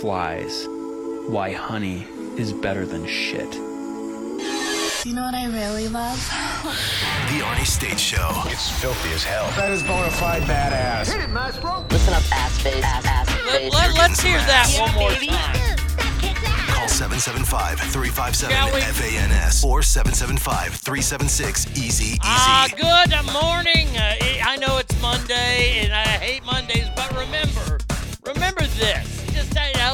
flies why honey is better than shit. You know what I really love? The Arnie State Show. It's filthy as hell. That is bona fide badass. Hit it, Maestro. Listen up, ass face, ass, ass Let, let, let's hear that one more time. Call 775-357-FANS or 775-376-EASY Ah, good morning. Uh, I know it's Monday, and I hate Mondays, but remember, remember this.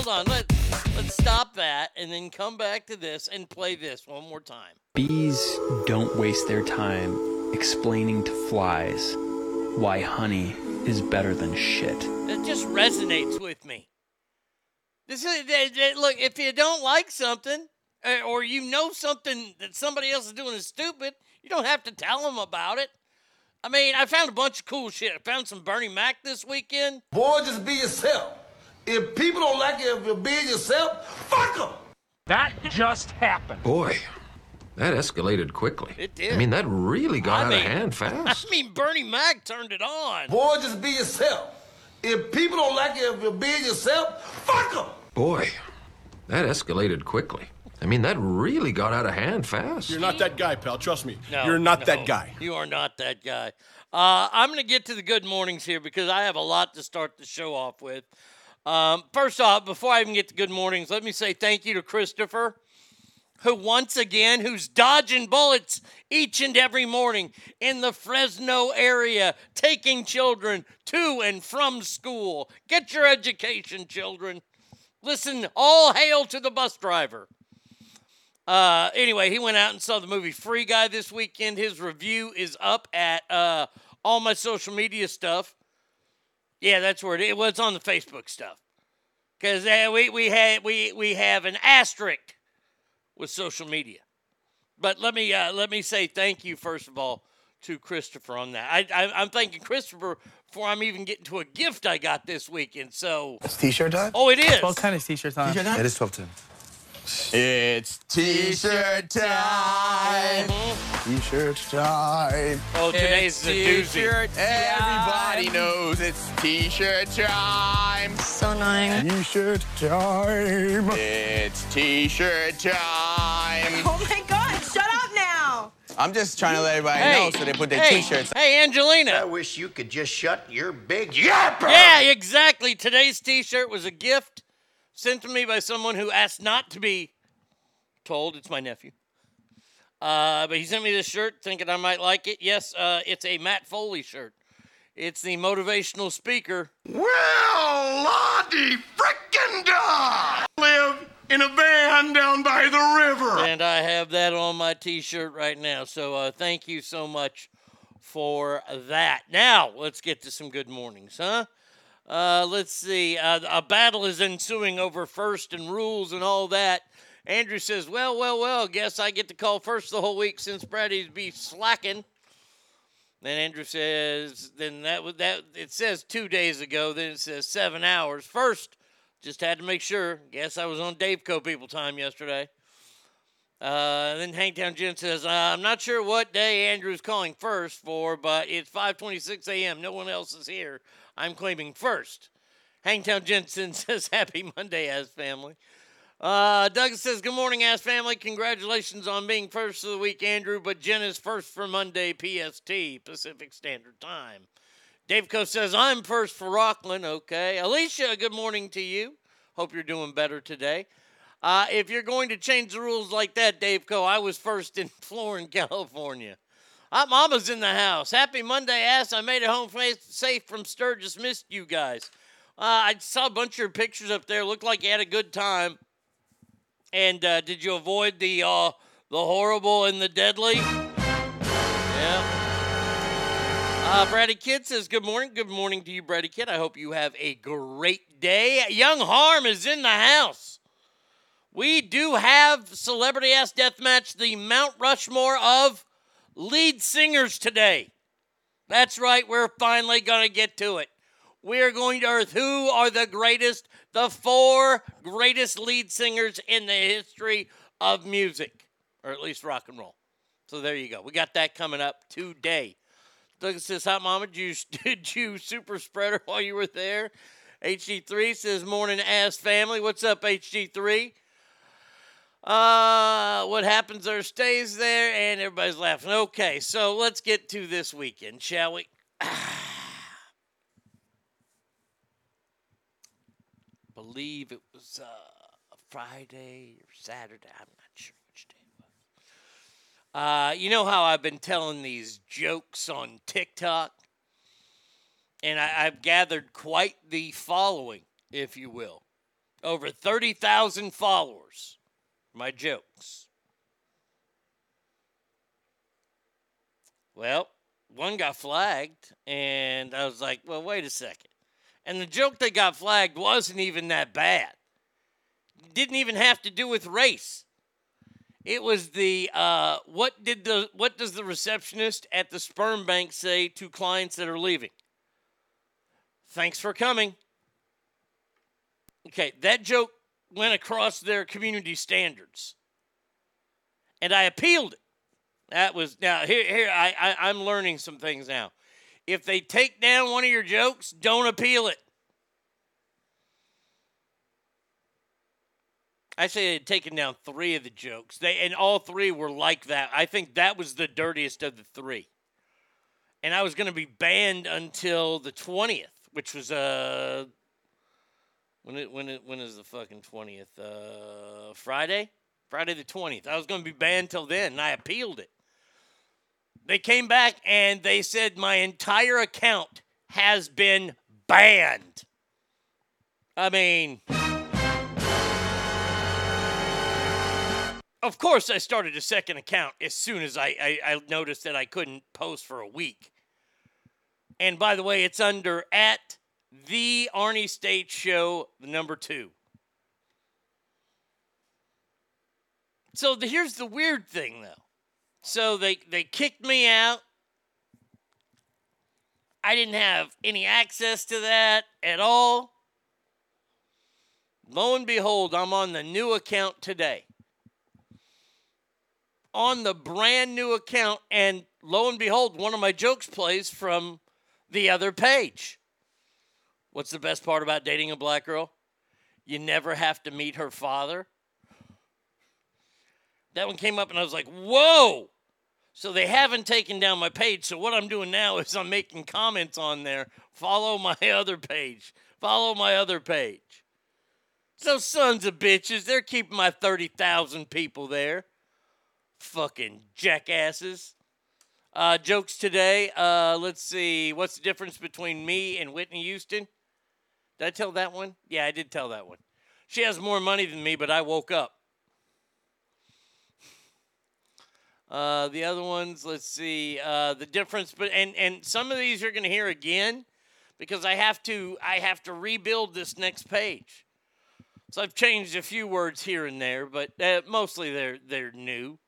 Just hey, hold on. Let let's stop that, and then come back to this and play this one more time. Bees don't waste their time explaining to flies why honey is better than shit. It just resonates with me. This is th- th- look. If you don't like something, uh, or you know something that somebody else is doing is stupid, you don't have to tell them about it. I mean, I found a bunch of cool shit. I found some Bernie Mac this weekend. Boy, just be yourself. If people don't like you if you're being yourself, fuck them. That just happened. Boy, that escalated quickly. It did. I mean, that really got I out mean- of hand fast. I mean, Bernie Mac turned it on. Boy, just be yourself. If people don't like you if you're being yourself, fuck them. Boy, that escalated quickly. I mean, that really got out of hand fast. You're not that guy, pal. Trust me. No, You're not no, that guy. You are not that guy. Uh, I'm going to get to the good mornings here because I have a lot to start the show off with. Um, first off, before I even get to good mornings, let me say thank you to Christopher, who once again, who's dodging bullets each and every morning in the Fresno area, taking children to and from school. Get your education, children. Listen, all hail to the bus driver. Uh, anyway, he went out and saw the movie Free Guy this weekend. His review is up at uh, all my social media stuff. Yeah, that's where it is. Well, it's on the Facebook stuff because uh, we we had we we have an asterisk with social media. But let me uh, let me say thank you first of all to Christopher on that. I, I I'm thanking Christopher before I'm even getting to a gift I got this weekend. So It's t-shirt time? oh, it is. What kind of t-shirt time? It is 12 10. It's t-shirt time. T-shirt time. Oh, today's the doozy. Everybody knows it's t-shirt time. So annoying. T-shirt time. It's t-shirt time. Oh my god, shut up now! I'm just trying to let everybody Hey, know so they put their hey, t-shirts. Hey, Angelina. I wish you could just shut your big yapper. Yeah, exactly. Today's T-shirt was a gift sent to me by someone who asked not to be told. It's my nephew. Uh, but he sent me this shirt, thinking I might like it. Yes, uh, it's a Matt Foley shirt. It's the motivational speaker. Well, Lottie frickin' da! Live in a van down by the river. and I have that on my T-shirt right now. So uh, thank you so much for that. Now let's get to some good mornings, huh? Uh, let's see. Uh, a battle is ensuing over first and rules and all that. Andrew says, "Well, well, well. Guess I get to call first the whole week since Brady's be slacking." Then Andrew says, "Then that was that. It says two days ago. Then it says seven hours. First, just had to make sure. Guess I was on Dave Co. People time yesterday." Uh, then Hangtown Jen says, uh, "I'm not sure what day Andrew's calling first for, but it's 5:26 a.m. No one else is here. I'm claiming first. Hangtown Jensen says, "Happy Monday, Ass family." Uh, Doug says, "Good morning, Ass family. Congratulations on being first of the week, Andrew. But Jen is first for Monday, PST, Pacific Standard Time." Dave Co says, "I'm first for Rocklin." Okay, Alicia, good morning to you. Hope you're doing better today. Uh, if you're going to change the rules like that, Dave Co, I was first in Florin, California. Mama's in the house. Happy Monday, ass. I made it home safe from Sturgis. Missed you guys. Uh, I saw a bunch of your pictures up there. Looked like you had a good time. And uh, did you avoid the uh, the horrible and the deadly? Yeah. Uh, Brady Kid says, Good morning. Good morning to you, Brady Kid. I hope you have a great day. Young Harm is in the house. We do have Celebrity Ass Deathmatch, the Mount Rushmore of lead singers today. That's right, we're finally going to get to it. We are going to earth who are the greatest, the four greatest lead singers in the history of music, or at least rock and roll. So there you go. We got that coming up today. Doug says, "Hi, Mama. Did you did you super spreader while you were there?" HD3 says, Morning, ass family. What's up, HD3? Uh, what happens there stays there, and everybody's laughing. Okay, so let's get to this weekend, shall we? Believe it was uh, Friday or Saturday. I'm not sure which day it was. Uh, you know how I've been telling these jokes on TikTok? And I, I've gathered quite the following, if you will. Over 30,000 followers my jokes. Well, one got flagged, and I was like, well, wait a second. And the joke that got flagged wasn't even that bad. Didn't even have to do with race. It was the uh, what did the what does the receptionist at the sperm bank say to clients that are leaving? Thanks for coming. Okay, that joke went across their community standards. And I appealed it. That was now here here I, I I'm learning some things now. If they take down one of your jokes, don't appeal it. Actually, they had taken down three of the jokes. They and all three were like that. I think that was the dirtiest of the three. And I was going to be banned until the twentieth, which was uh when it when it when is the fucking twentieth? Uh, Friday, Friday the twentieth. I was going to be banned till then, and I appealed it. They came back and they said my entire account has been banned. I mean, of course, I started a second account as soon as I, I, I noticed that I couldn't post for a week. And by the way, it's under at the Arnie State Show, the number two. So the, here's the weird thing, though. So they they kicked me out. I didn't have any access to that at all. Lo and behold, I'm on the new account today. On the brand new account, and lo and behold, one of my jokes plays from the other page. What's the best part about dating a black girl? You never have to meet her father. That one came up and I was like, whoa. So they haven't taken down my page. So what I'm doing now is I'm making comments on there. Follow my other page. Follow my other page. So sons of bitches, they're keeping my 30,000 people there. Fucking jackasses. Uh, jokes today. Uh, let's see. What's the difference between me and Whitney Houston? Did I tell that one? Yeah, I did tell that one. She has more money than me, but I woke up. Uh, the other ones, let's see, uh, the difference, but and and some of these you're going to hear again because I have to I have to rebuild this next page. So I've changed a few words here and there, but uh, mostly they're they're new.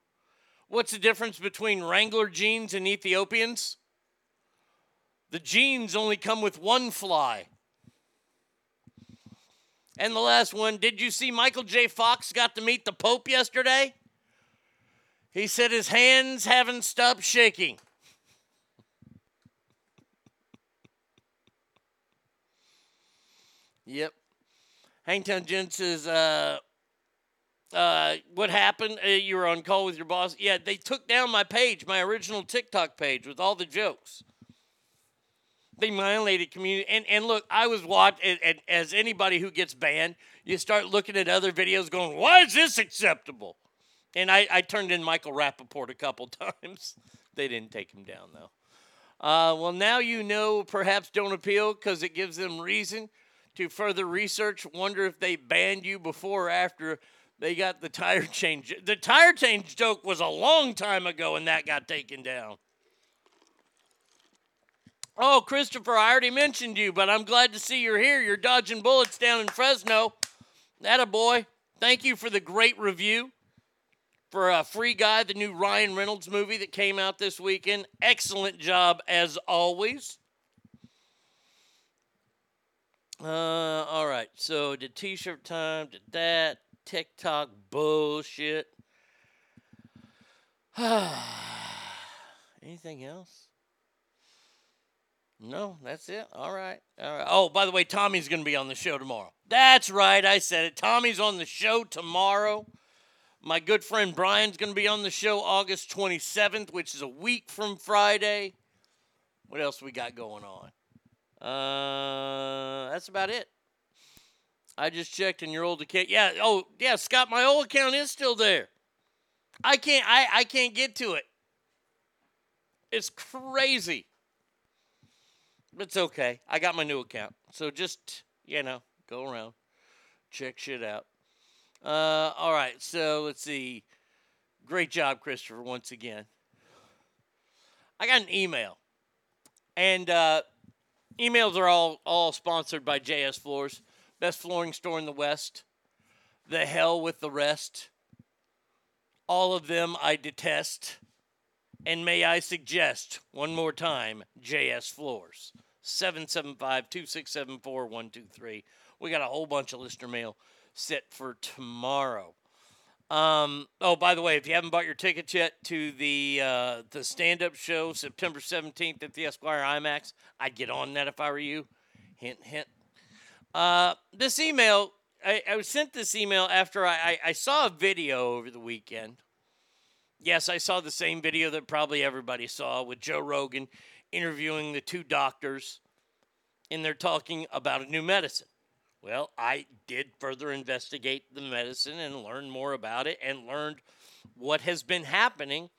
What's the difference between Wrangler jeans and Ethiopians? The jeans only come with one fly. And the last one, did you see Michael J. Fox got to meet the Pope yesterday? He said his hands haven't stopped shaking. yep. Hangtown Jen says, uh, uh, what happened? Uh, you were on call with your boss. Yeah, they took down my page, my original TikTok page with all the jokes. They violated community. And, and look, I was watching, as anybody who gets banned, you start looking at other videos going, why is this acceptable? And I, I turned in Michael Rapaport a couple times. they didn't take him down, though. Uh, well, now you know perhaps don't appeal because it gives them reason to further research. Wonder if they banned you before or after they got the tire change. The tire change joke was a long time ago and that got taken down. Oh, Christopher, I already mentioned you, but I'm glad to see you're here. You're dodging bullets down in Fresno. That a boy. Thank you for the great review for a free guy, the new Ryan Reynolds movie that came out this weekend. Excellent job as always. Uh, all right. So did T-shirt time, did that TikTok bullshit. Anything else? No, that's it. All right. All right. Oh, by the way, Tommy's going to be on the show tomorrow. That's right. I said it. Tommy's on the show tomorrow. My good friend Brian's going to be on the show August 27th, which is a week from Friday. What else we got going on? Uh, that's about it. I just checked in your old account. Yeah. Oh, yeah, Scott. My old account is still there. I can't. I I can't get to it. It's crazy. It's okay. I got my new account. So just, you know, go around, check shit out. Uh, all right. So let's see. Great job, Christopher, once again. I got an email. And uh, emails are all, all sponsored by JS Floors, best flooring store in the West. The hell with the rest. All of them I detest. And may I suggest one more time JS Floors. 775 267 4123. We got a whole bunch of listener mail set for tomorrow. Um, oh, by the way, if you haven't bought your tickets yet to the uh, the stand up show September 17th at the Esquire IMAX, I'd get on that if I were you. Hint, hint. Uh, this email, I, I was sent this email after I, I, I saw a video over the weekend. Yes, I saw the same video that probably everybody saw with Joe Rogan interviewing the two doctors, and they're talking about a new medicine. Well, I did further investigate the medicine and learn more about it and learned what has been happening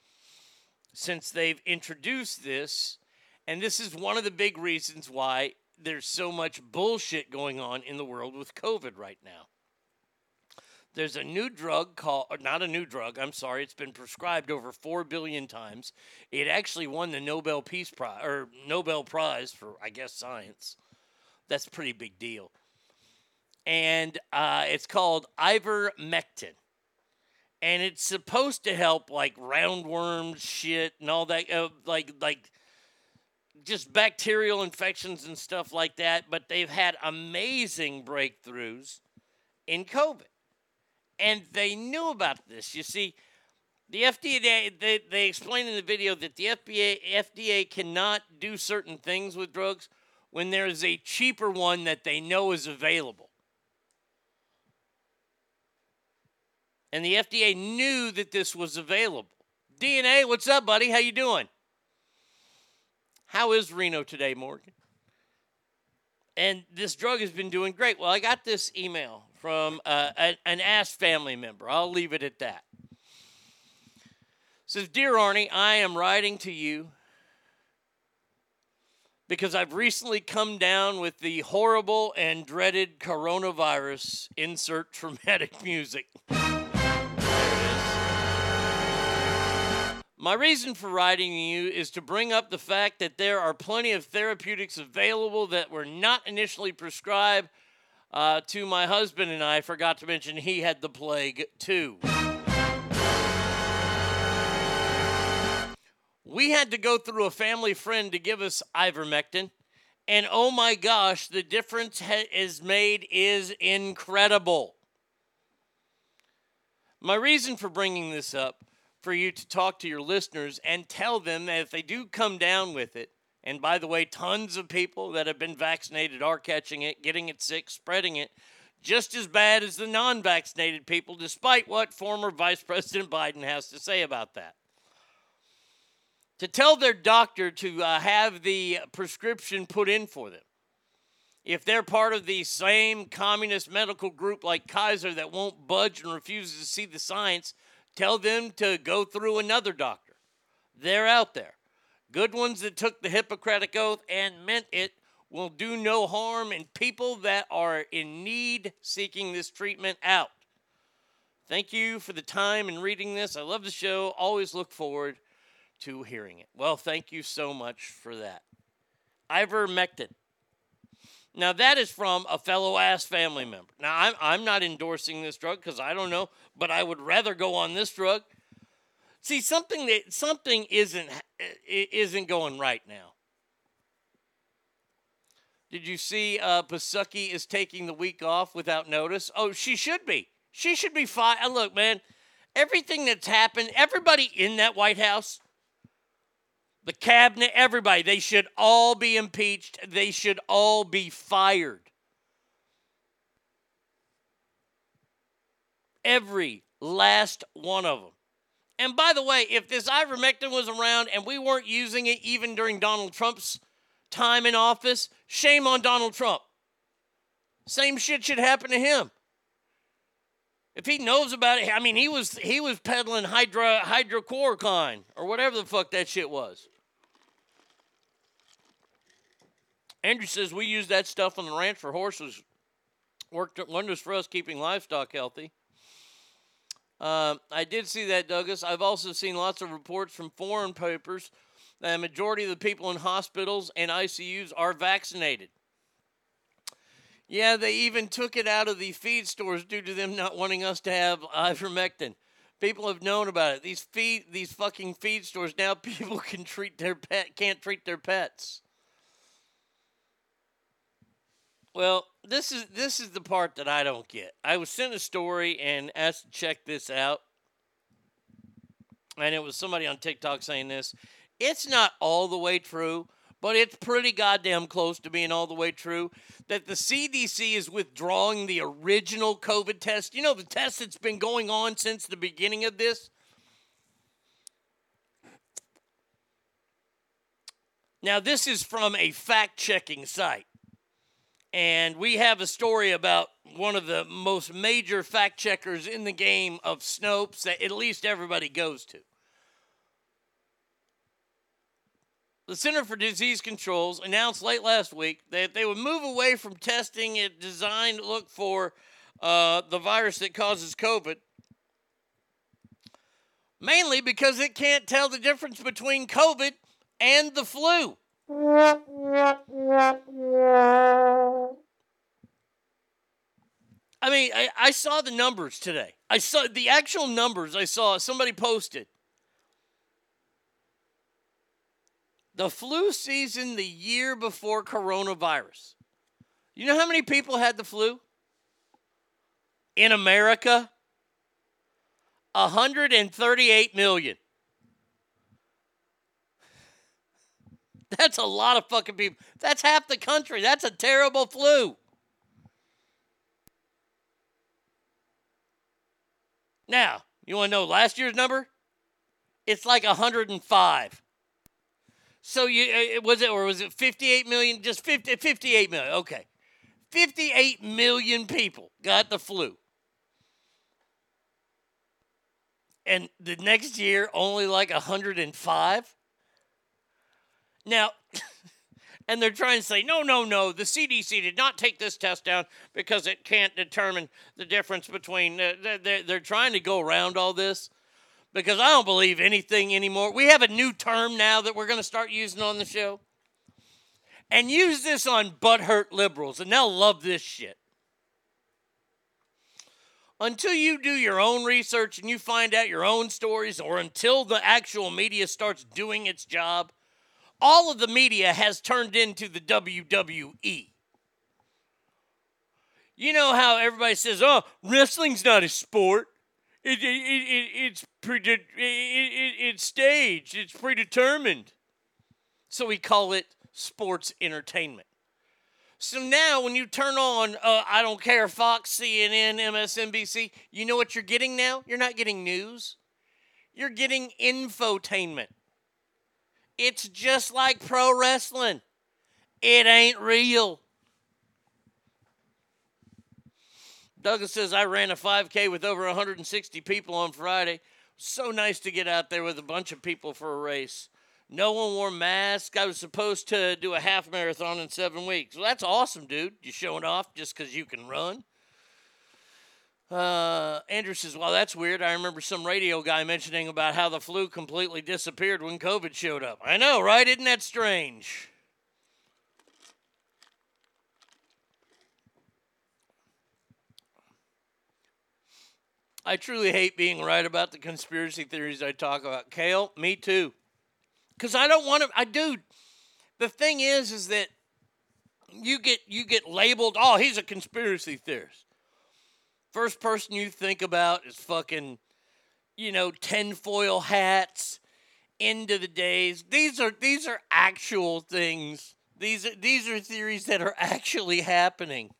since they've introduced this. And this is one of the big reasons why there's so much bullshit going on in the world with COVID right now. There's a new drug called, not a new drug, I'm sorry, it's been prescribed over 4 billion times. It actually won the Nobel Peace Prize, or Nobel Prize for, I guess, science. That's a pretty big deal. And uh, it's called ivermectin. And it's supposed to help like roundworms, shit, and all that, uh, like, like, just bacterial infections and stuff like that, but they've had amazing breakthroughs in COVID and they knew about this. You see, the FDA they, they explained in the video that the FDA FDA cannot do certain things with drugs when there is a cheaper one that they know is available. And the FDA knew that this was available. DNA, what's up, buddy? How you doing? How is Reno today, Morgan? And this drug has been doing great. Well, I got this email from uh, an, an Ask family member. I'll leave it at that. Says, Dear Arnie, I am writing to you because I've recently come down with the horrible and dreaded coronavirus. Insert traumatic music. My reason for writing you is to bring up the fact that there are plenty of therapeutics available that were not initially prescribed uh, to my husband and I. Forgot to mention he had the plague too. We had to go through a family friend to give us ivermectin. And oh my gosh, the difference ha- is made is incredible. My reason for bringing this up for you to talk to your listeners and tell them that if they do come down with it, and by the way, tons of people that have been vaccinated are catching it, getting it sick, spreading it, just as bad as the non vaccinated people, despite what former Vice President Biden has to say about that. To tell their doctor to uh, have the prescription put in for them. If they're part of the same communist medical group like Kaiser that won't budge and refuses to see the science, tell them to go through another doctor. They're out there. Good ones that took the Hippocratic Oath and meant it will do no harm, and people that are in need seeking this treatment out. Thank you for the time and reading this. I love the show. Always look forward to hearing it. Well, thank you so much for that. Ivermectin. Now, that is from a fellow ass family member. Now, I'm, I'm not endorsing this drug because I don't know, but I would rather go on this drug. See, something that something isn't isn't going right now. Did you see uh, Psaki is taking the week off without notice? Oh, she should be. She should be fine. Look, man, everything that's happened, everybody in that White House, the cabinet, everybody, they should all be impeached. They should all be fired. Every last one of them. And by the way, if this ivermectin was around and we weren't using it even during Donald Trump's time in office, shame on Donald Trump. Same shit should happen to him. If he knows about it, I mean, he was he was peddling hydro hydrochloroquine or whatever the fuck that shit was. Andrew says we use that stuff on the ranch for horses. Worked wonders for us keeping livestock healthy. Uh, I did see that, Douglas. I've also seen lots of reports from foreign papers that a majority of the people in hospitals and ICUs are vaccinated. Yeah, they even took it out of the feed stores due to them not wanting us to have ivermectin. People have known about it. These feed these fucking feed stores now people can treat their pet can't treat their pets. Well, this is this is the part that I don't get. I was sent a story and asked to check this out. And it was somebody on TikTok saying this. It's not all the way true, but it's pretty goddamn close to being all the way true that the CDC is withdrawing the original COVID test. You know, the test that's been going on since the beginning of this? Now, this is from a fact checking site. And we have a story about one of the most major fact checkers in the game of Snopes that at least everybody goes to. The Center for Disease Controls announced late last week that they would move away from testing it designed to look for uh, the virus that causes COVID, mainly because it can't tell the difference between COVID and the flu. I mean, I, I saw the numbers today. I saw the actual numbers I saw somebody posted. The flu season the year before coronavirus. You know how many people had the flu? In America? 138 million. That's a lot of fucking people. That's half the country. That's a terrible flu. Now, you want to know last year's number? It's like 105. So you uh, was it or was it 58 million? Just 50, 58 million. Okay. 58 million people got the flu. And the next year only like 105. Now, and they're trying to say, no, no, no, the CDC did not take this test down because it can't determine the difference between. Uh, they're, they're trying to go around all this because I don't believe anything anymore. We have a new term now that we're going to start using on the show. And use this on butthurt liberals, and they'll love this shit. Until you do your own research and you find out your own stories, or until the actual media starts doing its job, all of the media has turned into the WWE. You know how everybody says, "Oh, wrestling's not a sport. It, it, it, it's prede- it, it, it's staged. It's predetermined." So we call it sports entertainment. So now, when you turn on, uh, I don't care, Fox, CNN, MSNBC, you know what you're getting now? You're not getting news. You're getting infotainment. It's just like pro wrestling. It ain't real. Douglas says, I ran a 5K with over 160 people on Friday. So nice to get out there with a bunch of people for a race. No one wore masks. I was supposed to do a half marathon in seven weeks. Well, that's awesome, dude. You're showing off just because you can run. Uh, Andrew says, Well, that's weird. I remember some radio guy mentioning about how the flu completely disappeared when COVID showed up. I know, right? Isn't that strange? I truly hate being right about the conspiracy theories I talk about. Kale, me too. Because I don't want to. I do. The thing is, is that you get you get labeled. Oh, he's a conspiracy theorist. First person you think about is fucking, you know, tinfoil hats end of the days. These are these are actual things. These are these are theories that are actually happening.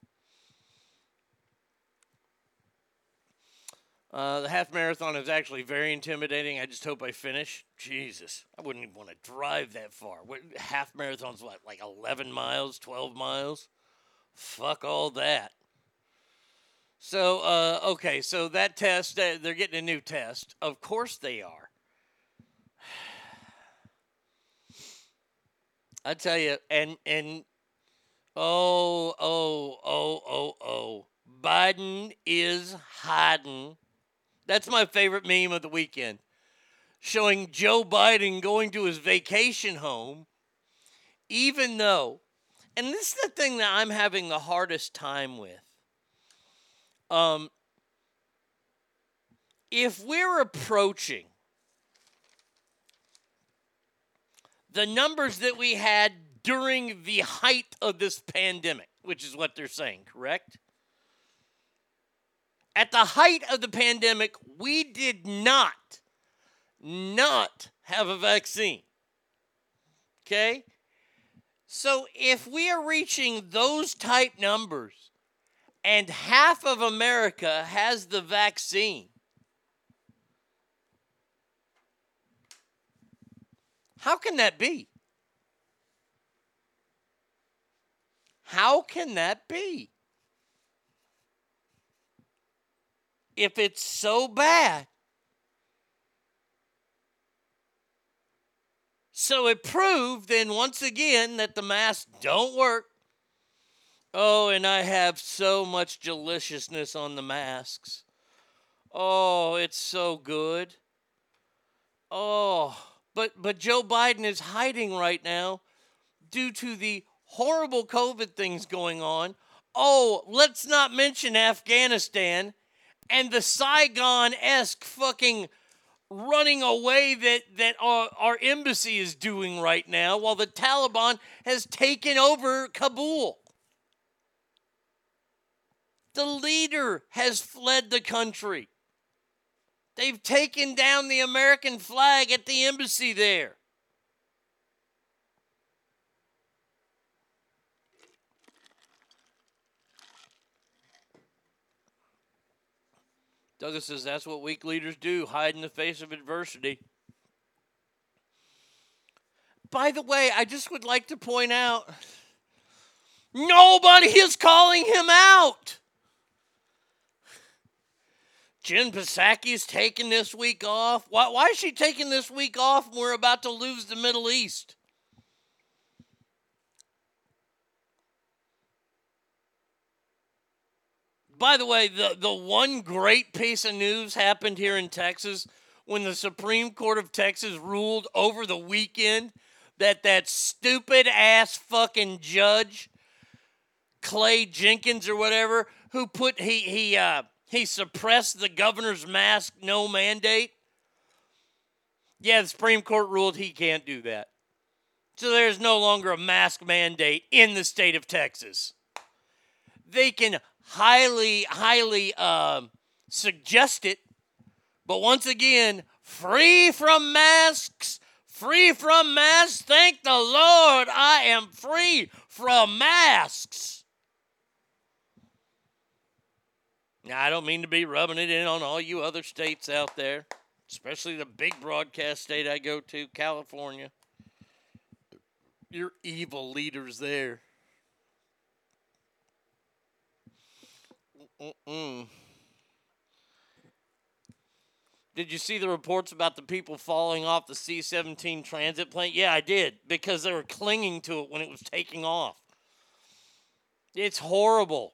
Uh, the half marathon is actually very intimidating. I just hope I finish. Jesus, I wouldn't even want to drive that far. What, half marathon's what, like 11 miles, 12 miles? Fuck all that. So, uh, okay, so that test, uh, they're getting a new test. Of course they are. I tell you, and and oh oh oh oh oh, Biden is hiding. That's my favorite meme of the weekend, showing Joe Biden going to his vacation home, even though, and this is the thing that I'm having the hardest time with. Um, if we're approaching the numbers that we had during the height of this pandemic, which is what they're saying, correct? At the height of the pandemic, we did not not have a vaccine. Okay? So if we are reaching those type numbers and half of America has the vaccine, How can that be? How can that be? If it's so bad. So it proved then once again that the masks don't work. Oh, and I have so much deliciousness on the masks. Oh, it's so good. Oh. But but Joe Biden is hiding right now due to the horrible COVID things going on. Oh, let's not mention Afghanistan and the Saigon esque fucking running away that, that our, our embassy is doing right now while the Taliban has taken over Kabul. The leader has fled the country. They've taken down the American flag at the embassy there. Douglas says that's what weak leaders do hide in the face of adversity. By the way, I just would like to point out nobody is calling him out. Jen Psaki is taking this week off. Why, why is she taking this week off when we're about to lose the Middle East? By the way, the, the one great piece of news happened here in Texas when the Supreme Court of Texas ruled over the weekend that that stupid ass fucking judge, Clay Jenkins or whatever, who put he he uh he suppressed the governor's mask no mandate. Yeah, the Supreme Court ruled he can't do that. So there's no longer a mask mandate in the state of Texas. They can highly, highly uh, suggest it, but once again, free from masks, free from masks. Thank the Lord, I am free from masks. Now, I don't mean to be rubbing it in on all you other states out there, especially the big broadcast state I go to, California. You're evil leaders there. Mm-mm. Did you see the reports about the people falling off the C 17 transit plane? Yeah, I did, because they were clinging to it when it was taking off. It's horrible.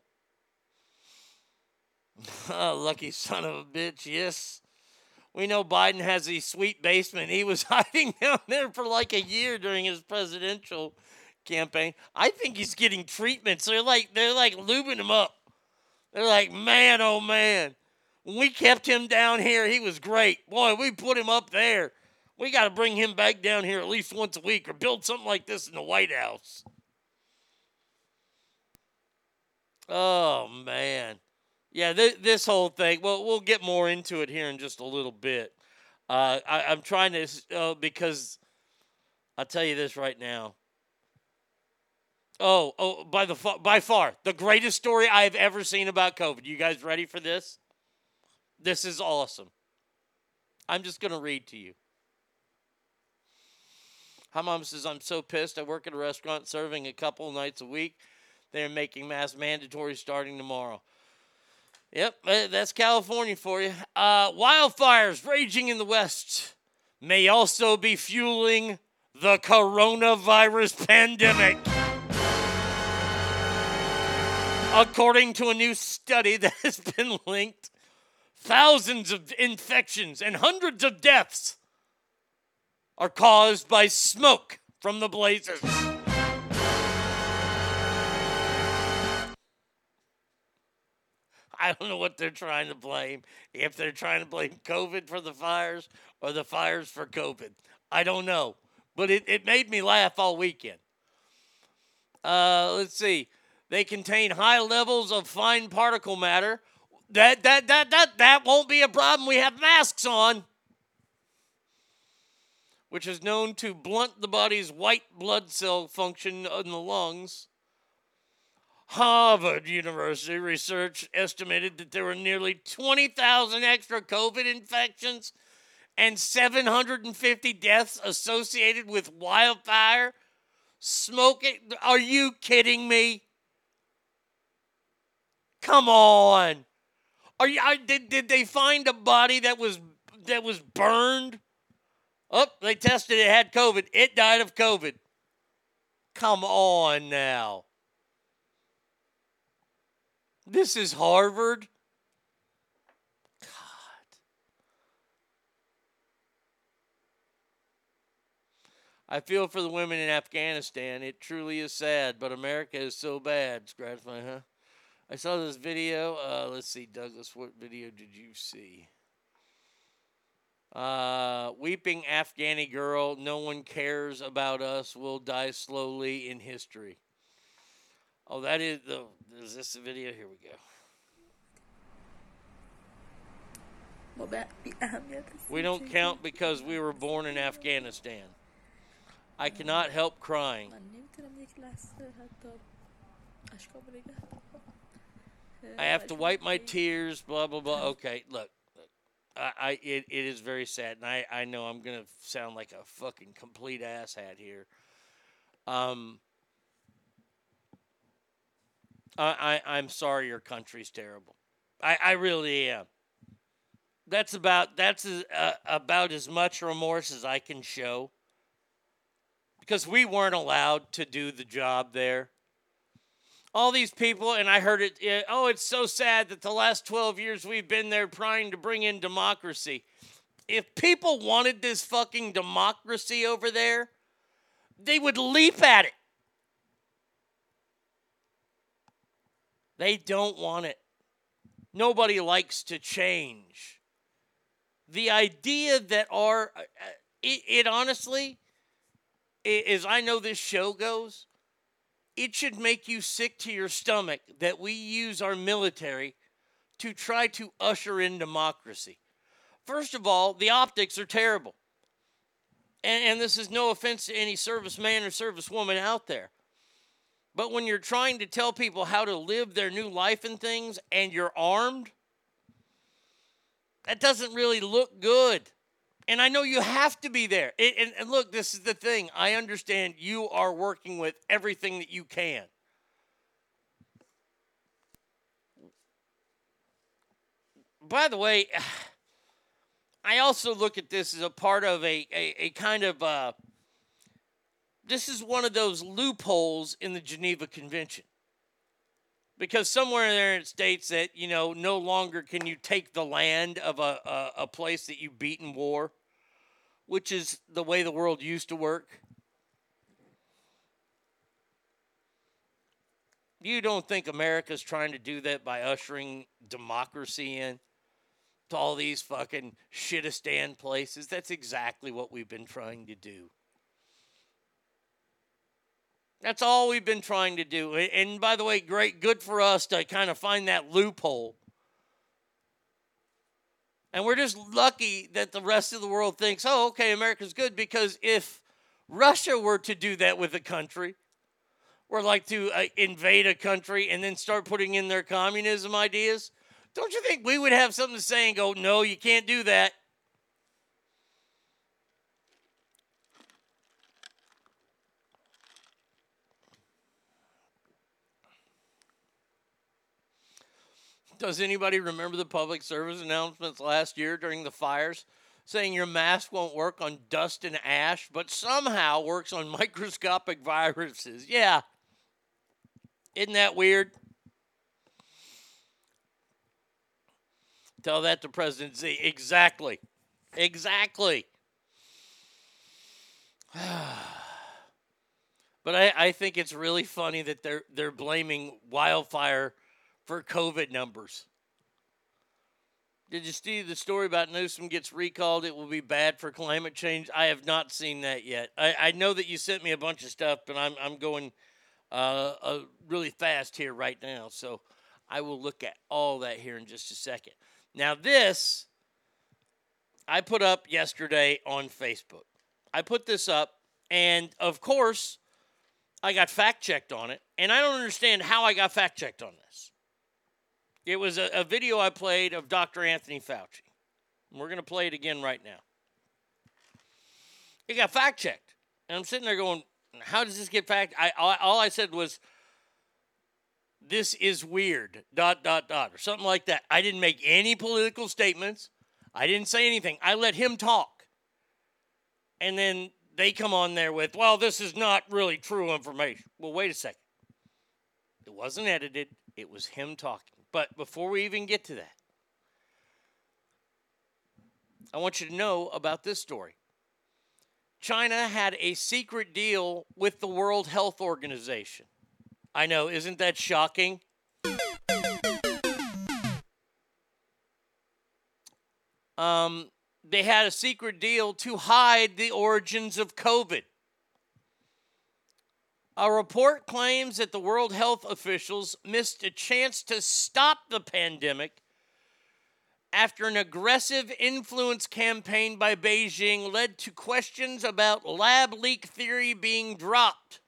Oh, lucky son of a bitch. Yes. We know Biden has a sweet basement. He was hiding down there for like a year during his presidential campaign. I think he's getting treatments. They're like they're like lubing him up. They're like, man, oh man. When we kept him down here, he was great. Boy, we put him up there. We got to bring him back down here at least once a week or build something like this in the White House. Oh man. Yeah, th- this whole thing. Well, we'll get more into it here in just a little bit. Uh, I, I'm trying to uh, because I'll tell you this right now. Oh, oh, by the by far the greatest story I have ever seen about COVID. You guys ready for this? This is awesome. I'm just gonna read to you. Hi, mom says I'm so pissed. I work at a restaurant serving a couple nights a week. They're making mask mandatory starting tomorrow. Yep, uh, that's California for you. Uh, wildfires raging in the West may also be fueling the coronavirus pandemic. According to a new study that has been linked, thousands of infections and hundreds of deaths are caused by smoke from the blazes. I don't know what they're trying to blame. If they're trying to blame COVID for the fires or the fires for COVID. I don't know. But it, it made me laugh all weekend. Uh, let's see. They contain high levels of fine particle matter. That that that that that won't be a problem. We have masks on. Which is known to blunt the body's white blood cell function in the lungs. Harvard University research estimated that there were nearly 20,000 extra COVID infections and 750 deaths associated with wildfire. Smoking. Are you kidding me? Come on. Are you I, did, did they find a body that was that was burned? Oh, they tested it had COVID. It died of COVID. Come on now. This is Harvard. God. I feel for the women in Afghanistan. It truly is sad, but America is so bad. Scratch my huh? I saw this video. Uh, let's see, Douglas, what video did you see? Uh, weeping Afghani girl. No one cares about us. We'll die slowly in history. Oh, that is the. Is this the video? Here we go. We don't count because we were born in Afghanistan. I cannot help crying. I have to wipe my tears. Blah blah blah. Okay, look, look. I, I it, it is very sad, and I I know I'm gonna sound like a fucking complete asshat here. Um. I, I I'm sorry your country's terrible. I, I really am. That's about that's uh, about as much remorse as I can show. Because we weren't allowed to do the job there. All these people, and I heard it. Oh, it's so sad that the last 12 years we've been there trying to bring in democracy. If people wanted this fucking democracy over there, they would leap at it. They don't want it. Nobody likes to change. The idea that our, uh, uh, it, it honestly, i- as I know this show goes, it should make you sick to your stomach that we use our military to try to usher in democracy. First of all, the optics are terrible. And, and this is no offense to any serviceman or servicewoman out there. But when you're trying to tell people how to live their new life and things and you're armed, that doesn't really look good. And I know you have to be there. It, and, and look, this is the thing. I understand you are working with everything that you can. By the way, I also look at this as a part of a, a, a kind of uh, this is one of those loopholes in the Geneva Convention. Because somewhere in there it states that, you know, no longer can you take the land of a, a, a place that you beat in war, which is the way the world used to work. You don't think America's trying to do that by ushering democracy in to all these fucking shitistan places? That's exactly what we've been trying to do. That's all we've been trying to do. And by the way, great, good for us to kind of find that loophole. And we're just lucky that the rest of the world thinks, oh, okay, America's good. Because if Russia were to do that with a country, or like to uh, invade a country and then start putting in their communism ideas, don't you think we would have something to say and go, no, you can't do that? Does anybody remember the public service announcements last year during the fires saying your mask won't work on dust and ash, but somehow works on microscopic viruses? Yeah. Isn't that weird? Tell that to President Z. Exactly. Exactly. but I, I think it's really funny that they're they're blaming wildfire for COVID numbers. Did you see the story about Newsom gets recalled? It will be bad for climate change. I have not seen that yet. I, I know that you sent me a bunch of stuff, but I'm I'm going uh, uh, really fast here right now. So I will look at all that here in just a second. Now, this I put up yesterday on Facebook. I put this up, and of course, I got fact checked on it, and I don't understand how I got fact checked on this. It was a, a video I played of Dr. Anthony Fauci. We're going to play it again right now. It got fact checked. And I'm sitting there going, how does this get fact? I all I said was, this is weird, dot, dot, dot, or something like that. I didn't make any political statements. I didn't say anything. I let him talk. And then they come on there with, well, this is not really true information. Well, wait a second. It wasn't edited, it was him talking. But before we even get to that, I want you to know about this story. China had a secret deal with the World Health Organization. I know, isn't that shocking? Um, they had a secret deal to hide the origins of COVID. A report claims that the World Health officials missed a chance to stop the pandemic after an aggressive influence campaign by Beijing led to questions about lab leak theory being dropped.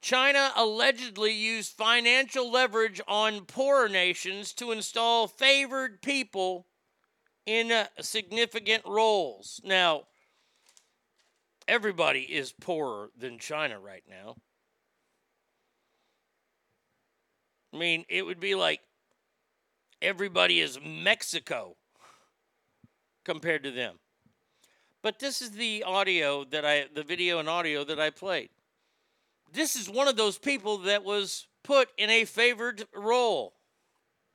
China allegedly used financial leverage on poorer nations to install favored people in uh, significant roles. Now, everybody is poorer than China right now. I mean, it would be like everybody is Mexico compared to them. But this is the audio that I, the video and audio that I played. This is one of those people that was put in a favored role.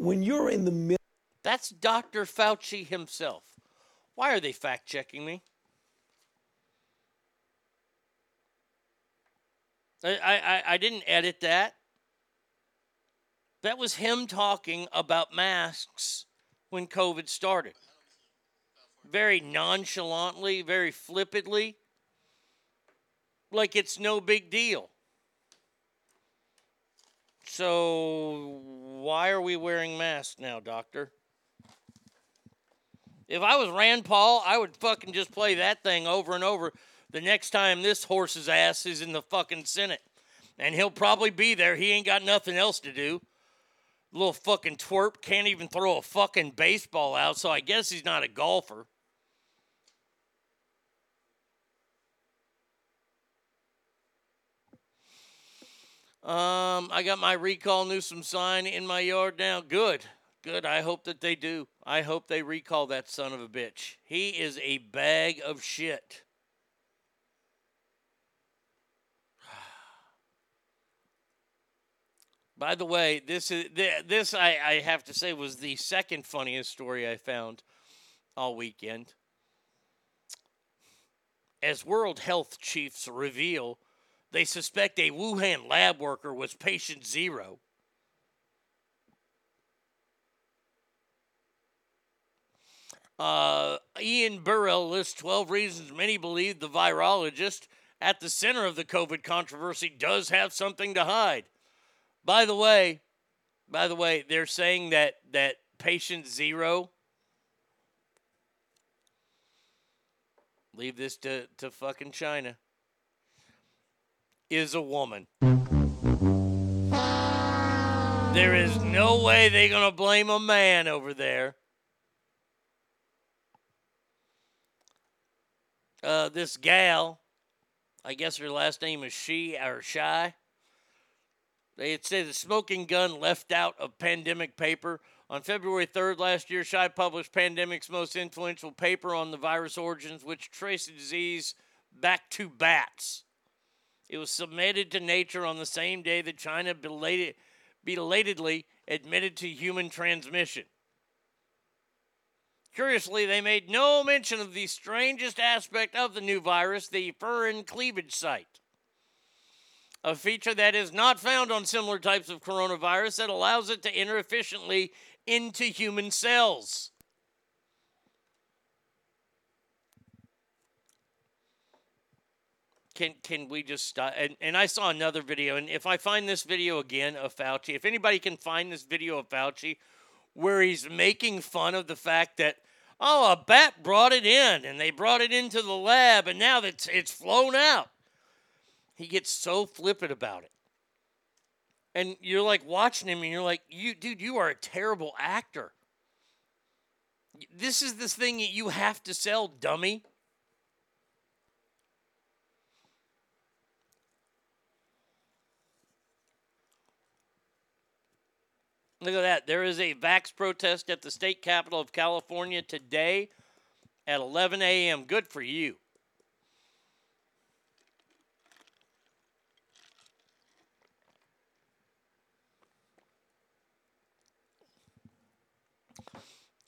When you're in the middle, That's Dr. Fauci himself. Why are they fact checking me? I, I, I didn't edit that. That was him talking about masks when COVID started. Very nonchalantly, very flippantly, like it's no big deal. So, why are we wearing masks now, doctor? If I was Rand Paul, I would fucking just play that thing over and over the next time this horse's ass is in the fucking Senate. And he'll probably be there. He ain't got nothing else to do. Little fucking twerp can't even throw a fucking baseball out, so I guess he's not a golfer. Um, I got my recall Newsom sign in my yard now. Good. Good. I hope that they do. I hope they recall that son of a bitch. He is a bag of shit. By the way, this is this I, I have to say was the second funniest story I found all weekend. As World Health chiefs reveal, they suspect a Wuhan lab worker was patient zero. Uh, Ian Birrell lists 12 reasons many believe the virologist at the center of the COVID controversy does have something to hide. By the way, by the way, they're saying that that patient zero. Leave this to, to fucking China. Is a woman. There is no way they're gonna blame a man over there. Uh, this gal, I guess her last name is She or Shy. They had said the smoking gun left out of pandemic paper. On February 3rd last year, Shy published Pandemic's most influential paper on the virus origins, which traced the disease back to bats. It was submitted to Nature on the same day that China belated, belatedly admitted to human transmission. Curiously, they made no mention of the strangest aspect of the new virus, the furin cleavage site. A feature that is not found on similar types of coronavirus that allows it to enter efficiently into human cells. Can, can we just stop? And, and I saw another video, and if I find this video again of Fauci, if anybody can find this video of Fauci, where he's making fun of the fact that oh a bat brought it in and they brought it into the lab and now it's it's flown out. He gets so flippant about it. And you're like watching him and you're like you dude you are a terrible actor. This is this thing that you have to sell dummy Look at that. There is a vax protest at the state capitol of California today at 11 a.m. Good for you.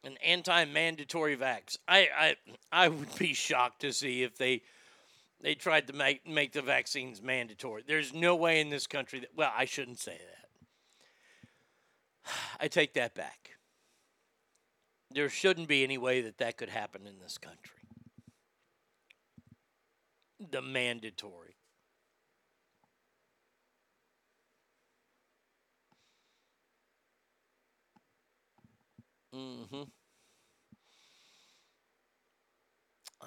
An anti-mandatory vax. I, I I would be shocked to see if they they tried to make make the vaccines mandatory. There's no way in this country that well, I shouldn't say that. I take that back. There shouldn't be any way that that could happen in this country. The mandatory. Mm-hmm. Uh,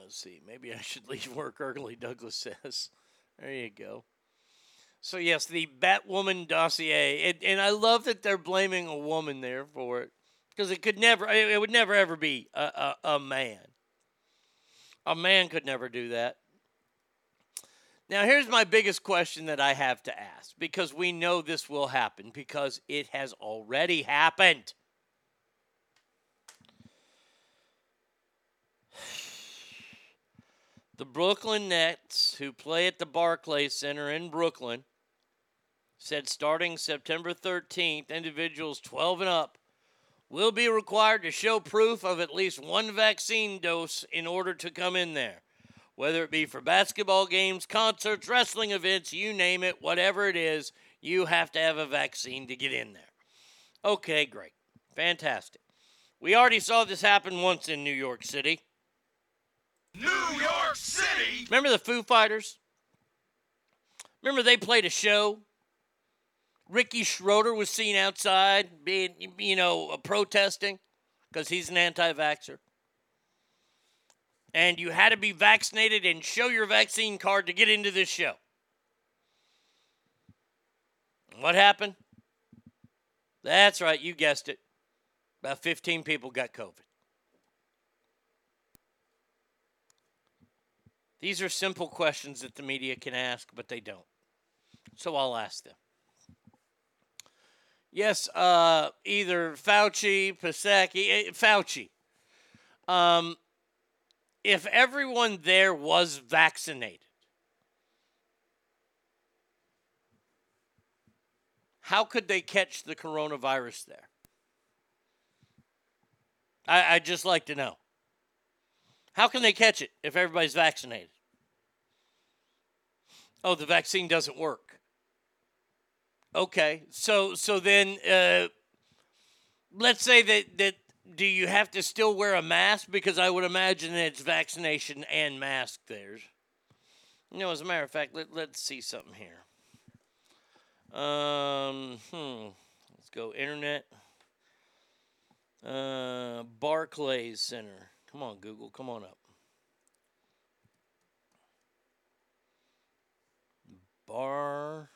let's see. Maybe I should leave work early, Douglas says. There you go. So yes, the Batwoman dossier, and, and I love that they're blaming a woman there for it because it could never, it would never ever be a, a, a man. A man could never do that. Now, here's my biggest question that I have to ask because we know this will happen because it has already happened. The Brooklyn Nets, who play at the Barclays Center in Brooklyn, said starting September 13th, individuals 12 and up will be required to show proof of at least one vaccine dose in order to come in there. Whether it be for basketball games, concerts, wrestling events, you name it, whatever it is, you have to have a vaccine to get in there. Okay, great. Fantastic. We already saw this happen once in New York City. New York City! Remember the Foo Fighters? Remember they played a show? Ricky Schroder was seen outside being, you know, uh, protesting because he's an anti vaxxer. And you had to be vaccinated and show your vaccine card to get into this show. What happened? That's right, you guessed it. About 15 people got COVID. These are simple questions that the media can ask, but they don't. So I'll ask them. Yes, uh, either Fauci, Psaki, eh, Fauci. Um, if everyone there was vaccinated, How could they catch the coronavirus there? I, I'd just like to know. How can they catch it if everybody's vaccinated? Oh, the vaccine doesn't work. Okay, so so then uh, let's say that that do you have to still wear a mask because I would imagine it's vaccination and mask there. You know, as a matter of fact, let, let's see something here. Um, hmm. Let's go internet. Uh, Barclays Center. Come on, Google. Come on up. Bar.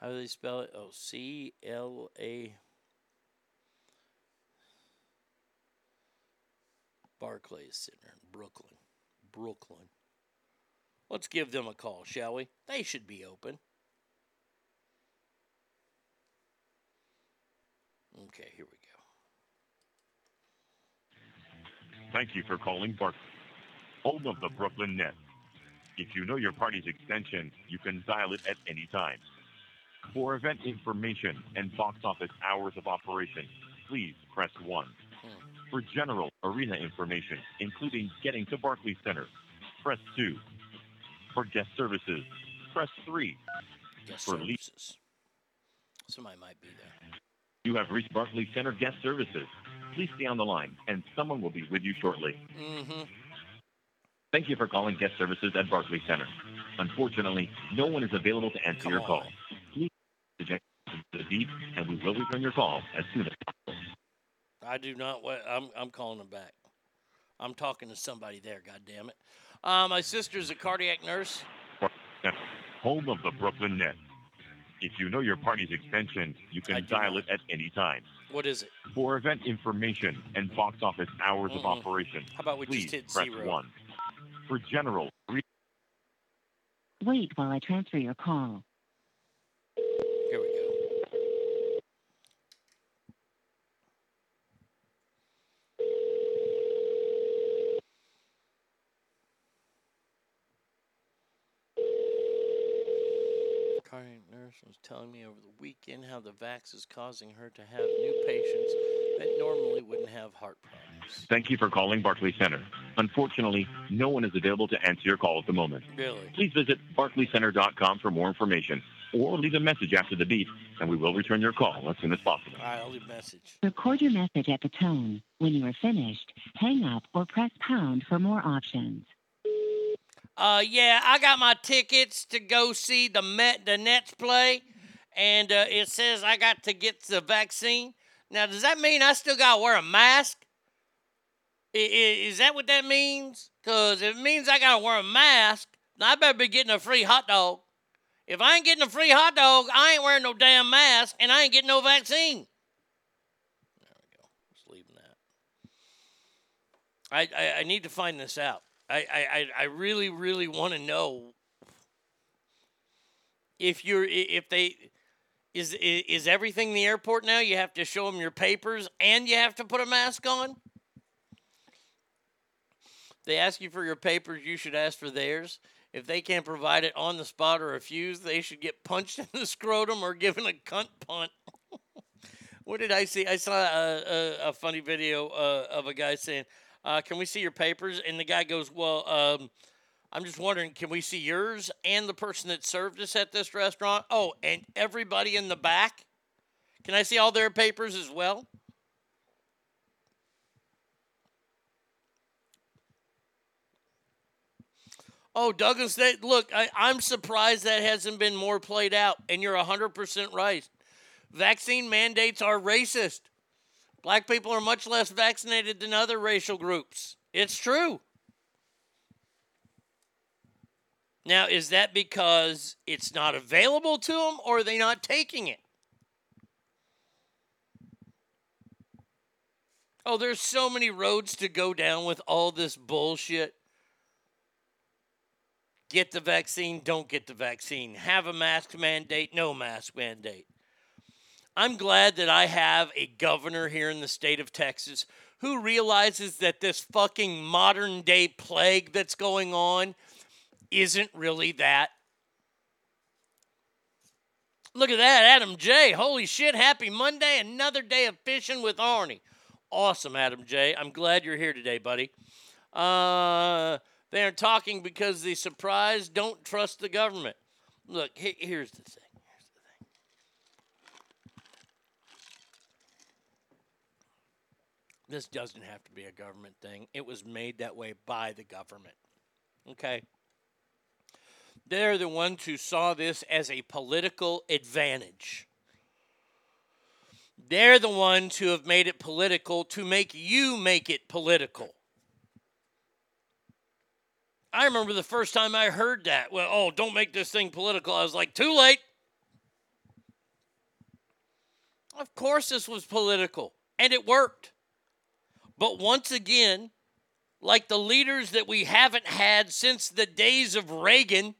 How do they spell it? Oh, C L A. Barclays Center in Brooklyn. Brooklyn. Let's give them a call, shall we? They should be open. Okay, here we go. Thank you for calling Bark, home of the Brooklyn Nets. If you know your party's extension, you can dial it at any time. For event information and box office hours of operation, please press 1. For general arena information, including getting to Barclays Center, press 2. For guest services, press 3. Guest For services. Somebody might be there. you have reached Barclays Center guest services. Please stay on the line, and someone will be with you shortly. Mm-hmm. Thank you for calling guest services at Barclays Center. Unfortunately, no one is available to answer your call. Please the beep, and we will return your call as soon as possible. I do not. wa- I'm I'm calling them back. I'm talking to somebody there. God damn it. Uh, my sister's a cardiac nurse. Home of the Brooklyn Nets. If you know your party's extension, you can dial it at any time. What is it? For event information and box office hours of Mm-mm. operation, How about we please just hit press zero? 1. For general re- Wait while I transfer your call. Here we go. Cardiac nurse was telling me over the weekend how the vax is causing her to have new patients that normally wouldn't have heart problems. Thank you for calling Barclays Center. Unfortunately, no one is available to answer your call at the moment. Really? Please visit barclaycenter.com for more information or leave a message after the beep, and we will return your call as soon as possible. All right, I'll leave a message. Record your message at the tone. When you are finished, hang up or press pound for more options. Uh, yeah, I got my tickets to go see the Met, the Nets play, and uh, it says I got to get the vaccine. Now, does that mean I still got to wear a mask? I- i- Is that what that means? Because if it means I got to wear a mask, I better be getting a free hot dog. If I ain't getting a free hot dog, I ain't wearing no damn mask, and I ain't getting no vaccine. There we go. Just leaving that. I, I, I need to find this out. I, I, I- really, really want to know if you're if they is is everything the airport now. You have to show them your papers and you have to put a mask on. They ask you for your papers. You should ask for theirs. If they can't provide it on the spot or refuse, they should get punched in the scrotum or given a cunt punt. what did I see? I saw a, a, a funny video uh, of a guy saying, uh, "Can we see your papers?" And the guy goes, "Well, um, I'm just wondering, can we see yours and the person that served us at this restaurant? Oh, and everybody in the back? Can I see all their papers as well?" Oh, Douglas, they, look, I, I'm surprised that hasn't been more played out, and you're 100% right. Vaccine mandates are racist. Black people are much less vaccinated than other racial groups. It's true. Now, is that because it's not available to them or are they not taking it? Oh, there's so many roads to go down with all this bullshit. Get the vaccine, don't get the vaccine. Have a mask mandate, no mask mandate. I'm glad that I have a governor here in the state of Texas who realizes that this fucking modern day plague that's going on isn't really that Look at that, Adam J. Holy shit, happy Monday. Another day of fishing with Arnie. Awesome, Adam J. I'm glad you're here today, buddy. Uh, they are talking because the surprise don't trust the government. Look, here's the thing. Here's the thing. This doesn't have to be a government thing. It was made that way by the government. Okay? They're the ones who saw this as a political advantage. They're the ones who have made it political to make you make it political. I remember the first time I heard that. Well, oh, don't make this thing political. I was like, too late. Of course, this was political, and it worked. But once again, like the leaders that we haven't had since the days of Reagan,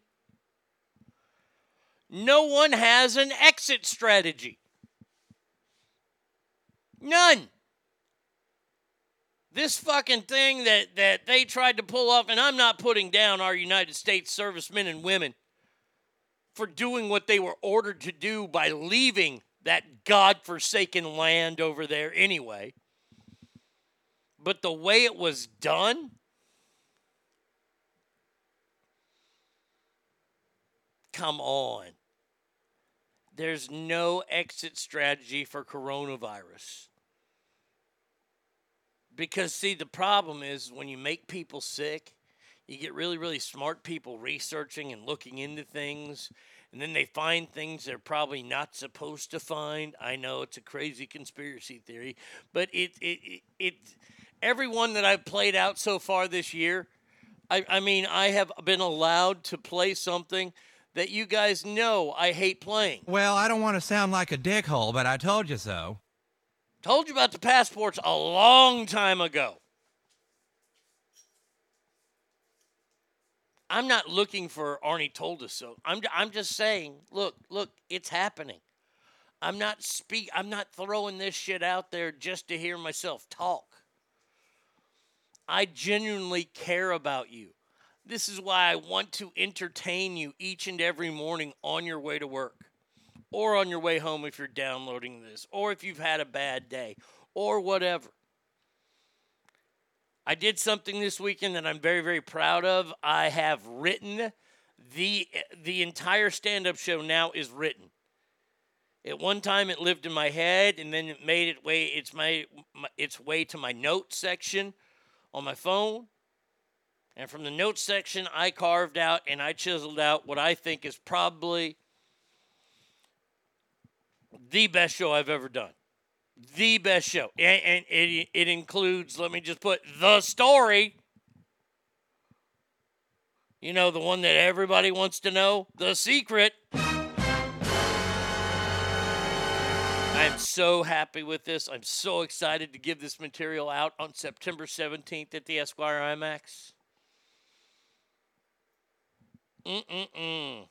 no one has an exit strategy. None. This fucking thing that, that they tried to pull off, and I'm not putting down our United States servicemen and women for doing what they were ordered to do by leaving that God-forsaken land over there anyway. But the way it was done, come on. There's no exit strategy for coronavirus. Because, see, the problem is when you make people sick, you get really, really smart people researching and looking into things, and then they find things they're probably not supposed to find. I know it's a crazy conspiracy theory, but it, it, it, it everyone that I've played out so far this year, I, I mean, I have been allowed to play something that you guys know I hate playing. Well, I don't want to sound like a dickhole, but I told you so. Told you about the passports a long time ago. I'm not looking for Arnie told us so. I'm, I'm just saying, look, look, it's happening. I'm not speak I'm not throwing this shit out there just to hear myself talk. I genuinely care about you. This is why I want to entertain you each and every morning on your way to work or on your way home if you're downloading this or if you've had a bad day or whatever. I did something this weekend that I'm very very proud of. I have written the the entire stand-up show now is written. At one time it lived in my head and then it made it way it's my, my its way to my notes section on my phone. And from the notes section, I carved out and I chiseled out what I think is probably the best show I've ever done. The best show. And, and it, it includes, let me just put the story. You know, the one that everybody wants to know, the secret. I'm so happy with this. I'm so excited to give this material out on September 17th at the Esquire IMAX. Mm-mm-mm.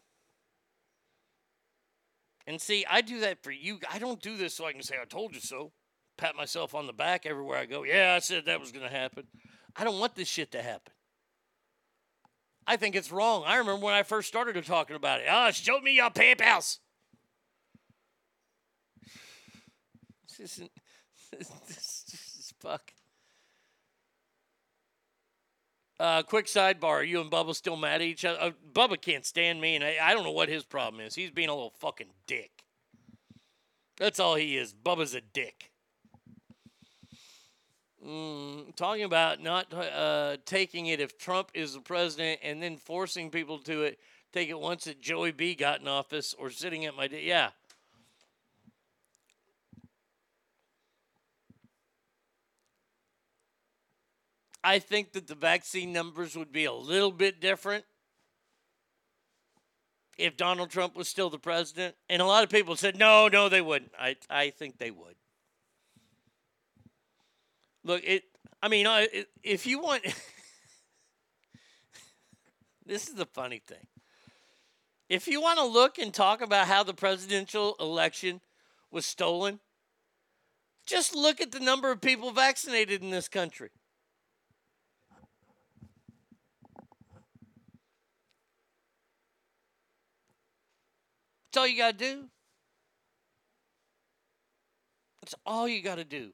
And see, I do that for you. I don't do this so I can say, I told you so. Pat myself on the back everywhere I go. Yeah, I said that was going to happen. I don't want this shit to happen. I think it's wrong. I remember when I first started talking about it. Oh, show me your PayPals. Isn't. This, is fuck. Uh, quick sidebar: Are you and Bubba still mad at each other? Uh, Bubba can't stand me, and I, I don't know what his problem is. He's being a little fucking dick. That's all he is. Bubba's a dick. Mm, talking about not uh, taking it if Trump is the president, and then forcing people to it. Take it once that Joey B got in office, or sitting at my yeah. I think that the vaccine numbers would be a little bit different if Donald Trump was still the president. And a lot of people said, no, no, they wouldn't. I, I think they would. Look, it. I mean, if you want, this is the funny thing. If you want to look and talk about how the presidential election was stolen, just look at the number of people vaccinated in this country. That's all you got to do. That's all you got to do.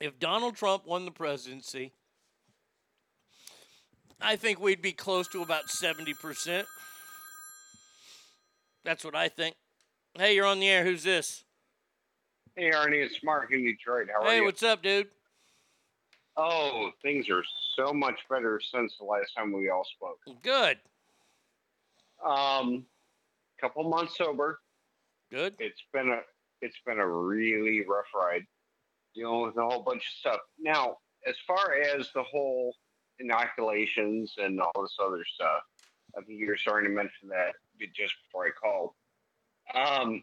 If Donald Trump won the presidency, I think we'd be close to about 70%. That's what I think. Hey, you're on the air. Who's this? Hey, Arnie, it's Mark in Detroit. How are Hey, you? Hey, what's up, dude? Oh, things are so much better since the last time we all spoke. Good. Um, couple months sober. Good. It's been a it's been a really rough ride, dealing with a whole bunch of stuff. Now, as far as the whole inoculations and all this other stuff, I think you were starting to mention that just before I called. Um,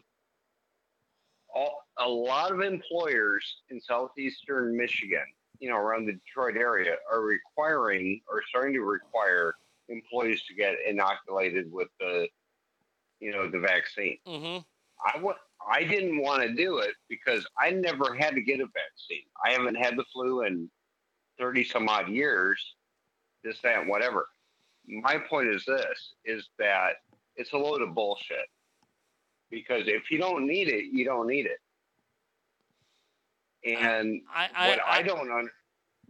all, a lot of employers in southeastern Michigan, you know, around the Detroit area, are requiring or starting to require employees to get inoculated with the, you know, the vaccine. Mm-hmm. I wa- I didn't want to do it because I never had to get a vaccine. I haven't had the flu in thirty some odd years. This, that, whatever. My point is this: is that it's a load of bullshit. Because if you don't need it, you don't need it. And I, I, what I, don't un-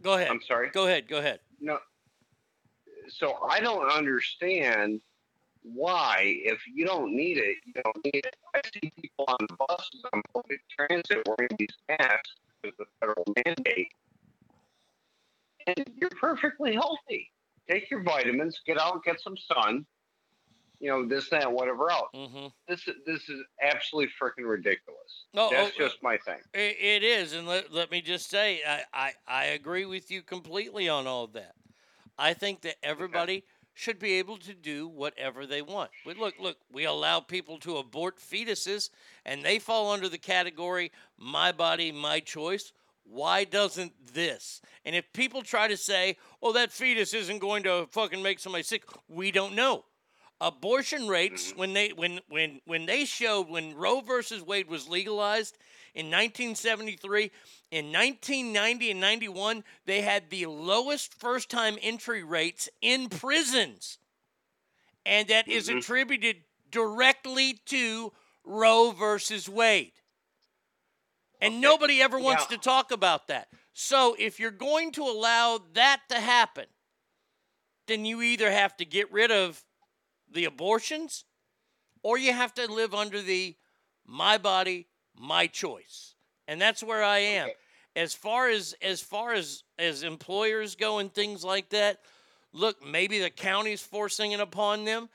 Go ahead. I'm sorry. Go ahead. Go ahead. No. So I don't understand why, if you don't need it, you don't need it. I see people on the buses on public transit wearing these masks with the federal mandate, and you're perfectly healthy. Take your vitamins, get out, get some sun. You know this, that, whatever else. Mm-hmm. This is this is absolutely freaking ridiculous. No, That's oh, just my thing. It, it is, and let, let me just say, I, I, I agree with you completely on all of that. I think that everybody should be able to do whatever they want. Look, look, we allow people to abort fetuses, and they fall under the category "my body, my choice." Why doesn't this? And if people try to say, "Oh, that fetus isn't going to fucking make somebody sick," we don't know abortion rates when they when when when they showed when Roe versus Wade was legalized in 1973 in 1990 and 91 they had the lowest first time entry rates in prisons. And that is Mhm. attributed directly to Roe versus Wade. And nobody ever wants Yeah. to talk about that. So if you're going to allow that to happen then you either have to get rid of the abortions or you have to live under the my body my choice. And that's where i am. As far as as far as as employers go and things like that look maybe the county's forcing it upon them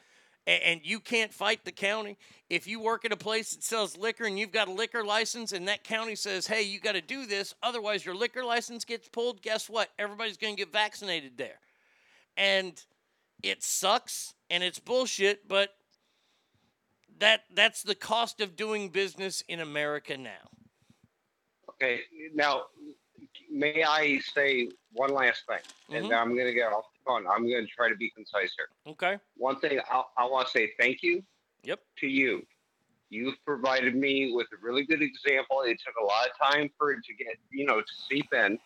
and you can't fight the county. If you work at a place that sells liquor and you've got a liquor license and that county says hey you got to do this otherwise your liquor license gets pulled guess what? Everybody's going to get vaccinated there. And it sucks and it's bullshit, but that that's the cost of doing business in America now. Okay, now may I say one last thing, and Mhm. then I'm going to get off the phone. I'm going to try to be concise here. Okay. One thing I, I want to say thank you. Yep. To you, you've provided me with a really good example. It took a lot of time for it to get you know to seep in,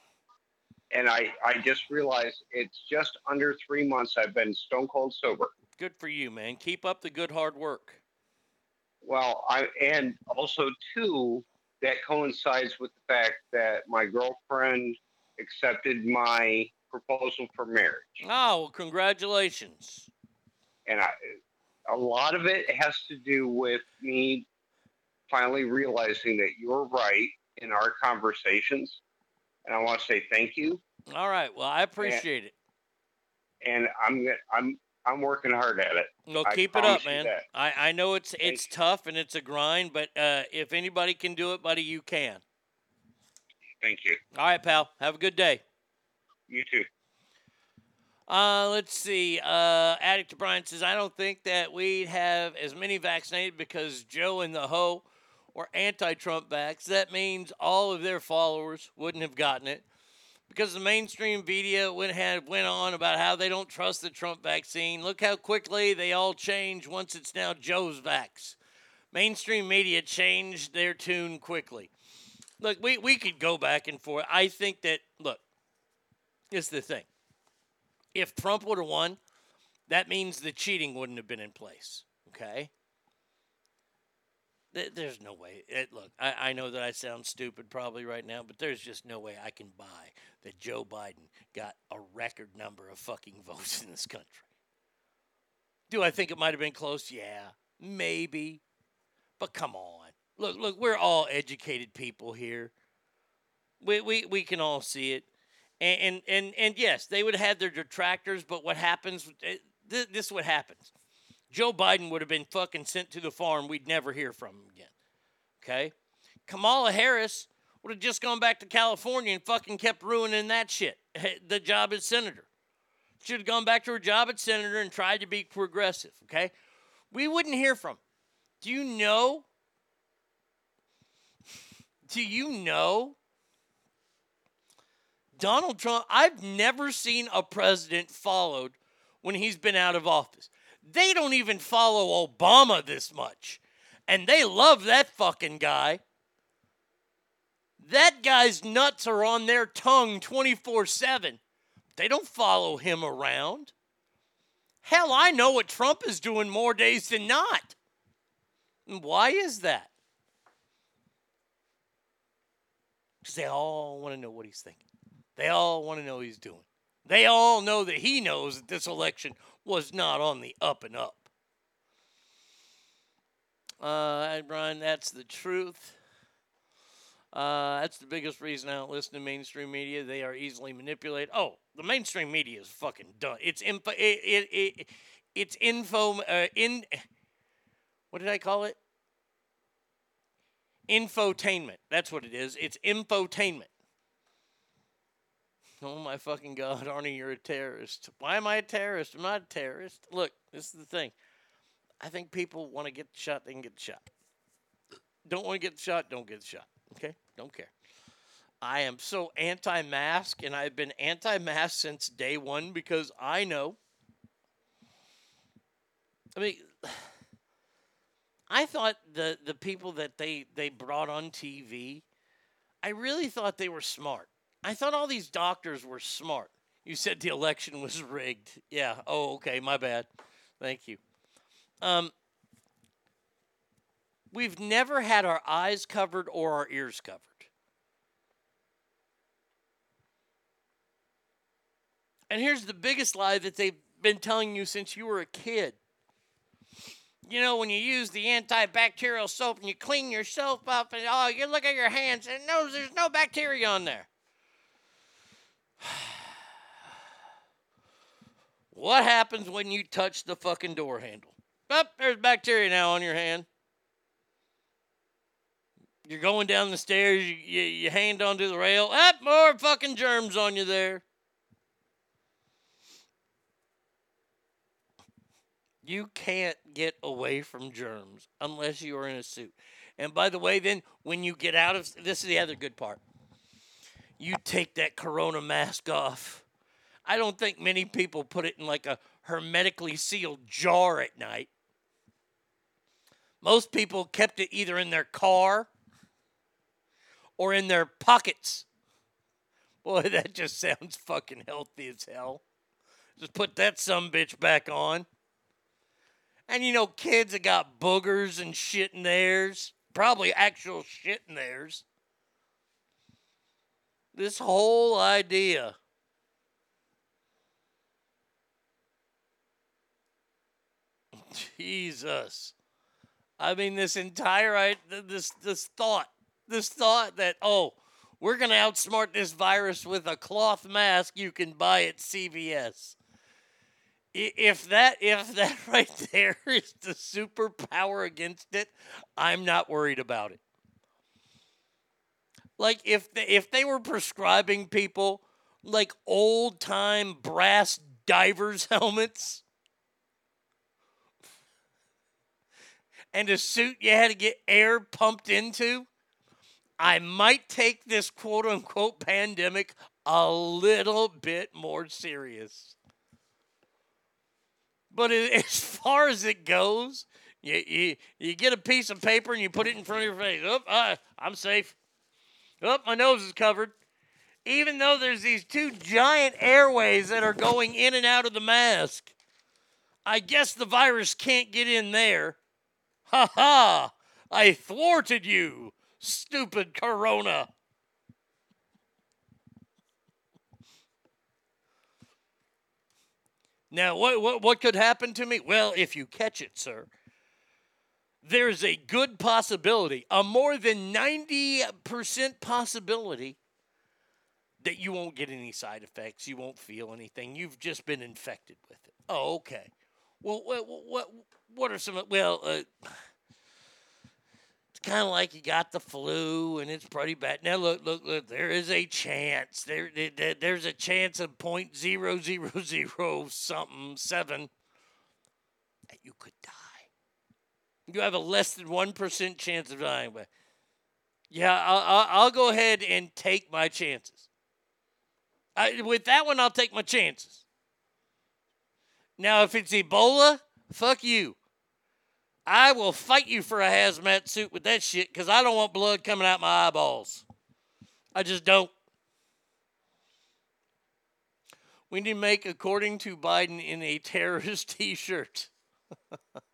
and I I just realized it's just under three months I've been stone cold sober. Good for you, man. Keep up the good hard work. Well, I and also too that coincides with the fact that my girlfriend accepted my proposal for marriage, Oh, well, congratulations. and I, a lot of it has to do with me finally realizing that you're right in our conversations, and I want to say thank you. All right. Well, I appreciate it. And I'm I'm I'm working hard at it. No, I keep it up, man. I, I know it's it's tough and it's a grind, but uh, if anybody can do it, buddy, you can. Thank you. All right, pal. Have a good day. You too. Uh, let's see. Uh, Addict to Brian says, I don't think that we'd have as many vaccinated because Joe and the Ho were anti Trump vax. That means all of their followers wouldn't have gotten it because the mainstream media went, had, went on about how they don't trust the Trump vaccine. Look how quickly they all change once it's now Joe's vax. Mainstream media changed their tune quickly. Look, we, we could go back and forth. I think that, look, is the thing if Trump would have won, that means the cheating wouldn't have been in place. Okay. Th- There's no way. It, look, I, I know that I sound stupid probably right now, but there's just no way I can buy that Joe Biden got a record number of fucking votes in this country. Do I think it might have been close? Yeah, maybe. But come on. Look, look, we're all educated people here. We, we, we can all see it. And, and, and, and yes, they would have their detractors, but what happens, eh, this is what happens. Joe Biden would have been fucking sent to the farm. We'd never hear from him again. Okay? Kamala Harris would have just gone back to California and fucking kept ruining that shit. The job as senator. Should have gone back to her job as senator and tried to be progressive. Okay? We wouldn't hear from. Do you know? Do you know? Donald Trump, I've never seen a president followed when he's been out of office. They don't even follow Obama this much. And they love that fucking guy. That guy's nuts are on their tongue 24 7. They don't follow him around. Hell, I know what Trump is doing more days than not. And why is that? Because they all want to know what he's thinking. They all want to know what he's doing. They all know that he knows that this election was not on the up and up. Uh, Brian, that's the truth. Uh, that's the biggest reason I don't listen to mainstream media. They are easily manipulated. Oh, the mainstream media is fucking done. It's info. It, it, it, it's info. Uh, in. What did I call it? Infotainment. That's what it is. It's infotainment. Oh my fucking god, Arnie, you're a terrorist. Why am I a terrorist? I'm not a terrorist. Look, this is the thing. I think people want to get shot, they can get shot. Don't want to get shot, don't get shot. Okay? Don't care. I am so anti mask, and I've been anti mask since day one because I know. I mean, I thought the, the people that they, they brought on TV, I really thought they were smart. I thought all these doctors were smart. You said the election was rigged. Yeah. Oh, okay. My bad. Thank you. Um, we've never had our eyes covered or our ears covered. And here's the biggest lie that they've been telling you since you were a kid. You know, when you use the antibacterial soap and you clean yourself up and oh, you look at your hands and no, there's no bacteria on there. What happens when you touch the fucking door handle? Up, oh, there's bacteria now on your hand. You're going down the stairs, you, you, you hand onto the rail. Up, oh, more fucking germs on you there. You can't get away from germs unless you are in a suit. And by the way, then when you get out of this is the other good part. You take that corona mask off. I don't think many people put it in like a hermetically sealed jar at night. Most people kept it either in their car or in their pockets. Boy, that just sounds fucking healthy as hell. Just put that some bitch back on. And you know, kids that got boogers and shit in theirs, probably actual shit in theirs. This whole idea Jesus. I mean, this entire this this thought, this thought that oh, we're gonna outsmart this virus with a cloth mask you can buy at CVS. If that if that right there is the superpower against it, I'm not worried about it. Like if they, if they were prescribing people like old time brass divers helmets and a suit you had to get air pumped into, I might take this quote unquote pandemic a little bit more serious. But as far as it goes, you, you, you get a piece of paper and you put it in front of your face. Oh, uh, I'm safe. Oh, my nose is covered. Even though there's these two giant airways that are going in and out of the mask. I guess the virus can't get in there. Ha ha! I thwarted you, stupid corona. Now, what, what, what could happen to me? Well, if you catch it, sir, there's a good possibility, a more than 90% possibility, that you won't get any side effects. You won't feel anything. You've just been infected with it. Oh, okay. Well, what, what, what are some, well, uh, it's kind of like you got the flu and it's pretty bad. Now look, look, look. There is a chance. There, there there's a chance of point zero zero zero something seven that you could die. You have a less than one percent chance of dying. But yeah, I'll, I'll, I'll go ahead and take my chances. I, with that one, I'll take my chances. Now, if it's Ebola, fuck you. I will fight you for a hazmat suit with that shit because I don't want blood coming out my eyeballs. I just don't. We need to make according to Biden in a terrorist t shirt.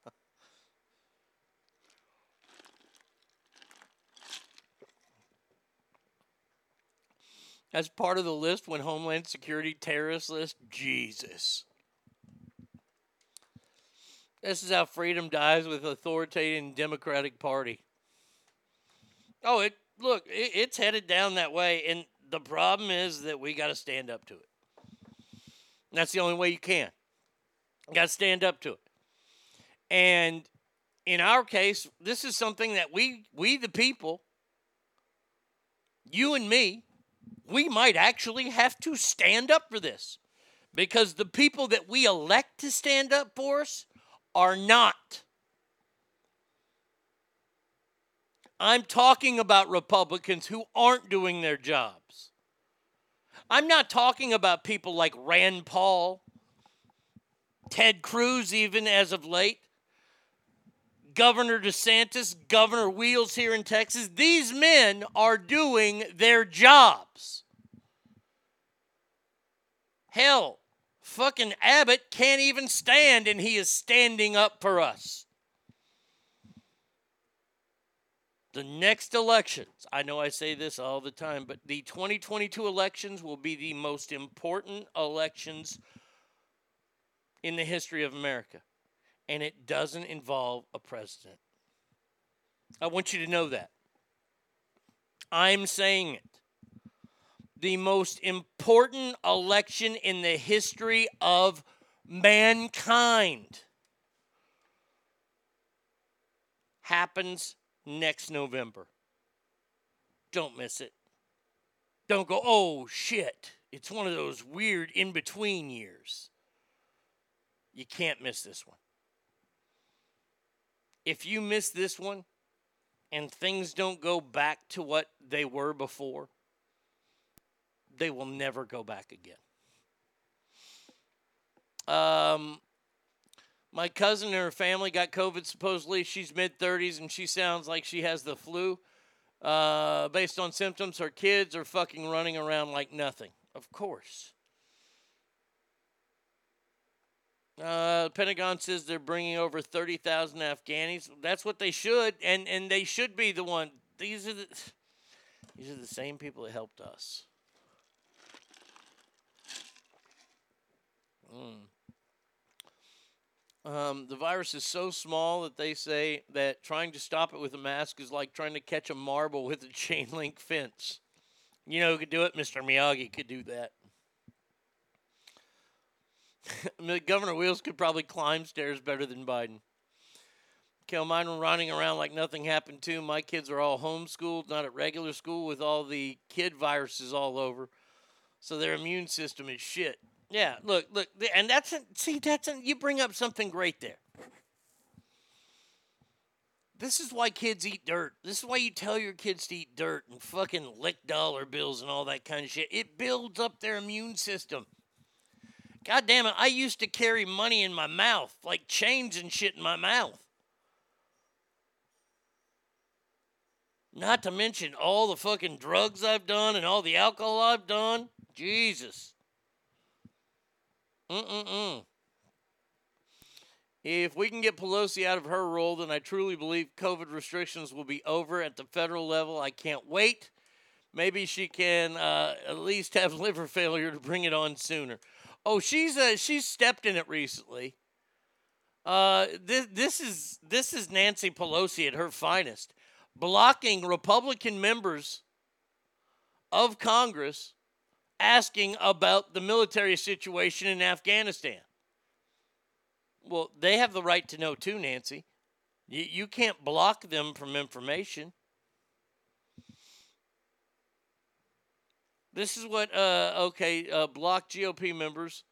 As part of the list when Homeland Security terrorist list, Jesus. This is how freedom dies with authoritarian Democratic Party. Oh, it look, it, it's headed down that way, and the problem is that we got to stand up to it. That's the only way you can. Got to stand up to it. And in our case, this is something that we we the people, you and me, we might actually have to stand up for this. Because the people that we elect to stand up for us are not. I'm talking about Republicans who aren't doing their jobs. I'm not talking about people like Rand Paul, Ted Cruz, even as of late, Governor DeSantis, Governor Wheels here in Texas. These men are doing their jobs. Hell, fucking Abbott can't even stand, and he is standing up for us. The next elections, I know I say this all the time, but the 2022 elections will be the most important elections in the history of America. And it doesn't involve a president. I want you to know that. I'm saying it the most important election in the history of mankind happens next November. Don't miss it. Don't go, oh shit. It's one of those weird in between years. You can't miss this one. If you miss this one and things don't go back to what they were before, they will never go back again. Um, my cousin and her family got COVID supposedly. She's mid 30s and she sounds like she has the flu. Uh, based on symptoms, her kids are fucking running around like nothing. Of course. Uh, Pentagon says they're bringing over 30,000 Afghanis. That's what they should, and, and they should be the one. These are the, these are the same people that helped us. Mm. Um, the virus is so small that they say that trying to stop it with a mask is like trying to catch a marble with a chain link fence. You know who could do it? Mr. Miyagi could do that. Governor Wheels could probably climb stairs better than Biden. Kel, mine were running around like nothing happened too. My kids are all homeschooled, not at regular school, with all the kid viruses all over. So their immune system is shit. Yeah, look, look, and that's a, see, that's a, you bring up something great there. This is why kids eat dirt. This is why you tell your kids to eat dirt and fucking lick dollar bills and all that kind of shit. It builds up their immune system. God damn it, I used to carry money in my mouth, like chains and shit in my mouth. Not to mention all the fucking drugs I've done and all the alcohol I've done. Jesus. Mm-mm-mm. If we can get Pelosi out of her role, then I truly believe COVID restrictions will be over at the federal level. I can't wait. Maybe she can uh, at least have liver failure to bring it on sooner. Oh, she's uh, she's stepped in it recently. Uh, this this is this is Nancy Pelosi at her finest, blocking Republican members of Congress asking about the military situation in Afghanistan. Well, they have the right to know too, Nancy. You, you can't block them from information. This is what, uh, okay, uh, block GOP members.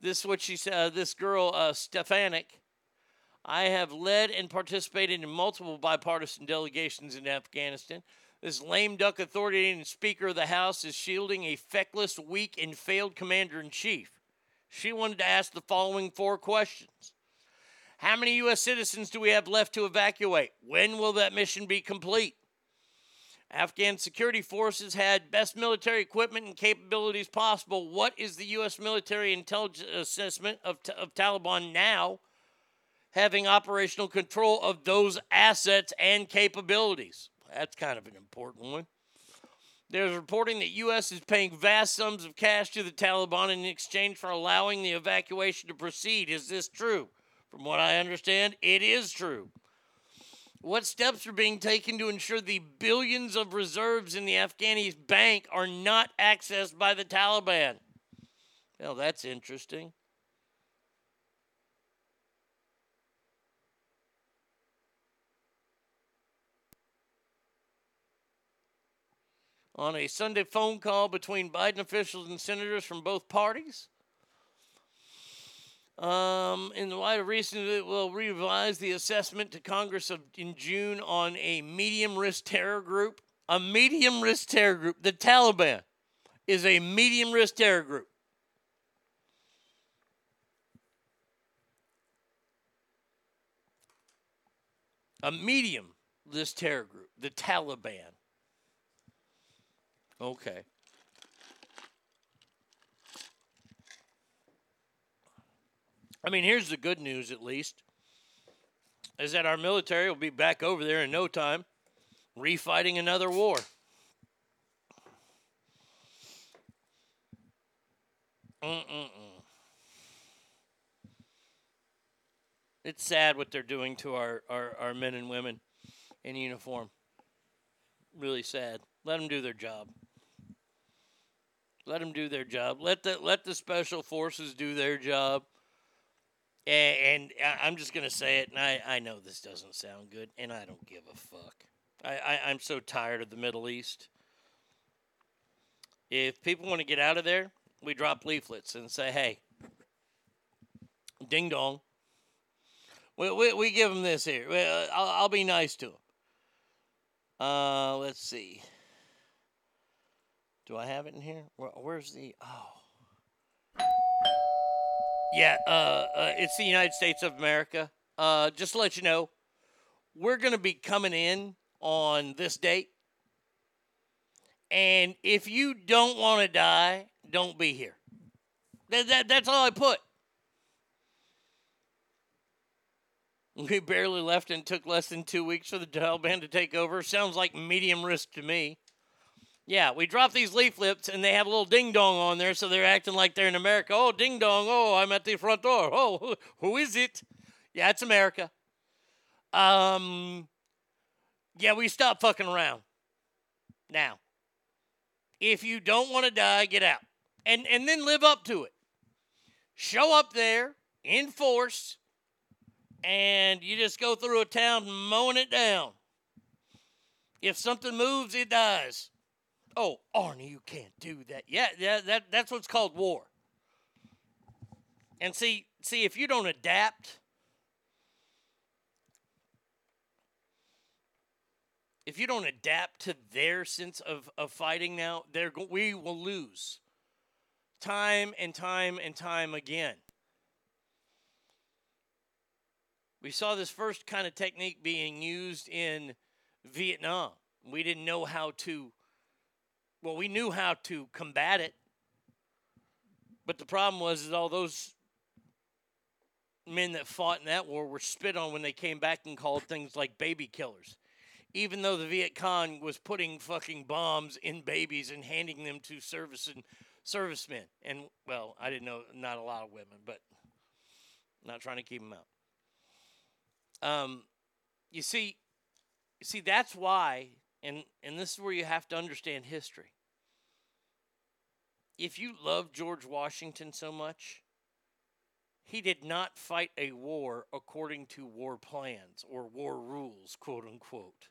This is what she said. Uh, this girl, uh, Stefanik. I have led and participated in multiple bipartisan delegations in Afghanistan. This lame duck authoritarian Speaker of the House is shielding a feckless, weak, and failed commander in chief. She wanted to ask the following four questions How many U.S. citizens do we have left to evacuate? When will that mission be complete? Afghan security forces had best military equipment and capabilities possible. What is the U.S. military intelligence assessment of, of Taliban now having operational control of those assets and capabilities? That's kind of an important one. There's reporting that U.S. is paying vast sums of cash to the Taliban in exchange for allowing the evacuation to proceed. Is this true? From what I understand, it is true. What steps are being taken to ensure the billions of reserves in the Afghani bank are not accessed by the Taliban? Well, that's interesting. On a Sunday phone call between Biden officials and senators from both parties, um, in the light of recent, it will revise the assessment to Congress of, in June on a medium risk terror group. A medium risk terror group. The Taliban is a medium risk terror group. A medium risk terror group. The Taliban. Okay. I mean, here's the good news, at least, is that our military will be back over there in no time, refighting another war. Mm-mm-mm. It's sad what they're doing to our, our, our men and women in uniform. Really sad. Let them do their job. Let them do their job. Let the let the special forces do their job. And, I'm just gonna say it, and I, I know this doesn't sound good, and I don't give a fuck. I, I I'm so tired of the Middle East. If people want to get out of there, we drop leaflets and say, "Hey, ding dong." We, we, we give them this here. I'll, I'll be nice to them. Uh, let's see. Do I have it in here? Where, where's the? Oh. Yeah, uh, uh, it's the United States of America. Uh, just to let you know, we're going to be coming in on this date. And if you don't want to die, don't be here. That, that, that's all I put. We barely left and took less than two weeks for the Taliban to take over. Sounds like medium risk to me. Yeah, we drop these leaflets and they have a little ding dong on there, so they're acting like they're in America. Oh, ding dong. Oh, I'm at the front door. Oh, who, who is it? Yeah, it's America. Um, yeah, we stop fucking around. Now, if you don't want to die, get out. And and then live up to it. Show up there in force and you just go through a town mowing it down. If something moves, it dies. Oh, Arnie, you can't do that. Yeah, yeah, that, that's what's called war. And see, see, if you don't adapt, if you don't adapt to their sense of, of fighting now, they're we will lose time and time and time again. We saw this first kind of technique being used in Vietnam. We didn't know how to, well, we knew how to combat it. But the problem was that all those men that fought in that war were spit on when they came back and called things like baby killers. Even though the Viet Cong was putting fucking bombs in babies and handing them to service and servicemen. And well, I didn't know not a lot of women, but not trying to keep them out. Um, you see, you see, that's why, and and this is where you have to understand history. If you love George Washington so much, he did not fight a war according to war plans or war rules, quote unquote.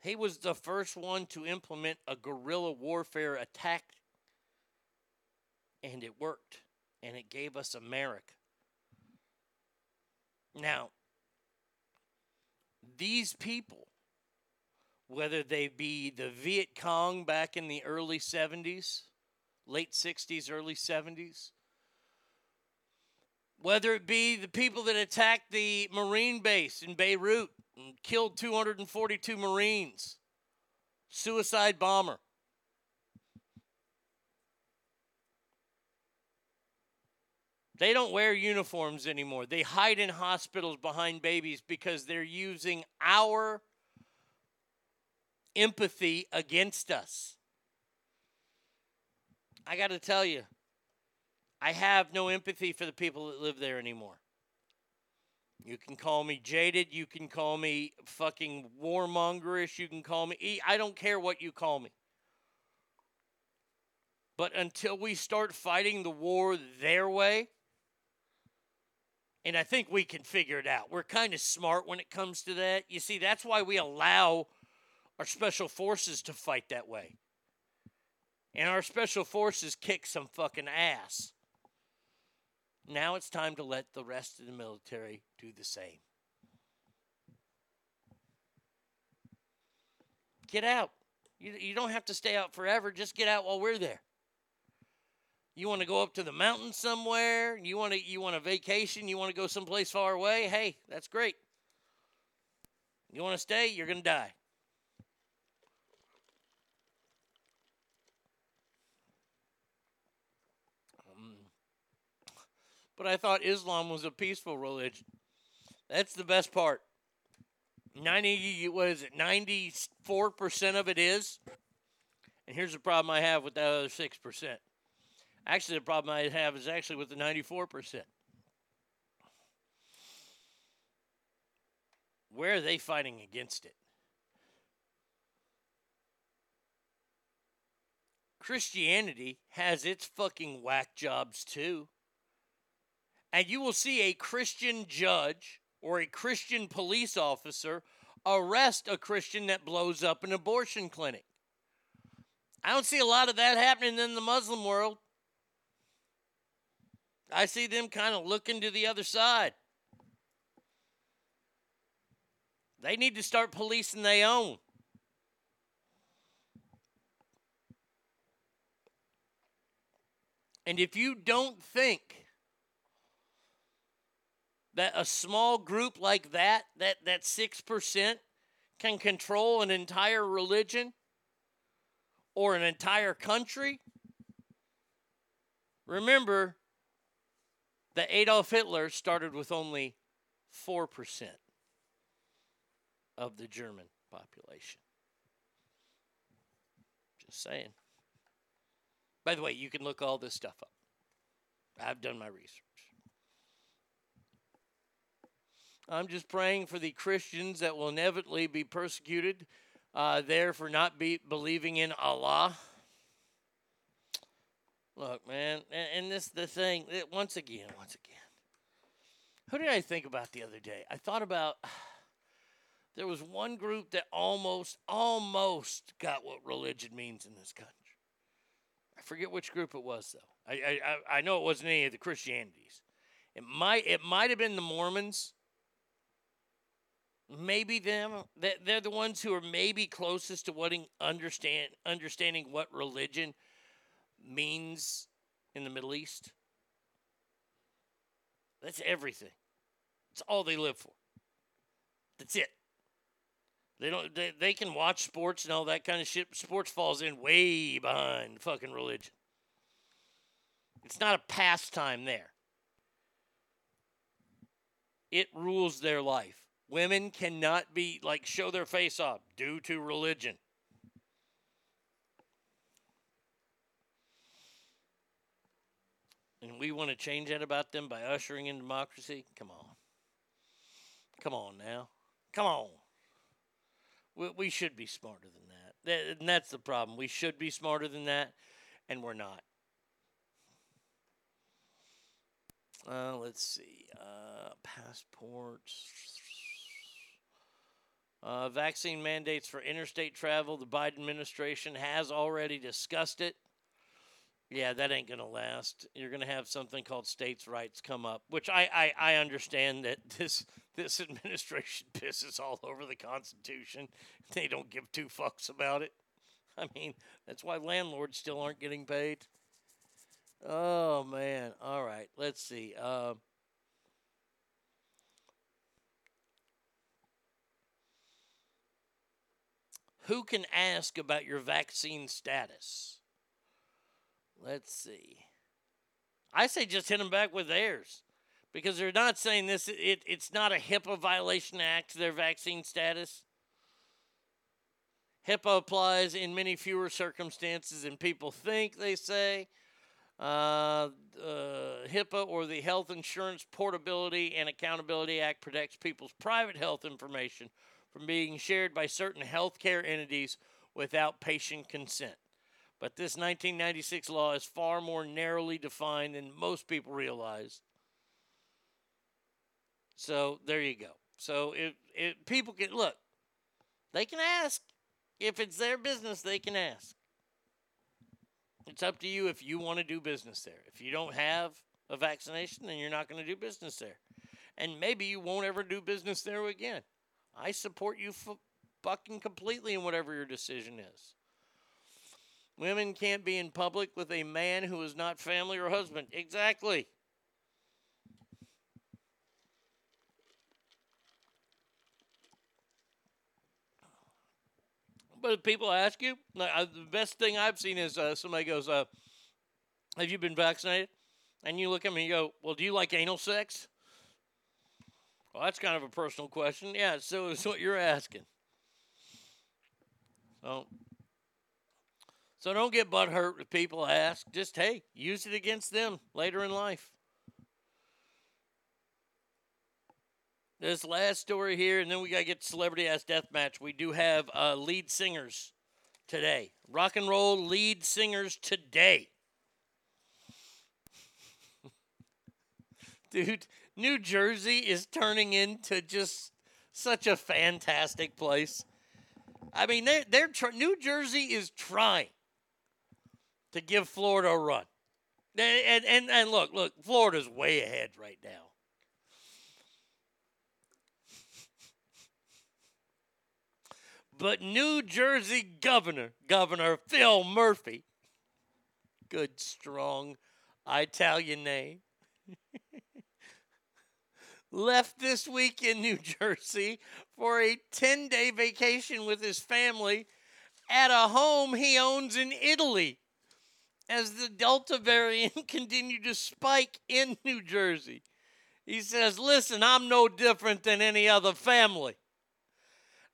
He was the first one to implement a guerrilla warfare attack, and it worked, and it gave us America. Now, these people, whether they be the Viet Cong back in the early 70s, late 60s, early 70s, whether it be the people that attacked the Marine base in Beirut and killed 242 Marines, suicide bomber. They don't wear uniforms anymore. They hide in hospitals behind babies because they're using our empathy against us. I got to tell you, I have no empathy for the people that live there anymore. You can call me jaded. You can call me fucking warmongerish. You can call me. I don't care what you call me. But until we start fighting the war their way, and I think we can figure it out. We're kind of smart when it comes to that. You see, that's why we allow our special forces to fight that way. And our special forces kick some fucking ass. Now it's time to let the rest of the military do the same. Get out. You, you don't have to stay out forever. Just get out while we're there. You want to go up to the mountains somewhere? You want to you want a vacation? You want to go someplace far away? Hey, that's great. You want to stay? You're going to die. Um, but I thought Islam was a peaceful religion. That's the best part. 90 what is it? 94% of it is. And here's the problem I have with that other 6%. Actually, the problem I have is actually with the 94%. Where are they fighting against it? Christianity has its fucking whack jobs too. And you will see a Christian judge or a Christian police officer arrest a Christian that blows up an abortion clinic. I don't see a lot of that happening in the Muslim world. I see them kind of looking to the other side. They need to start policing their own. And if you don't think that a small group like that, that, that 6%, can control an entire religion or an entire country, remember that Adolf Hitler started with only 4% of the German population. Just saying. By the way, you can look all this stuff up. I've done my research. I'm just praying for the Christians that will inevitably be persecuted uh, there for not be believing in Allah. Look, man, and, and this the thing. It, once again, once again, who did I think about the other day? I thought about there was one group that almost, almost got what religion means in this country. I forget which group it was though. I I, I know it wasn't any of the Christianities. It might it might have been the Mormons. Maybe them. They're the ones who are maybe closest to what understand understanding what religion means in the Middle East. That's everything. It's all they live for. That's it. They don't. They, they can watch sports and all that kind of shit. Sports falls in way behind fucking religion. It's not a pastime there. It rules their life. Women cannot be like show their face off due to religion. And we want to change that about them by ushering in democracy? Come on. Come on now. Come on. We, we should be smarter than that. that. And that's the problem. We should be smarter than that, and we're not. Uh, let's see. Uh, passports. Uh, vaccine mandates for interstate travel. The Biden administration has already discussed it. Yeah, that ain't gonna last. You're gonna have something called states' rights come up, which I, I, I understand that this this administration pisses all over the Constitution. They don't give two fucks about it. I mean, that's why landlords still aren't getting paid. Oh man! All right, let's see. Uh, who can ask about your vaccine status? Let's see. I say just hit them back with theirs because they're not saying this. It, it's not a HIPAA violation act their vaccine status. HIPAA applies in many fewer circumstances than people think, they say. Uh, uh, HIPAA or the Health Insurance Portability and Accountability Act protects people's private health information from being shared by certain healthcare entities without patient consent. But this 1996 law is far more narrowly defined than most people realize. So there you go. So if, people can look, they can ask. If it's their business, they can ask. It's up to you if you want to do business there. If you don't have a vaccination, then you're not going to do business there. And maybe you won't ever do business there again. I support you fucking completely in whatever your decision is. Women can't be in public with a man who is not family or husband. Exactly. But if people ask you, the best thing I've seen is uh, somebody goes, uh, "Have you been vaccinated?" And you look at me and you go, "Well, do you like anal sex?" Well, that's kind of a personal question. Yeah, so it's what you're asking. So, so don't get butt hurt if people ask. Just hey, use it against them later in life. This last story here, and then we gotta get celebrity ass death match. We do have uh, lead singers today. Rock and roll lead singers today. Dude, New Jersey is turning into just such a fantastic place. I mean, they're, they're tr- New Jersey is trying to give Florida a run. And, and, and look, look, Florida's way ahead right now. But New Jersey Governor, Governor Phil Murphy, good, strong Italian name, left this week in New Jersey for a 10 day vacation with his family at a home he owns in Italy as the Delta variant continued to spike in New Jersey. He says, Listen, I'm no different than any other family.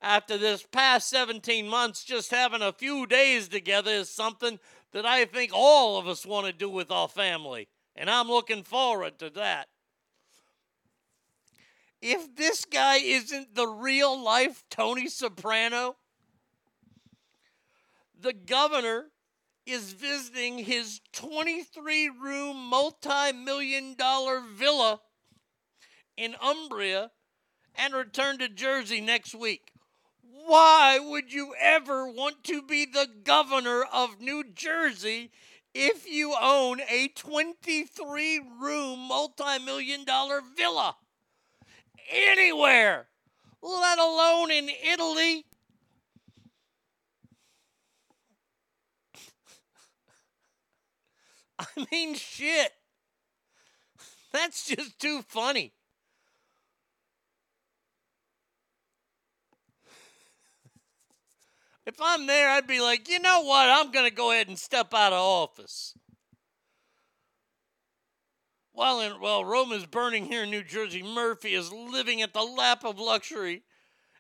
After this past 17 months, just having a few days together is something that I think all of us want to do with our family. And I'm looking forward to that if this guy isn't the real life Tony Soprano, the governor is visiting his 23 room, multi million dollar villa in Umbria and return to Jersey next week. Why would you ever want to be the governor of New Jersey if you own a 23 room, multi million dollar villa? anywhere, let alone in Italy. I mean, shit. That's just too funny. If I'm there, I'd be like, you know what? I'm going to go ahead and step out of office. While, in, while Rome is burning here in New Jersey, Murphy is living at the lap of luxury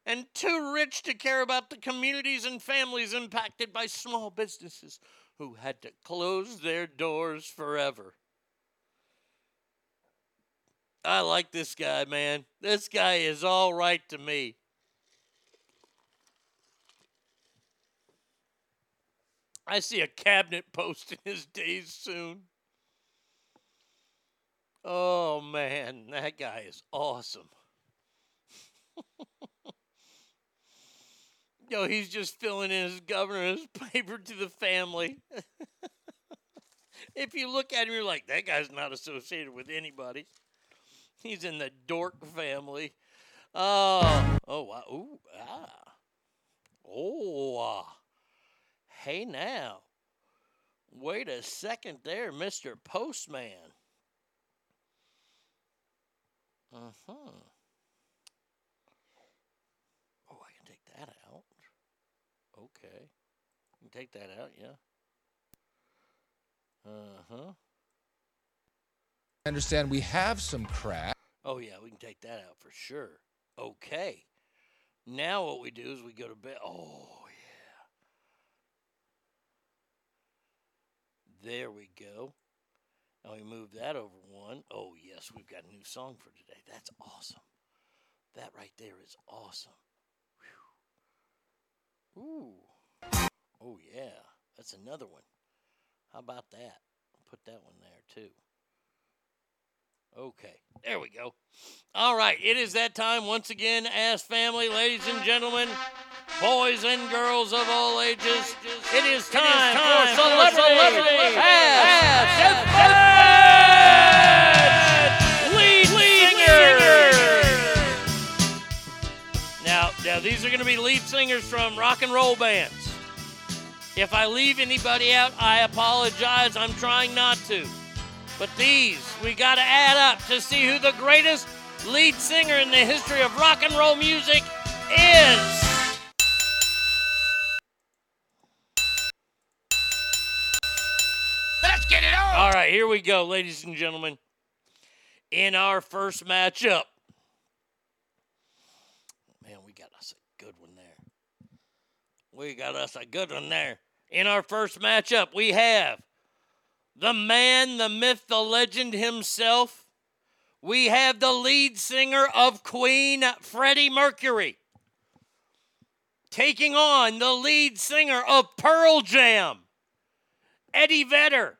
and too rich to care about the communities and families impacted by small businesses who had to close their doors forever. I like this guy, man. This guy is all right to me. I see a cabinet post in his days soon. Oh man, that guy is awesome. Yo, he's just filling in his governor's paper to the family. if you look at him, you're like, that guy's not associated with anybody. He's in the dork family. Oh, oh, wow. Ooh, ah. Oh, ah. Hey now. Wait a second there, Mr. Postman. Uh huh. Oh, I can take that out. Okay. You can take that out, yeah. Uh huh. I understand we have some crack. Oh, yeah, we can take that out for sure. Okay. Now what we do is we go to bed. Oh, yeah. There we go. Now we move that over one. Oh, yes, we've got a new song for today. That's awesome. That right there is awesome. Whew. Ooh. Oh, yeah. That's another one. How about that? Put that one there, too. Okay, there we go. All right, it is that time once again, Ass Family, ladies and gentlemen, boys and girls of all ages. It is time, for Celebrity, Ass Lead, Singer. Now, now these are going to be lead singers from rock and roll bands. If I leave anybody out, I apologize. I'm trying not to. But these, we got to add up to see who the greatest lead singer in the history of rock and roll music is. Let's get it on. All right, here we go, ladies and gentlemen. In our first matchup, man, we got us a good one there. We got us a good one there. In our first matchup, we have the man, the myth, the legend himself. We have the lead singer of Queen, Freddie Mercury, taking on the lead singer of Pearl Jam, Eddie Vedder.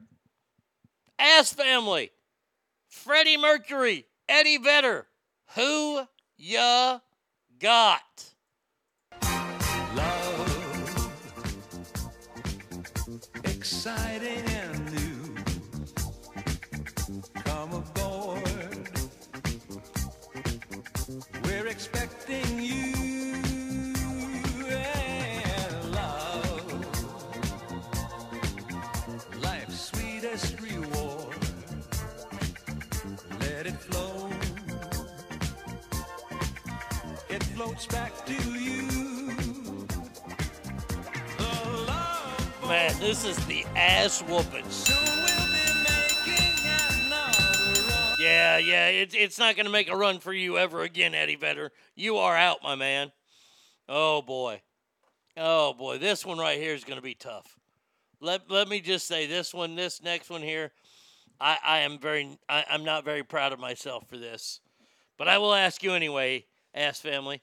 Ass Family, Freddie Mercury, Eddie Vedder. Who ya got? Expecting you and love. Life's sweetest reward. Let it flow. It floats back to you. Man, this is the ass whooping. Yeah, yeah, it's it's not gonna make a run for you ever again, Eddie Vedder. You are out, my man. Oh boy, oh boy, this one right here is gonna be tough. Let let me just say this one, this next one here. I I am very I, I'm not very proud of myself for this, but I will ask you anyway, ass family.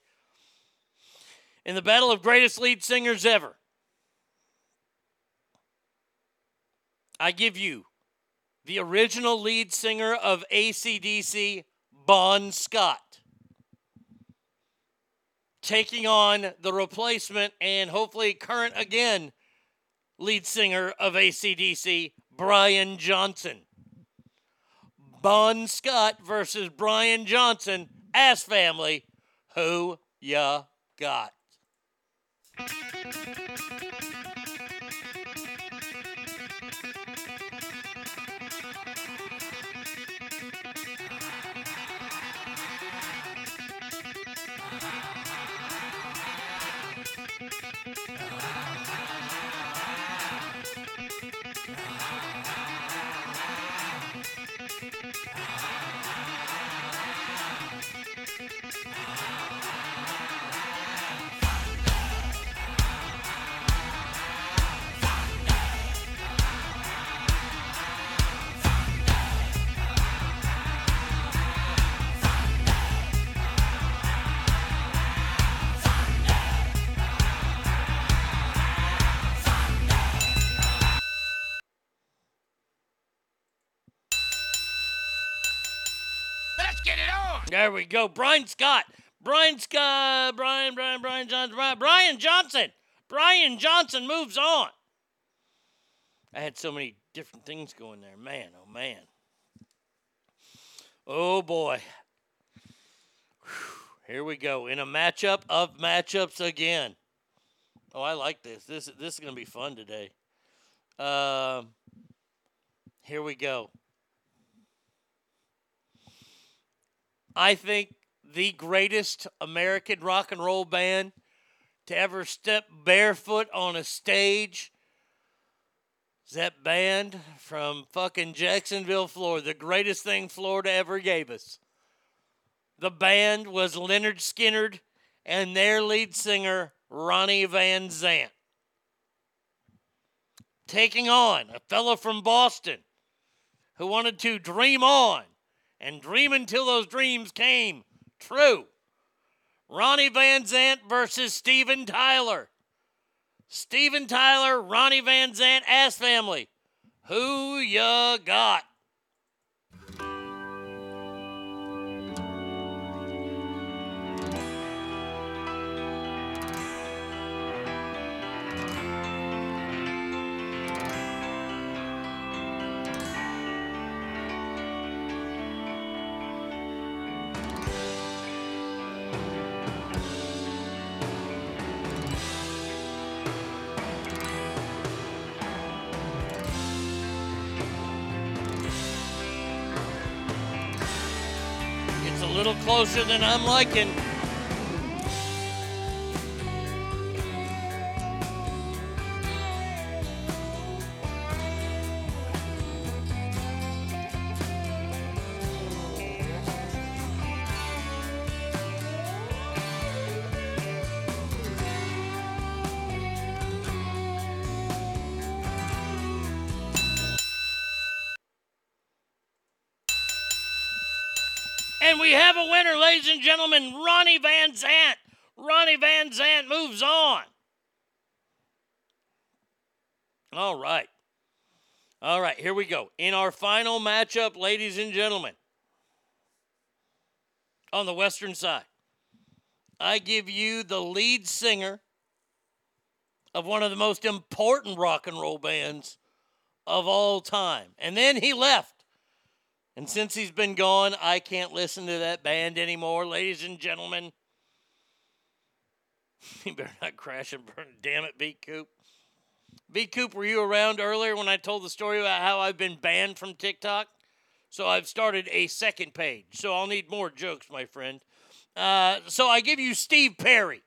In the battle of greatest lead singers ever. I give you the original lead singer of ACDC, Bon Scott, taking on the replacement and hopefully current again lead singer of ACDC, Brian Johnson. Bon Scott versus Brian Johnson, Ass Family. Who ya got? There we go. Brian Scott. Brian Scott. Brian, Brian, Brian Johnson. Brian, Brian Johnson. Brian Johnson moves on. I had so many different things going there. Man, oh man. Oh boy. Whew. Here we go. In a matchup of matchups again. Oh, I like this. This this is gonna be fun today. Um, here we go. I think the greatest American rock and roll band to ever step barefoot on a stage is that band from fucking Jacksonville, Florida. The greatest thing Florida ever gave us. The band was Lynyrd Skynyrd and their lead singer, Ronnie Van Zant. Taking on a fellow from Boston who wanted to dream on and dream until those dreams came true. Ronnie Van Zant versus Steven Tyler. Steven Tyler, Ronnie Van Zant, Ass Family. Who ya got? Closer than I'm liking. Have a winner, ladies and gentlemen, Ronnie Van Zant. Ronnie Van Zant moves on. All right. All right, here we go. In our final matchup, ladies and gentlemen, on the western side, I give you the lead singer of one of the most important rock and roll bands of all time. And then he left. And since he's been gone, I can't listen to that band anymore, ladies and gentlemen. You better not crash and burn. Damn it, Beat Coop. Beat Coop, were you around earlier when I told the story about how I've been banned from TikTok? So I've started a second page. So I'll need more jokes, my friend. Uh, so I give you Steve Perry.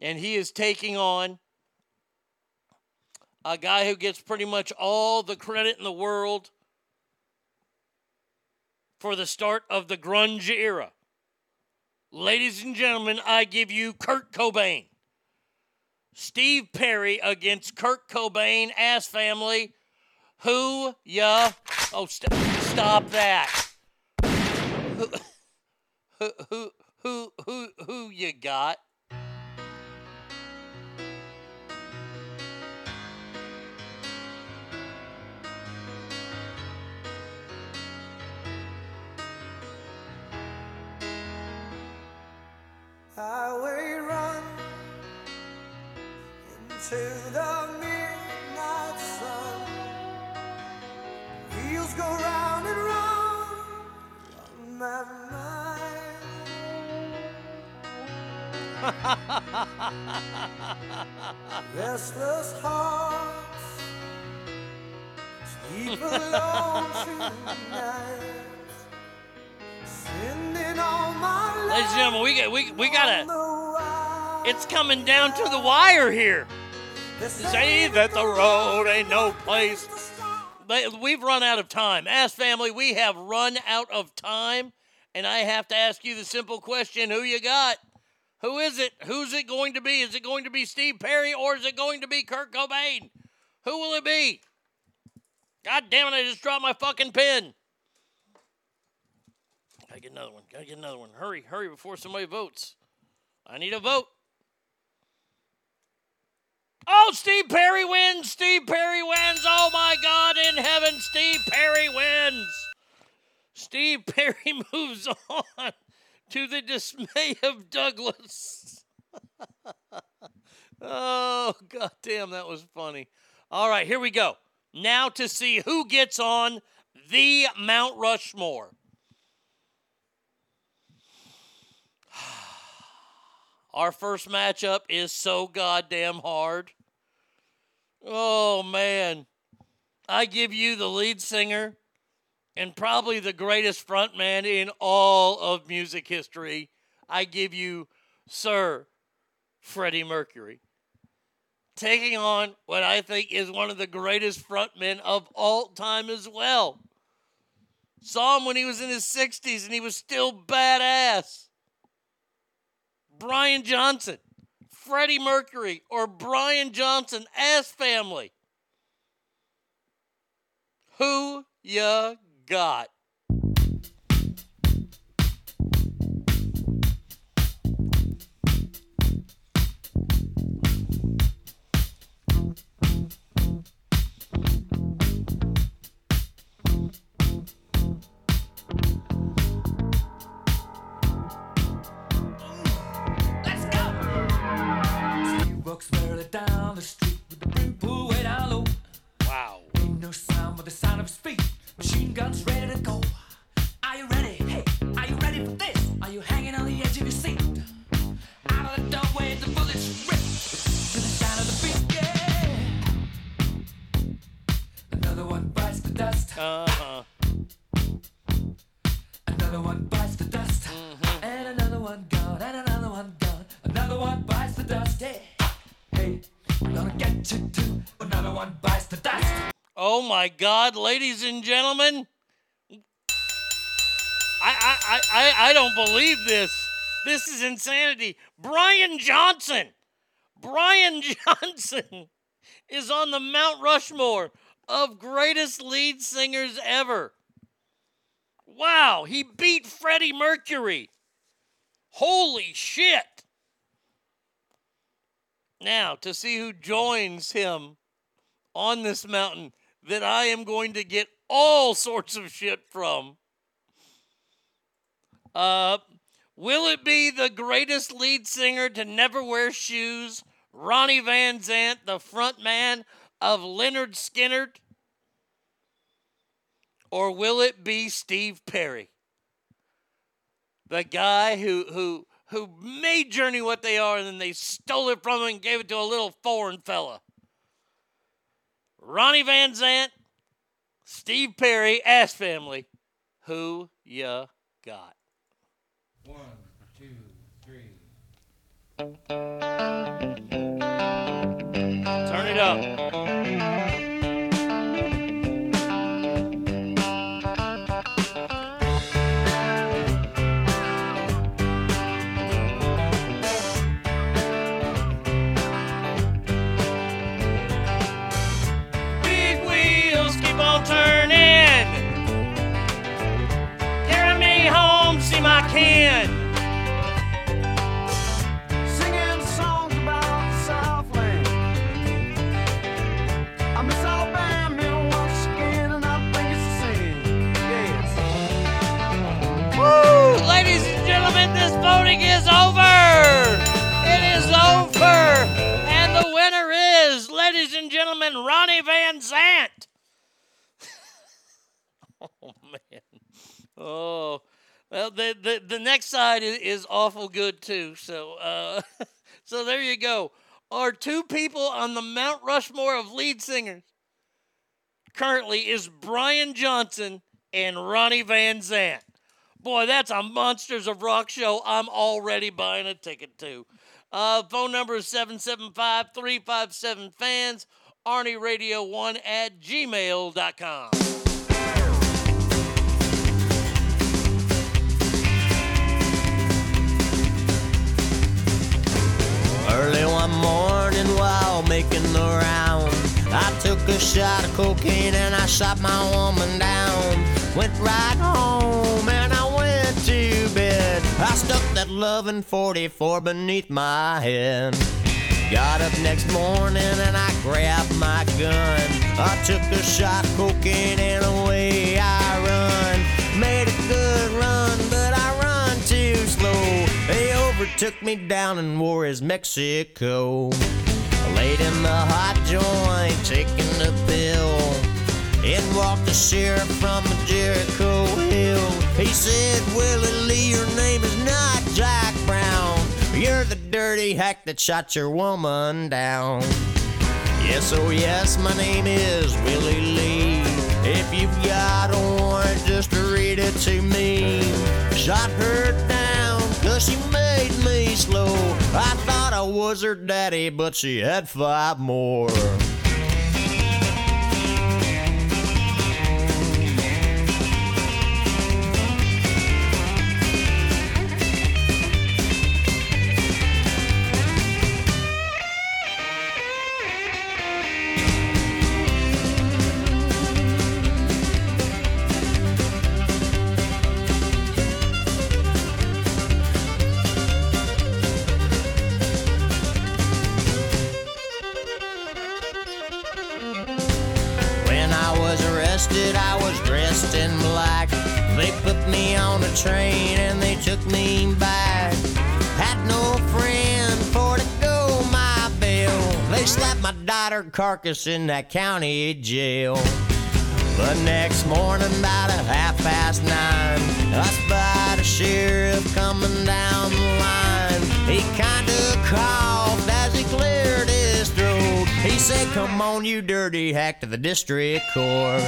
And he is taking on a guy who gets pretty much all the credit in the world for the start of the grunge era. Ladies and gentlemen, I give you Kurt Cobain. Steve Perry against Kurt Cobain, ass family. Who ya? Oh, st- stop that. Who, who, who, who, who, who you got? Restless hearts sleep alone tonight. Sending all my Ladies and gentlemen, we got we we gotta. It's coming down to the wire here. Say that the road ain't no place. they, we've run out of time. Ask family, we have run out of time, and I have to ask you the simple question: Who you got? Who is it? Who's it going to be? Is it going to be Steve Perry or is it going to be Kurt Cobain? Who will it be? God damn it! I just dropped my fucking pen. Gotta get another one. Gotta get another one. Hurry, hurry before somebody votes. I need a vote. Oh, Steve Perry wins! Steve Perry wins! Oh my God in heaven, Steve Perry wins! Steve Perry moves on to the dismay of Douglas. oh, God damn, that was funny. All right, here we go. Now to see who gets on the Mount Rushmore. Our first matchup is so goddamn hard. Oh, man. I give you the lead singer and probably the greatest frontman in all of music history. I give you Sir Freddie Mercury. Taking on what I think is one of the greatest frontmen of all time as well. Saw him when he was in his 60s and he was still badass. Brian Johnson, Freddie Mercury, or Brian Johnson as family. Who ya got? My God, ladies and gentlemen. I, I, I, I, don't believe this. This is insanity. Brian Johnson. Brian Johnson is on the Mount Rushmore of greatest lead singers ever. Wow, he beat Freddie Mercury. Holy shit. Now, to see who joins him on this mountain that I am going to get all sorts of shit from. Uh, will it be the greatest lead singer to never wear shoes, Ronnie Van Zant, the front man of Lynyrd Skynyrd? Or will it be Steve Perry? The guy who who who made Journey what they are and then they stole it from him and gave it to a little foreign fella. Ronnie Van Zant, Steve Perry, Ass Family. Who ya got? One, two, three. Turn it up. Gentlemen, this voting is over. It is over. And the winner is, ladies and gentlemen, Ronnie Van Zant. oh, man. Oh. Well, the, the, the next side is, awful good, too. So, uh, so there you go. Our two people on the Mount Rushmore of lead singers currently is Brian Johnson and Ronnie Van Zant. Boy, that's a Monsters of Rock show I'm already buying a ticket to. Uh, phone number is 775 357 fans ArnieRadio1 at gmail.com. Morning while making the round, I took a shot of cocaine and I shot my woman down. Went right home and I went to bed. I stuck that loving 44 beneath my head. Got up next morning and I grabbed my gun. I took a shot of cocaine and away I Overtook me down in Juarez, Mexico. Laid in the hot joint, taking the pill. In walked the sheriff from Jericho Hill. He said, Willie Lee, your name is not Jack Brown. You're the dirty hack that shot your woman down. Yes, oh yes, my name is Willie Lee. If you've got a warrant, just read it to me. Shot her down, cause she slow. I thought I was her daddy, but she had five more. My carcass in that county jail. The next morning, about a half past nine, I spied a sheriff coming down the line. He kinda coughed as he cleared his throat. He said, Come on, you dirty hack, to the district court.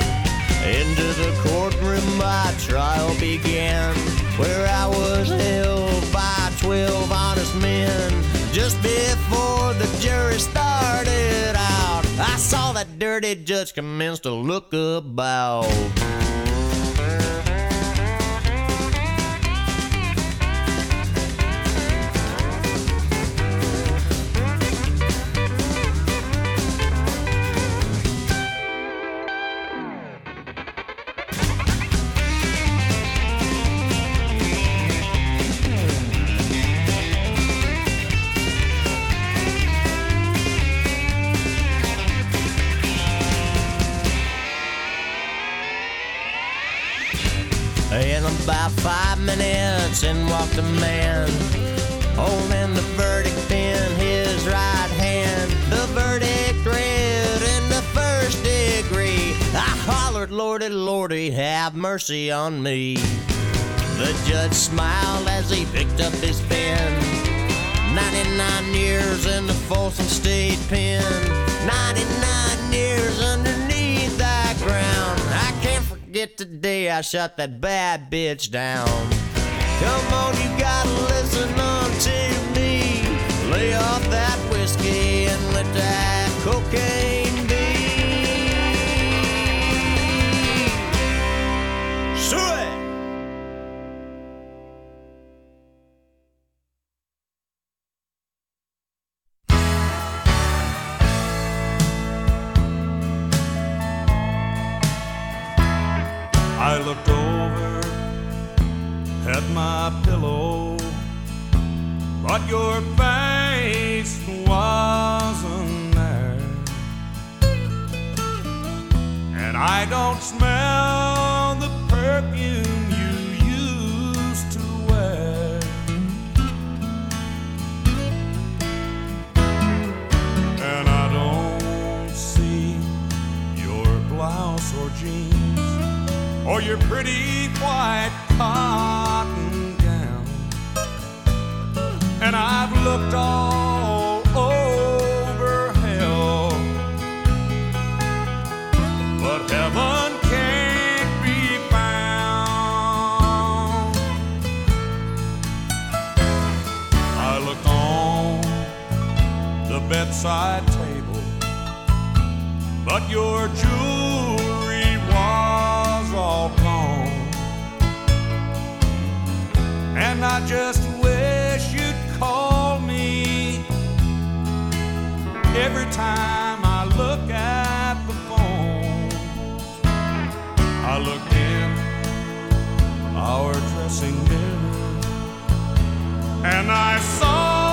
Into the courtroom, my trial began, where I was held by 12 honest men. Just before the jury started I saw that dirty judge commence to look about. About five minutes, and walked a man, holding the verdict in his right hand. The verdict read in the first degree. I hollered, Lordy, Lordy, have mercy on me. The judge smiled as he picked up his pen. 99 years in the Folsom State Pen. 99 years underneath forget the I shut that bad bitch down. Come on, you gotta listen on to me. Lay off that whiskey and let that cocaine looked over at my pillow, but your face wasn't there. And I don't smell the perfume you used to wear. And I don't see your blouse or jeans or your pretty white cotton gown. And I've looked all over hell, but heaven can't be found. I looked on the bedside table but your jewelry And I just wish you'd call me every time I look at the phone. I look in our dressing mirror and I saw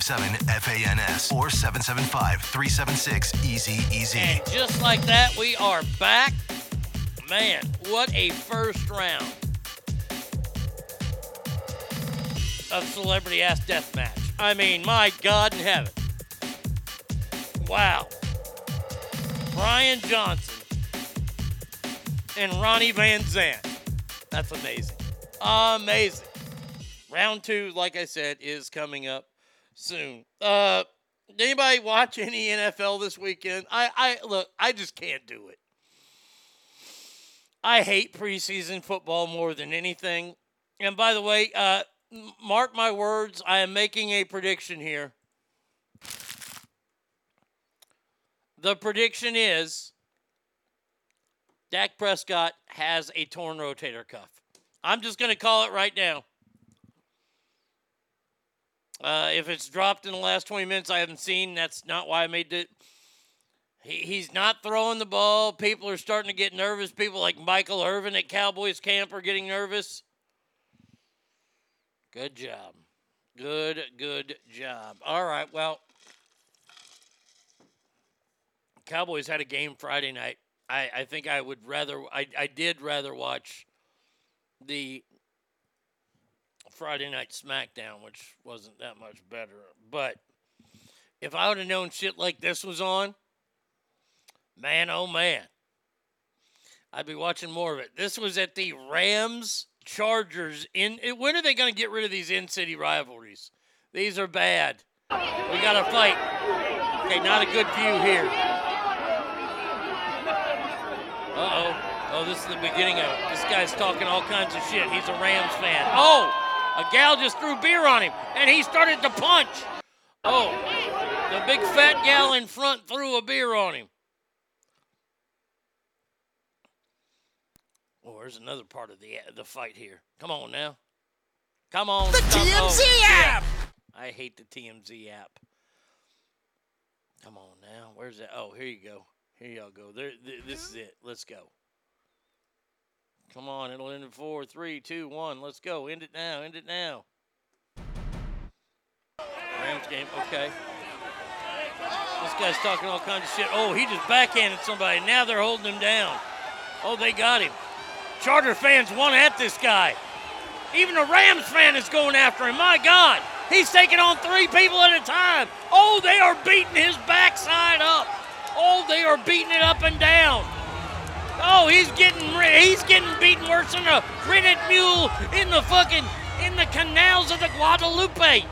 775-357-FANS or 775-376-EASY-EASY. And just like that, we are back. Man, what a first round of Celebrity Ass Deathmatch. I mean, my God in heaven. Wow. Brian Johnson and Ronnie Van Zant. That's amazing. Amazing. Round two, like I said, is coming up soon. Uh, anybody watch any NFL this weekend? I, I look, I just can't do it. I hate preseason football more than anything. And by the way, uh, mark my words, I am making a prediction here. The prediction is Dak Prescott has a torn rotator cuff. I'm just going to call it right now. Uh, if it's dropped in the last 20 minutes, I haven't seen. That's not why I made it. He, he's not throwing the ball. People are starting to get nervous. People like Michael Irvin at Cowboys camp are getting nervous. Good job. Good, good job. All right. Well, Cowboys had a game Friday night. I, I think I would rather, I, I did rather watch the Friday night SmackDown, which wasn't that much better. But if I would have known shit like this was on, man, oh man, I'd be watching more of it. This was at the Rams Chargers. In when are they going to get rid of these in city rivalries? These are bad. We got to fight. Okay, not a good view here. Uh oh. Oh, this is the beginning of it. This guy's talking all kinds of shit. He's a Rams fan. Oh, a gal just threw beer on him, and he started to punch. Oh, the big fat gal in front threw a beer on him. Oh, there's another part of the the fight here. Come on now. Come on. The oh, TMZ yeah. app. I hate the TMZ app. Come on now. Where's that? Oh, here you go. Here y'all go. There, th- this is it. Let's go. Come on, it'll end in four, three, two, one. Let's go. End it now. End it now. Rams game. Okay. This guy's talking all kinds of shit. Oh, he just backhanded somebody. Now they're holding him down. Oh, they got him. Charger fans want at this guy. Even a Rams fan is going after him. My God. He's taking on three people at a time. Oh, they are beating his backside up. Oh, they are beating it up and down. Oh, he's getting he's getting beaten worse than a rented mule in the fucking in the canals of the Guadalupe.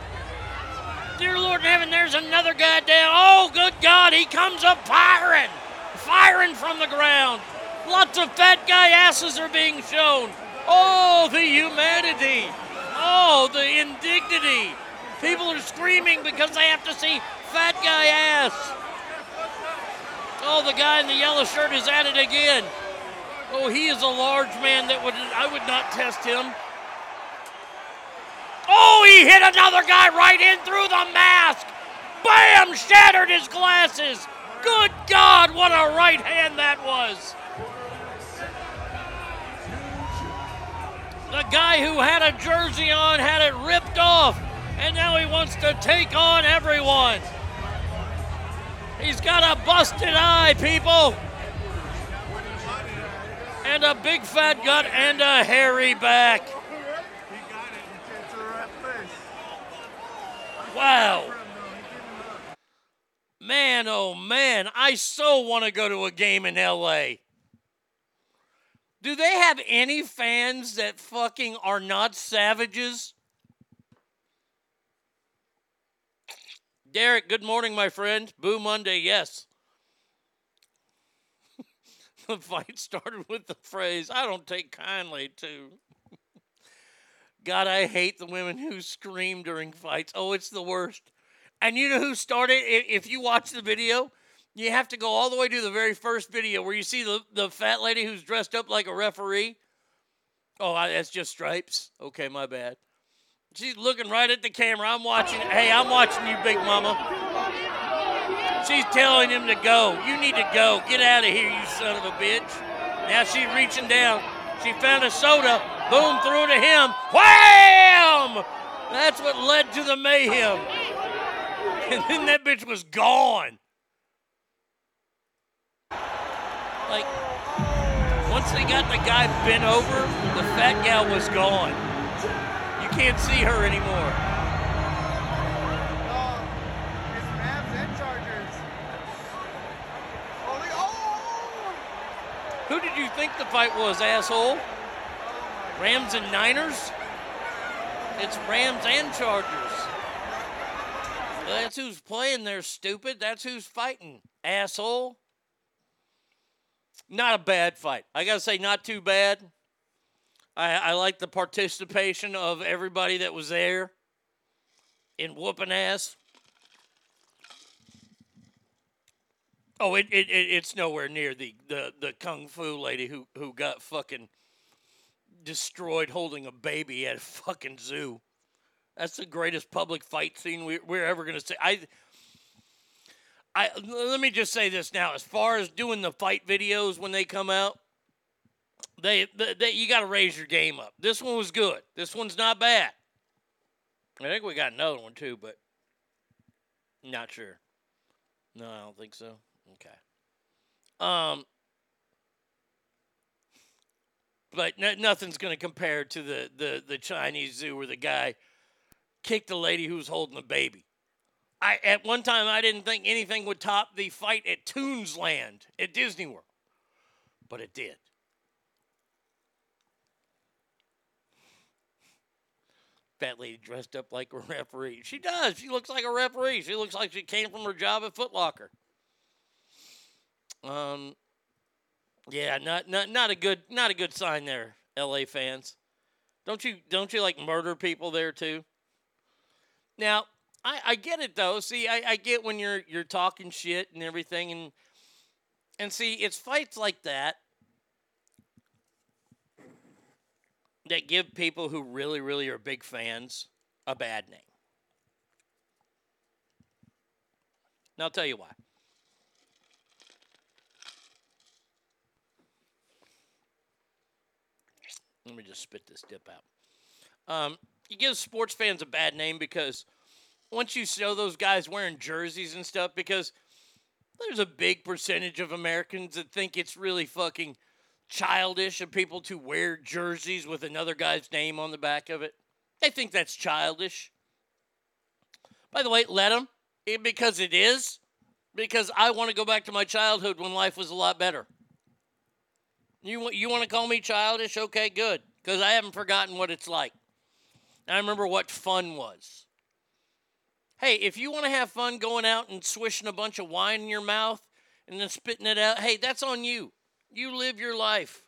Dear Lord in heaven, there's another guy down. Oh, good God, he comes up firing, firing from the ground. Lots of fat guy asses are being shown. Oh, the humanity. Oh, the indignity. People are screaming because they have to see fat guy ass. Oh, the guy in the yellow shirt is at it again. Oh, he is a large man that would I would not test him. Oh, he hit another guy right in through the mask. Bam! Shattered his glasses. Good God, what a right hand that was. The guy who had a jersey on had it ripped off, and now he wants to take on everyone. He's got a busted eye, people. And a big fat gut and a hairy back. Wow. Man, oh man, I so want to go to a game in LA. Do they have any fans that fucking are not savages? Derek, good morning, my friend. Boo Monday, yes. the fight started with the phrase, I don't take kindly to. God, I hate the women who scream during fights. Oh, it's the worst. And you know who started? If you watch the video, you have to go all the way to the very first video where you see the, the fat lady who's dressed up like a referee. Oh, that's just stripes. Okay, my bad. She's looking right at the camera. I'm watching. Hey, I'm watching you, big mama. She's telling him to go. You need to go. Get out of here, you son of a bitch. Now she's reaching down. She found a soda. Boom, threw to him. Wham! That's what led to the mayhem. And then that bitch was gone. Like, once they got the guy bent over, the fat gal was gone. Can't see her anymore. Oh, Who did you think the fight was, asshole? Rams and Niners? It's Rams and Chargers. That's who's playing there, stupid. That's who's fighting, asshole. Not a bad fight. I gotta say, not too bad. I, I like the participation of everybody that was there in whooping ass. Oh, it, it, it it's nowhere near the, the, the kung fu lady who, who got fucking destroyed holding a baby at a fucking zoo. That's the greatest public fight scene we, we're ever gonna see. I I let me just say this now. As far as doing the fight videos when they come out, they, they, they you got to raise your game up. This one was good. This one's not bad. I think we got another one too, but not sure. No, I don't think so. Okay. Um, but no, nothing's going to compare to the, the the Chinese zoo where the guy kicked the lady who was holding the baby. I at one time I didn't think anything would top the fight at Toonsland at Disney World, but it did. Fat lady dressed up like a referee. She does. She looks like a referee. She looks like she came from her job at Foot Locker. Um, yeah, not not not a good not a good sign there, LA fans. Don't you don't you like murder people there too? Now, I, I get it though. See, I, I get when you're you're talking shit and everything and and see, it's fights like that that give people who really, really are big fans a bad name. Now I'll tell you why. Let me just spit this dip out. Um, you give sports fans a bad name because once you show those guys wearing jerseys and stuff, because there's a big percentage of Americans that think it's really fucking childish of people to wear jerseys with another guy's name on the back of it. They think that's childish. By the way, let them, eh, because it is. Because I want to go back to my childhood when life was a lot better. You you want to call me childish? Okay, good. Because I haven't forgotten what it's like. I remember what fun was. Hey, if you want to have fun going out and swishing a bunch of wine in your mouth and then spitting it out, hey, that's on you. You live your life.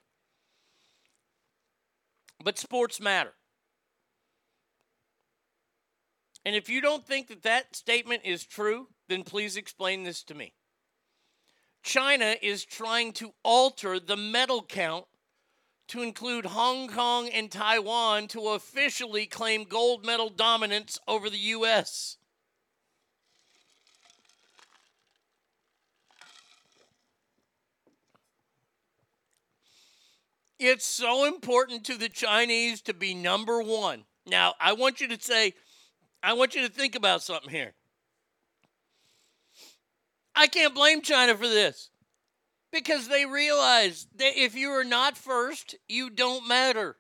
But sports matter. And if you don't think that that statement is true, then please explain this to me. China is trying to alter the medal count to include Hong Kong and Taiwan to officially claim gold medal dominance over the U.S. It's so important to the Chinese to be number one. Now, I want you to say, I want you to think about something here. I can't blame China for this because they realize that if you are not first, you don't matter.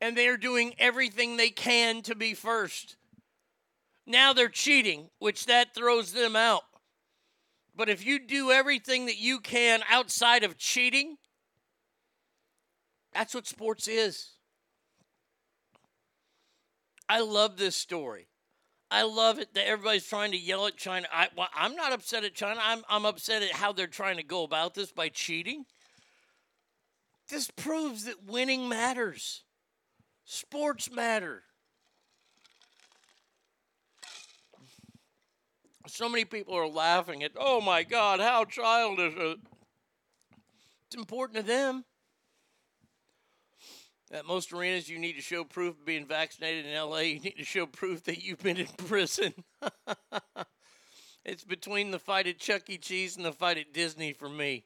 And they are doing everything they can to be first. Now they're cheating, which that throws them out. But if you do everything that you can outside of cheating, that's what sports is. I love this story. I love it that everybody's trying to yell at China. I, well, I'm not upset at China. I'm, I'm upset at how they're trying to go about this by cheating. This proves that winning matters. Sports matter. So many people are laughing at, oh my God, how childish. It's important to them. At most arenas, you need to show proof of being vaccinated. In LA, you need to show proof that you've been in prison. it's between the fight at Chuck E. Cheese and the fight at Disney for me.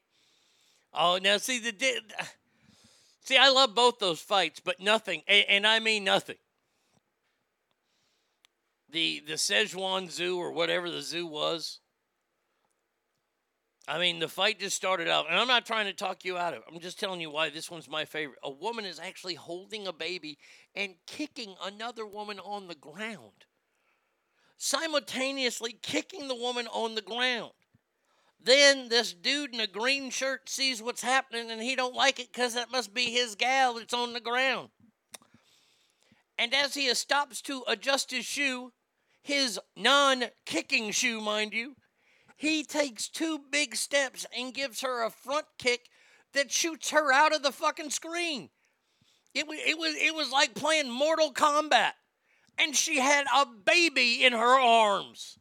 Oh, now see the see, I love both those fights, but nothing, and, and I mean nothing. The the Szechuan Zoo or whatever the zoo was. I mean, the fight just started out, and I'm not trying to talk you out of it. I'm just telling you why this one's my favorite. A woman is actually holding a baby and kicking another woman on the ground, simultaneously kicking the woman on the ground. Then this dude in a green shirt sees what's happening and he don't like it because that must be his gal that's on the ground. And as he stops to adjust his shoe, his non-kicking shoe, mind you, he takes two big steps and gives her a front kick that shoots her out of the fucking screen. It was it was it was like playing Mortal Kombat. And she had a baby in her arms.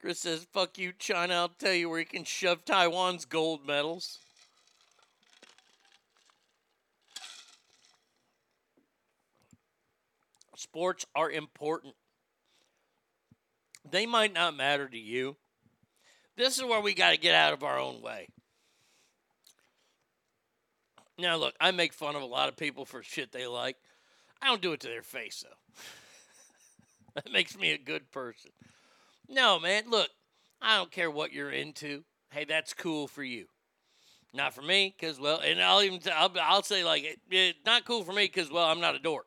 Chris says, fuck you, China. I'll tell you where you can shove Taiwan's gold medals. Sports are important. They might not matter to you. This is where we got to get out of our own way. Now, look, I make fun of a lot of people for shit they like. I don't do it to their face, though. that makes me a good person. No, man, look, I don't care what you're into. Hey, that's cool for you. Not for me, because, well, and I'll even, I'll, I'll say, like, it, it's not cool for me because, well, I'm not a dork.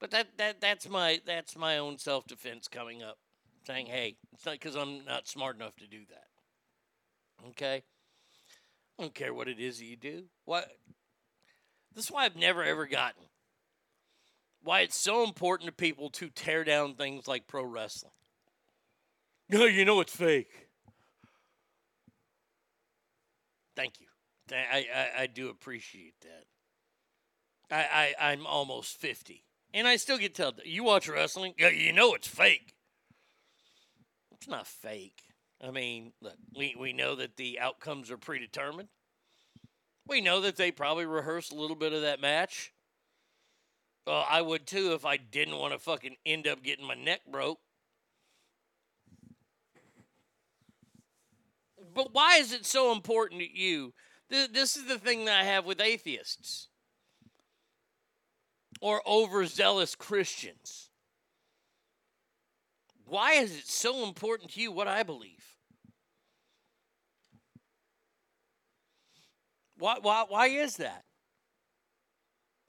But that, that that's my that's my own self defense coming up, saying, "Hey, it's not because I'm not smart enough to do that." Okay, I don't care what it is that you do. What? This is why I've never ever gotten why it's so important to people to tear down things like pro wrestling. No, you know it's fake. Thank you. I, I, I do appreciate that. I, I, I'm almost 50. And I still get told, you watch wrestling? Yeah, you know it's fake. It's not fake. I mean, look, we, we know that the outcomes are predetermined. We know that they probably rehearse a little bit of that match. Well, I would too if I didn't want to fucking end up getting my neck broke. But why is it so important to you? This is the thing that I have with atheists or overzealous Christians. Why is it so important to you what I believe? Why, why, why is that?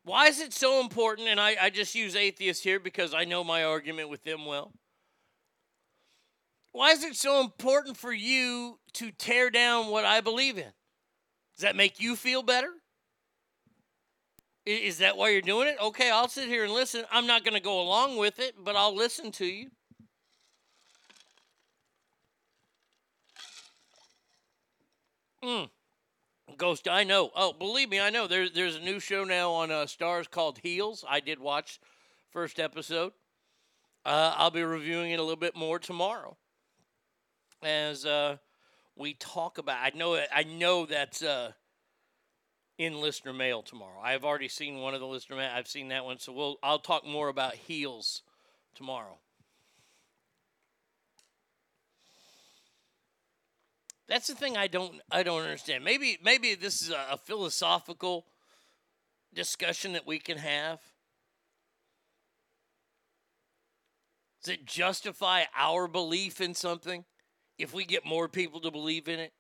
Why is it so important? And I, I just use atheists here because I know my argument with them well. Why is it so important for you to tear down what I believe in? Does that make you feel better? Is that why you're doing it? Okay, I'll sit here and listen. I'm not going to go along with it, but I'll listen to you. Mm. Ghost, I know. Oh, believe me, I know. There's there's a new show now on uh, Starz called Heels. I did watch first episode. Uh, I'll be reviewing it a little bit more tomorrow as uh, we talk about. I know I know that's uh, in listener mail tomorrow. I've already seen one of the listener mail. I've seen that one, so we'll I'll talk more about heels tomorrow. That's the thing I don't I don't understand. Maybe maybe this is a, a philosophical discussion that we can have. Does it justify our belief in something if we get more people to believe in it?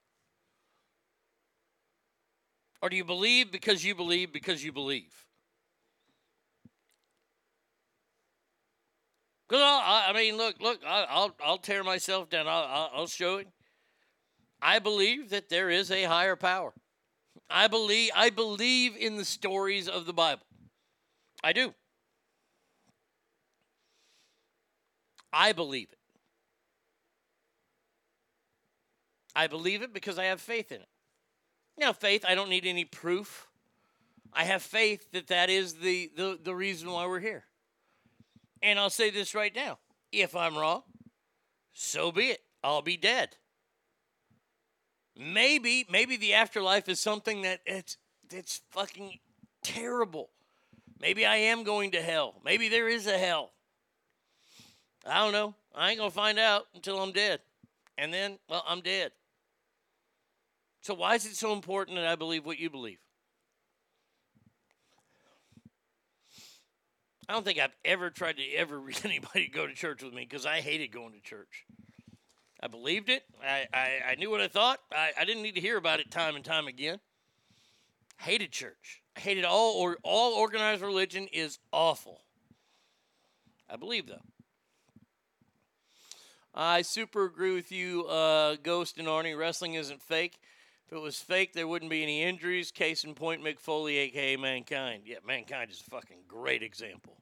Or do you believe because you believe because you believe? Because I, I mean, look, look, I, I'll I'll tear myself down. I'll, I'll I'll show it. I believe that there is a higher power. I believe I believe in the stories of the Bible. I do. I believe it. I believe it because I have faith in it. Now, faith, I don't need any proof. I have faith that that is the, the, the reason why we're here. And I'll say this right now if I'm wrong, so be it. I'll be dead. Maybe, maybe the afterlife is something that it's it's fucking terrible. Maybe I am going to hell. Maybe there is a hell. I don't know. I ain't gonna find out until I'm dead. And then, well, I'm dead. So why is it so important that I believe what you believe? I don't think I've ever tried to ever reach anybody to go to church with me because I hated going to church. I believed it. I, I, I knew what I thought. I, I didn't need to hear about it time and time again. Hated church. I hated all or all organized religion is awful. I believe though. I super agree with you, uh, Ghost and Arnie. Wrestling isn't fake. If it was fake, there wouldn't be any injuries. Case in point, Mick Foley, aka Mankind. Yeah, Mankind is a fucking great example.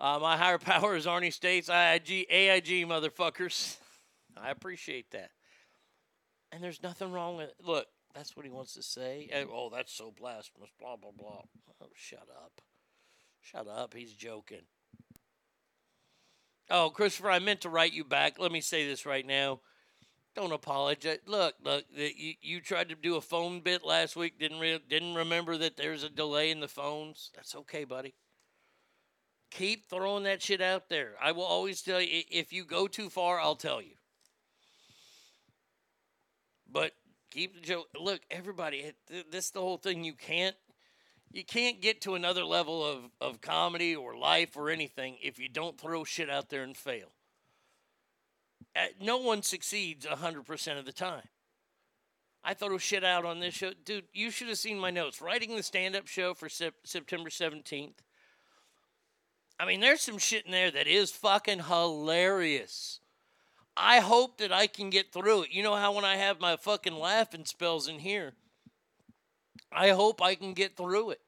Uh, my higher power is Arnie States, AIG, AIG, motherfuckers. I appreciate that. And there's nothing wrong with it. Look, that's what he wants to say. Eh, Oh, that's so blasphemous, blah, blah, blah. Oh, shut up. Shut up. He's joking. Oh, Christopher, I meant to write you back. Let me say this right now. Don't apologize. Look, look, you, you tried to do a phone bit last week. Didn't re- didn't remember that there's a delay in the phones. That's okay, buddy. Keep throwing that shit out there. I will always tell you if you go too far, I'll tell you. But keep the joke. Look, everybody, this is the whole thing. You can't you can't get to another level of, of comedy or life or anything if you don't throw shit out there and fail. Uh, no one succeeds 100% of the time. I throw shit out on this show. Dude, you should have seen my notes. Writing the stand up show for sep- September 17th. I mean, there's some shit in there that is fucking hilarious. I hope that I can get through it. You know how when I have my fucking laughing spells in here, I hope I can get through it.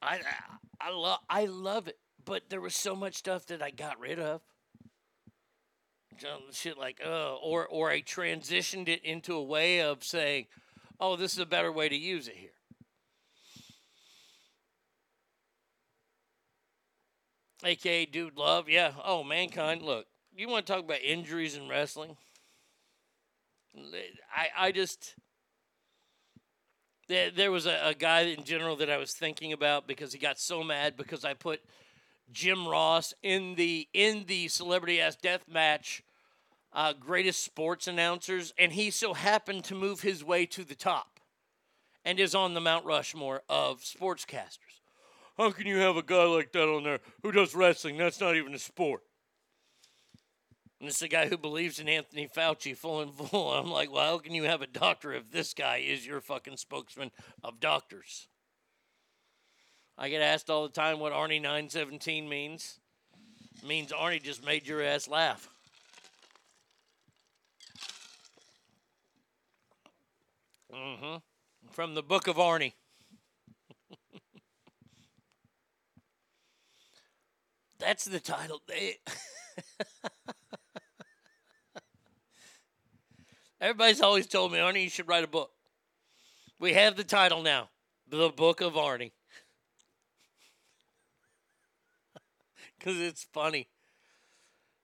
I I, I love I love it, but there was so much stuff that I got rid of. Shit like uh, or or I transitioned it into a way of saying, "Oh, this is a better way to use it here." AKA Dude Love, yeah. Oh, mankind. Look, you want to talk about injuries in wrestling? I I just there, was a, a guy in general that I was thinking about because he got so mad because I put Jim Ross in the in the celebrity ass death match uh, greatest sports announcers, and he so happened to move his way to the top and is on the Mount Rushmore of sportscasters. How can you have a guy like that on there who does wrestling? That's not even a sport. And it's the guy who believes in Anthony Fauci full and full. I'm like, well, how can you have a doctor if this guy is your fucking spokesman of doctors? I get asked all the time what Arnie 917 means. It means Arnie just made your ass laugh. Mm-hmm. From the book of Arnie. That's the title. Everybody's always told me, Arnie, you should write a book. We have the title now The Book of Arnie. Because it's funny.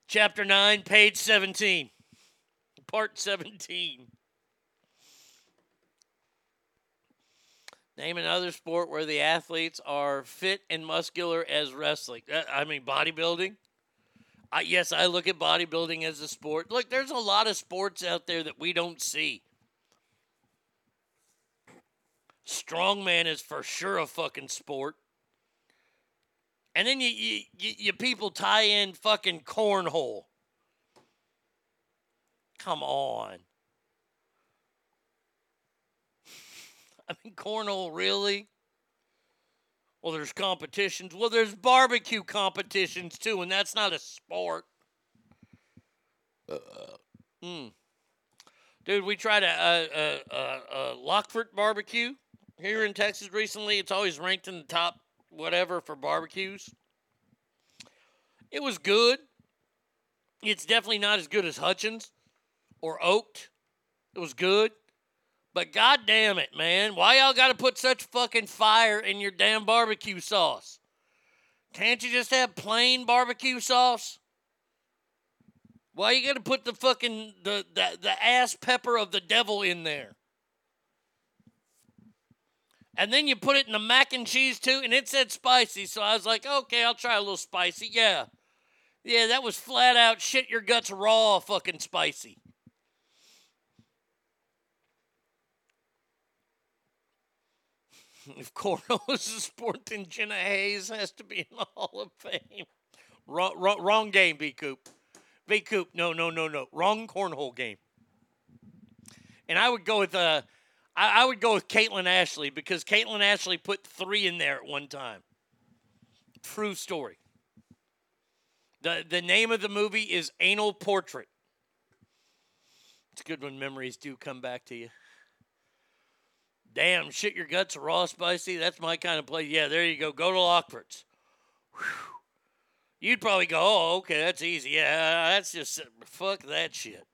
Chapter 9, page 17. Part 17. Name another sport where the athletes are fit and muscular as wrestling. Uh, I mean, bodybuilding. I, yes, I look at bodybuilding as a sport. Look, there's a lot of sports out there that we don't see. Strongman is for sure a fucking sport. And then you, you, you, you people tie in fucking cornhole. Come on. I mean, cornhole, really? Well, there's competitions. Well, there's barbecue competitions too, and that's not a sport. Uh, mm. Dude, we tried a, a, a, a, a Lockhart barbecue here in Texas recently. It's always ranked in the top whatever for barbecues. It was good. It's definitely not as good as Hutchins or Oak'd. It was good. But god damn it, man. Why y'all gotta put such fucking fire in your damn barbecue sauce? Can't you just have plain barbecue sauce? Why you gotta put the fucking the, the, the ass pepper of the devil in there? And then you put it in the mac and cheese too, and it said spicy. So I was like, okay, I'll try a little spicy. Yeah. Yeah, that was flat out shit your guts raw fucking spicy. If cornhole is Jenna Haze has to be in the Hall of Fame. Wrong, wrong, wrong game, B Coop. B Coop, no, no, no, no. Wrong cornhole game. And I would go with uh, I, I would go with Kaitlyn Ashley because Kaitlyn Ashley put three in there at one time. True story. The the name of the movie is Anal Portrait. It's good when memories do come back to you. Damn, shit your guts raw spicy. That's my kind of place. Yeah, there you go. Go to Lockhart's. Whew. You'd probably go, oh, okay, that's easy. Yeah, that's just fuck that shit.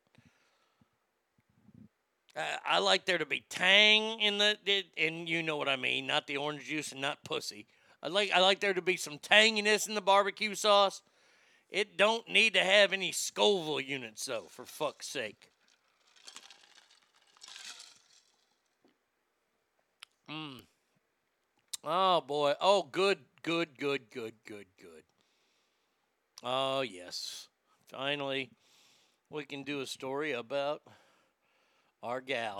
Uh, I like there to be tang in the, and you know what I mean, not the orange juice and not pussy. I like I like there to be some tanginess in the barbecue sauce. It don't need to have any Scoville units though, for fuck's sake. Mm. Oh boy. Oh good, good, good, good, good, good. Oh yes. Finally, we can do a story about our gal.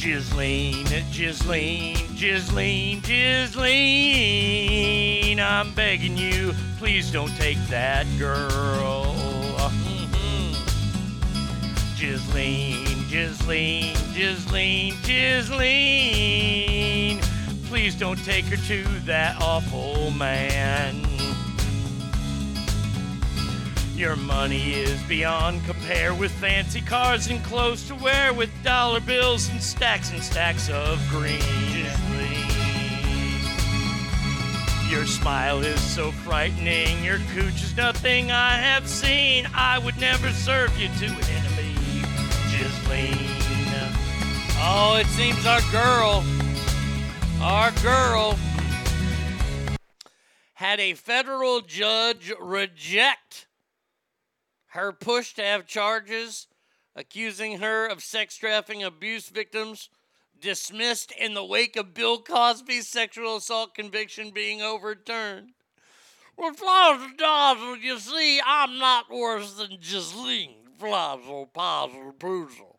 Ghislaine, Ghislaine, Ghislaine, Ghislaine, I'm begging you, please don't take that girl. Ghislaine, Ghislaine, Ghislaine, Ghislaine, please don't take her to that awful man. Your money is beyond compare with fancy cars and clothes to wear with dollar bills and stacks and stacks of green. Your smile is so frightening, your cooch is nothing I have seen. I would never serve you to an enemy, Ghislaine. Oh, it seems our girl, our girl, had a federal judge reject her push to have charges accusing her of sex trafficking abuse victims dismissed in the wake of Bill Cosby's sexual assault conviction being overturned. Well, Flazzle Dazzle, you see, I'm not worse than Ghislaine Flazzle Pazzle Poozle.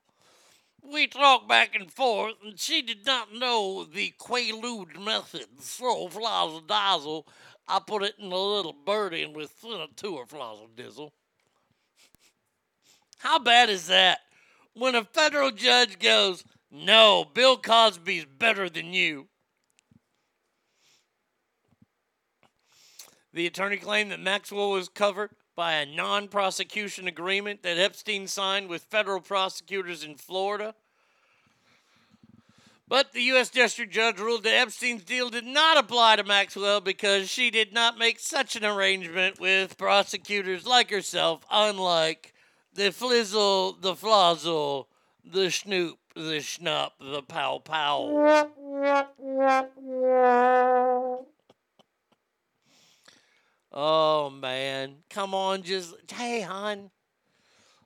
We talked back and forth, and she did not know the Quaalude method. So, flazzle dazzle, I put it in a little birdie and with sent it to her, dizzle. How bad is that? When a federal judge goes, No, Bill Cosby's better than you. The attorney claimed that Maxwell was covered by a non prosecution agreement that Epstein signed with federal prosecutors in Florida. But the U.S. District Judge ruled that Epstein's deal did not apply to Maxwell because she did not make such an arrangement with prosecutors like herself, unlike the Flizzle, the Flazzle, the Snoop, the Schnup, the Pow Pow. Oh man, come on, just hey, hon.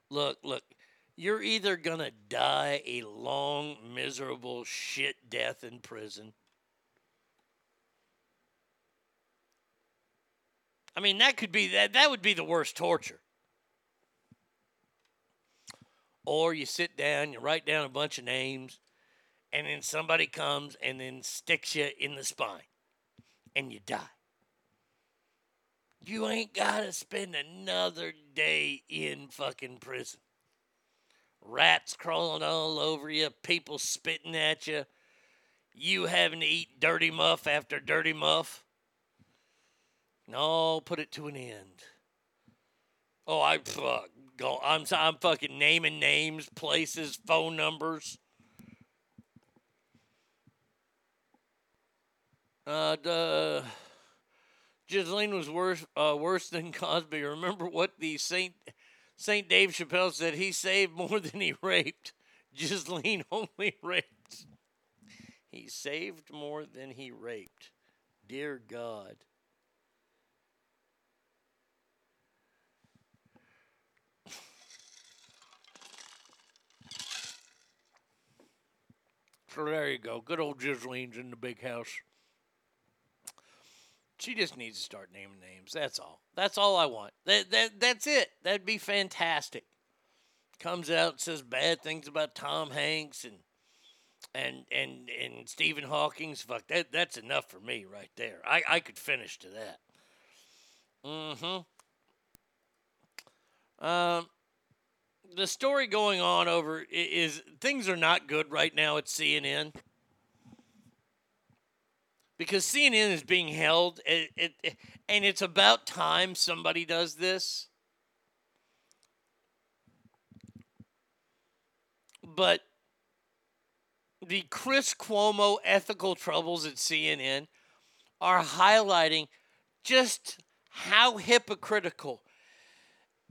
Look, look, you're either gonna die a long, miserable shit death in prison. I mean, that could be that. That would be the worst torture. Or you sit down, you write down a bunch of names, and then somebody comes and then sticks you in the spine, and you die. You ain't got to spend another day in fucking prison. Rats crawling all over you, people spitting at you, you having to eat dirty muff after dirty muff. No, put it to an end. Oh, I fuck. Go, I'm I'm fucking naming names, places, phone numbers. Uh, duh. Ghislaine was worse uh, worse than Cosby. Remember what the Saint Saint Dave Chappelle said? He saved more than he raped. Ghislaine only raped. He saved more than he raped. Dear God. So there you go. Good old Ghislaine's in the big house. She just needs to start naming names. That's all. That's all I want. That, that that's it. That'd be fantastic. Comes out says bad things about Tom Hanks and and and and Stephen Hawking's. Fuck that. That's enough for me right there. I I could finish to that. Mm-hmm. Um, the story going on over is things are not good right now at CNN because CNN is being held, it, it, and it's about time somebody does this. But the Chris Cuomo ethical troubles at CNN are highlighting just how hypocritical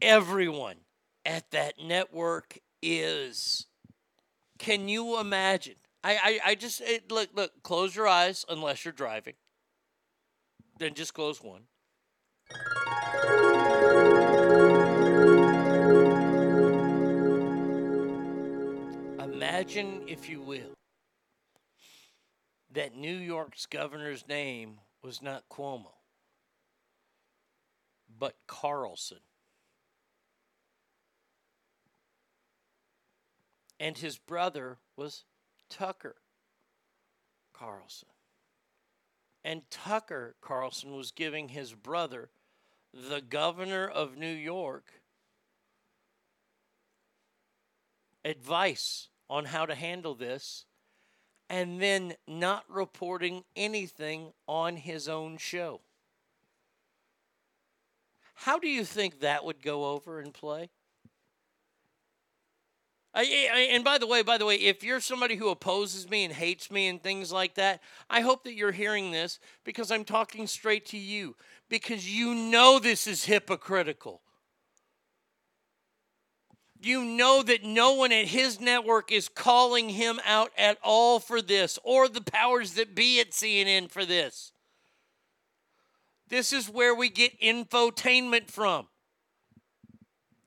everyone at that network is. Can you imagine? I, I, I just it, look look. Close your eyes unless you're driving. Then just close one. Imagine, if you will, that New York's governor's name was not Cuomo, but Carlson. And his brother was Tucker Carlson. And Tucker Carlson was giving his brother, the governor of New York, advice on how to handle this and then not reporting anything on his own show. How do you think that would go over and play? I, I, and by the way, by the way, if you're somebody who opposes me and hates me and things like that, I hope that you're hearing this because I'm talking straight to you because you know this is hypocritical. You know that no one at his network is calling him out at all for this or the powers that be at CNN for this. This is where we get infotainment from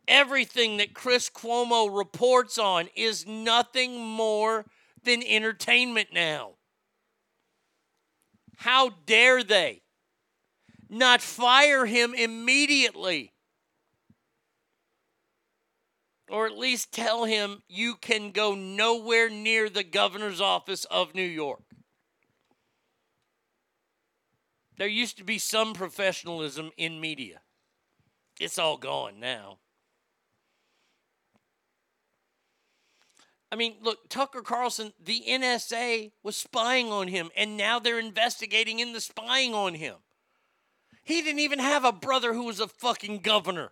everything that Chris Cuomo reports on is nothing more than entertainment now. How dare they not fire him immediately? Or at least tell him you can go nowhere near the governor's office of New York. There used to be some professionalism in media. It's all gone now. I mean, look, Tucker Carlson, the NSA was spying on him, and now they're investigating in the spying on him. He didn't even have a brother who was a fucking governor.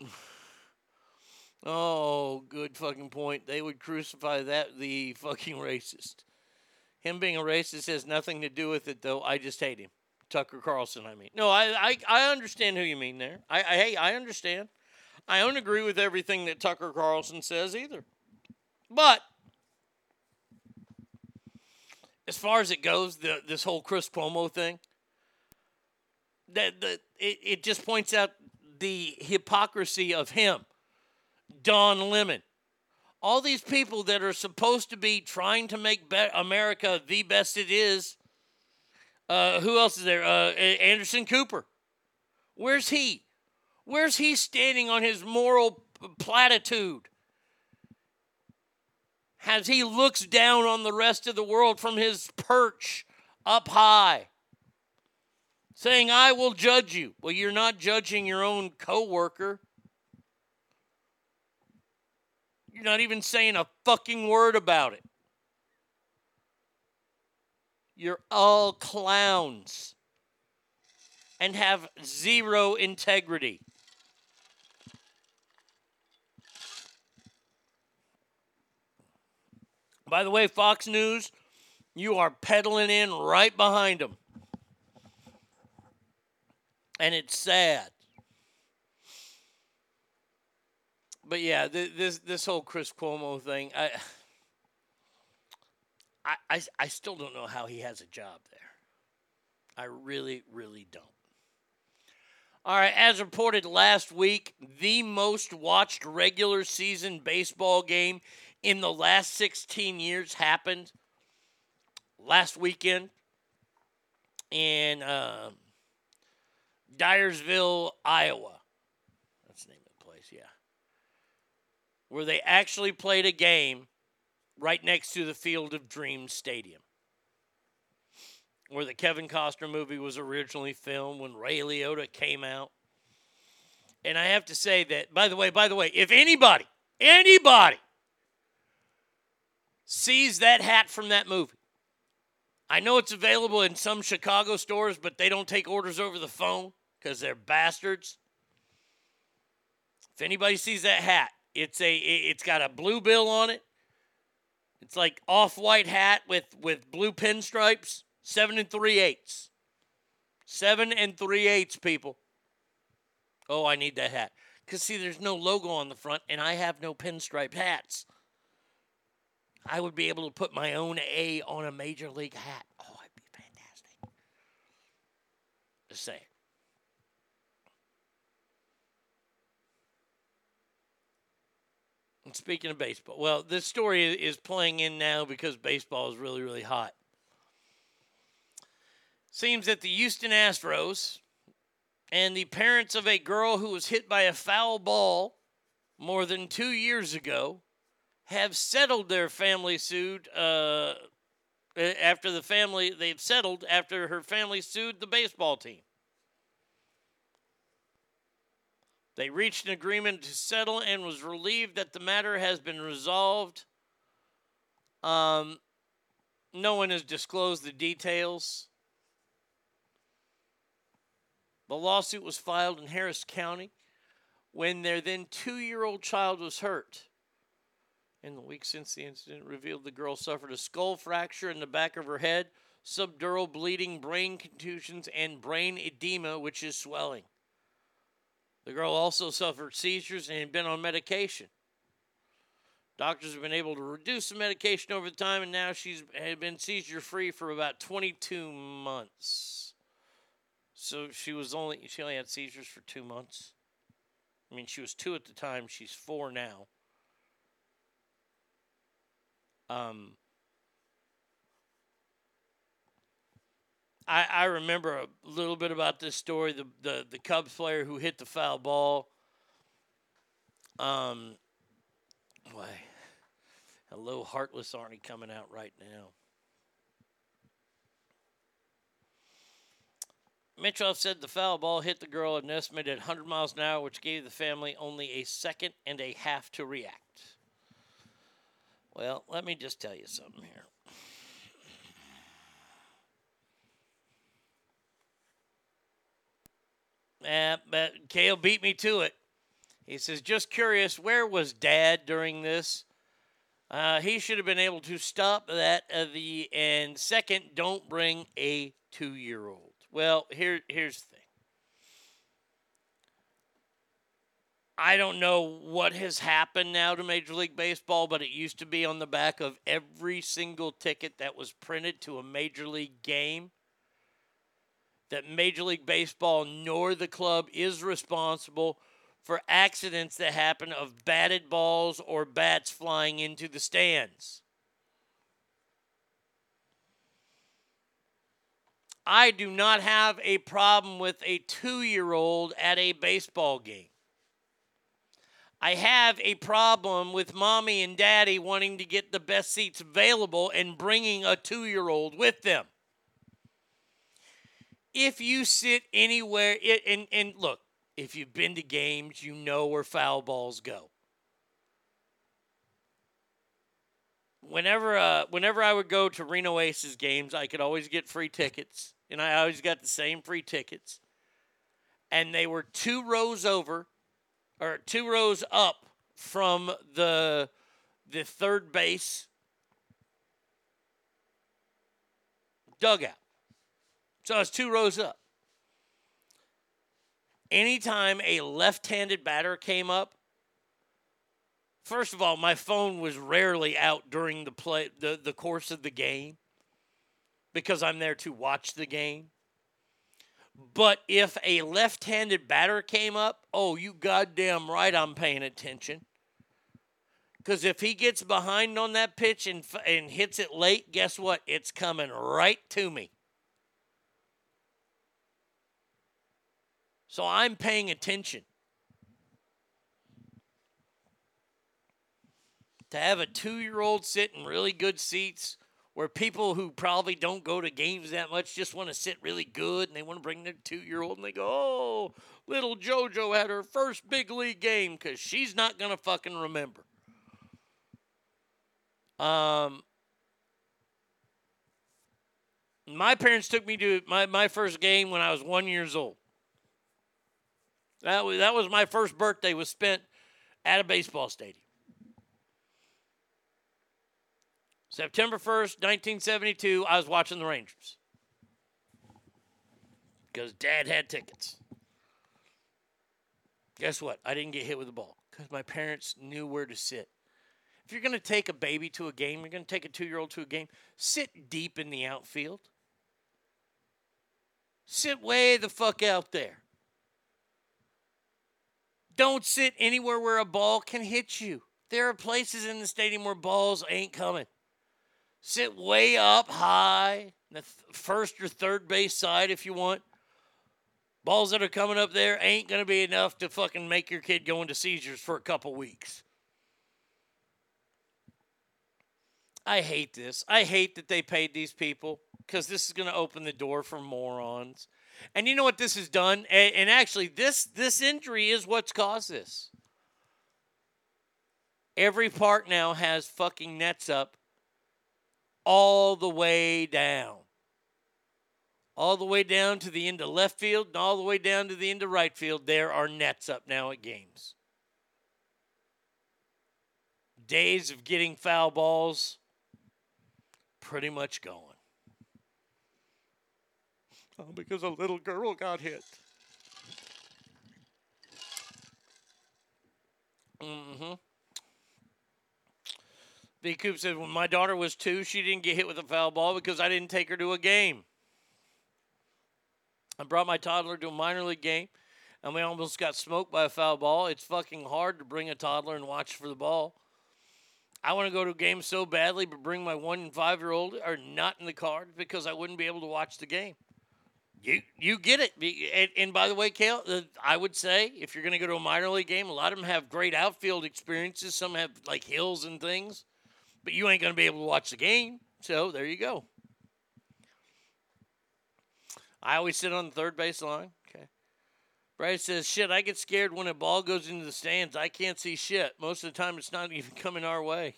Oh, good fucking point. They would crucify that the fucking racist. Him being a racist has nothing to do with it, though. I just hate him. Tucker Carlson, I mean. No, I I, I understand who you mean there. I, I hey, I understand. I don't agree with everything that Tucker Carlson says either. But as far as it goes, the this whole Chris Cuomo thing, that the it, it just points out the hypocrisy of him, Don Lemon, all these people that are supposed to be trying to make America the best it is. Uh, who else is there? Uh, Anderson Cooper. Where's he? Where's he standing on his moral platitude? As he looks down on the rest of the world from his perch up high, saying, I will judge you. Well, you're not judging your own coworker. You're not even saying a fucking word about it. You're all clowns and have zero integrity. By the way, Fox News, you are pedaling in right behind them. And it's sad. But yeah, th- this this whole Chris Cuomo thing, I, I, I, I still don't know how he has a job there. I really, really don't. All right, as reported last week, the most watched regular season baseball game in the last 16 years happened last weekend in uh, Dyersville, Iowa. That's the name of the place, yeah. Where they actually played a game right next to the Field of Dreams Stadium. Where the Kevin Costner movie was originally filmed when Ray Liotta came out. And I have to say that, by the way, by the way, if anybody, anybody sees that hat from that movie, I know it's available in some Chicago stores, but they don't take orders over the phone because they're bastards. If anybody sees that hat, it's a it's got a blue bill on it. It's like off-white hat with with blue pinstripes. Seven and three eighths. Seven and three eighths, people. Oh, I need that hat. Because, see, there's no logo on the front, and I have no pinstriped hats. I would be able to put my own A on a major league hat. Oh, it'd be fantastic. Just saying. Speaking of baseball, well, this story is playing in now because baseball is really, really hot. Seems that the Houston Astros and the parents of a girl who was hit by a foul ball more than two years ago have settled their family suit uh, after the family they've settled after her family sued the baseball team. They reached an agreement to settle and was relieved that the matter has been resolved. Um, no one has disclosed the details. The lawsuit was filed in Harris County when their then two year old child was hurt. In the week since the incident revealed the girl suffered a skull fracture in the back of her head, subdural bleeding, brain contusions, and brain edema, which is swelling. The girl also suffered seizures and had been on medication. Doctors have been able to reduce the medication over time, and now she's had been seizure free for about 22 months. So she was only she only had seizures for two months. I mean, she was two at the time. She's four now. Um, I, I remember a little bit about this story. The, the the Cubs player who hit the foul ball. Um, why? Hello, heartless Arnie coming out right now. Mitchell said the foul ball hit the girl at an estimated 100 miles an hour, which gave the family only a second and a half to react. Well, let me just tell you something here. Eh, but Kale beat me to it. He says, just curious, where was Dad during this? Uh, he should have been able to stop that. Uh, the end. second, don't bring a two-year-old. Well, here here's the thing. I don't know what has happened now to Major League Baseball, but it used to be on the back of every single ticket that was printed to a Major League game that Major League Baseball nor the club is responsible for accidents that happen of batted balls or bats flying into the stands. I do not have a problem with a two year old at a baseball game. I have a problem with mommy and daddy wanting to get the best seats available and bringing a two year old with them. If you sit anywhere, it, and, and look, if you've been to games, you know where foul balls go. Whenever, uh, whenever I would go to Reno Aces games, I could always get free tickets, and I always got the same free tickets. And they were two rows over, or two rows up from the the third base dugout. So it's two rows up. Anytime a left handed batter came up, first of all, my phone was rarely out during the play the, the course of the game because I'm there to watch the game. But if a left handed batter came up, oh, you goddamn right I'm paying attention. Because if he gets behind on that pitch and, and hits it late, guess what? It's coming right to me. So I'm paying attention. To have a two year old sit in really good seats where people who probably don't go to games that much just want to sit really good and they want to bring their two year old and they go, oh, little JoJo had her first big league game because she's not going to fucking remember. Um, my parents took me to my, my first game when I was one years old. That was that was my first birthday was spent at a baseball stadium. September 1st, 1972, I was watching the Rangers. Because dad had tickets. Guess what? I didn't get hit with the ball because my parents knew where to sit. If you're going to take a baby to a game, you're going to take a two year old to a game, sit deep in the outfield. Sit way the fuck out there. Don't sit anywhere where a ball can hit you. There are places in the stadium where balls ain't coming. Sit way up high, the first or third base side if you want. Balls that are coming up there ain't going to be enough to fucking make your kid go into seizures for a couple weeks. I hate this. I hate that they paid these people because this is going to open the door for morons. And you know what this has done? And, actually, this this injury is what's caused this. Every park now has fucking nets up all the way down. All the way down to the end of left field and all the way down to the end of right field. There are nets up now at games. Days of getting foul balls pretty much gone. Oh, because a little girl got hit. Mm-hmm. B. Coop said, when my daughter was two, she didn't get hit with a foul ball because I didn't take her to a game. I brought my toddler to a minor league game, and we almost got smoked by a foul ball. It's fucking hard to bring a toddler and watch for the ball. I want to go to a game so badly, but bring my one and five year old are not in the cards because I wouldn't be able to watch the game. You you get it. And, and by the way, Kale, I would say if you're going to go to a minor league game, a lot of them have great outfield experiences. Some have like hills and things, but you ain't going to be able to watch the game. So there you go. I always sit on the third base line. Okay. Bryce says, "Shit, I get scared when a ball goes into the stands. I can't see shit. Most of the time, it's not even coming our way."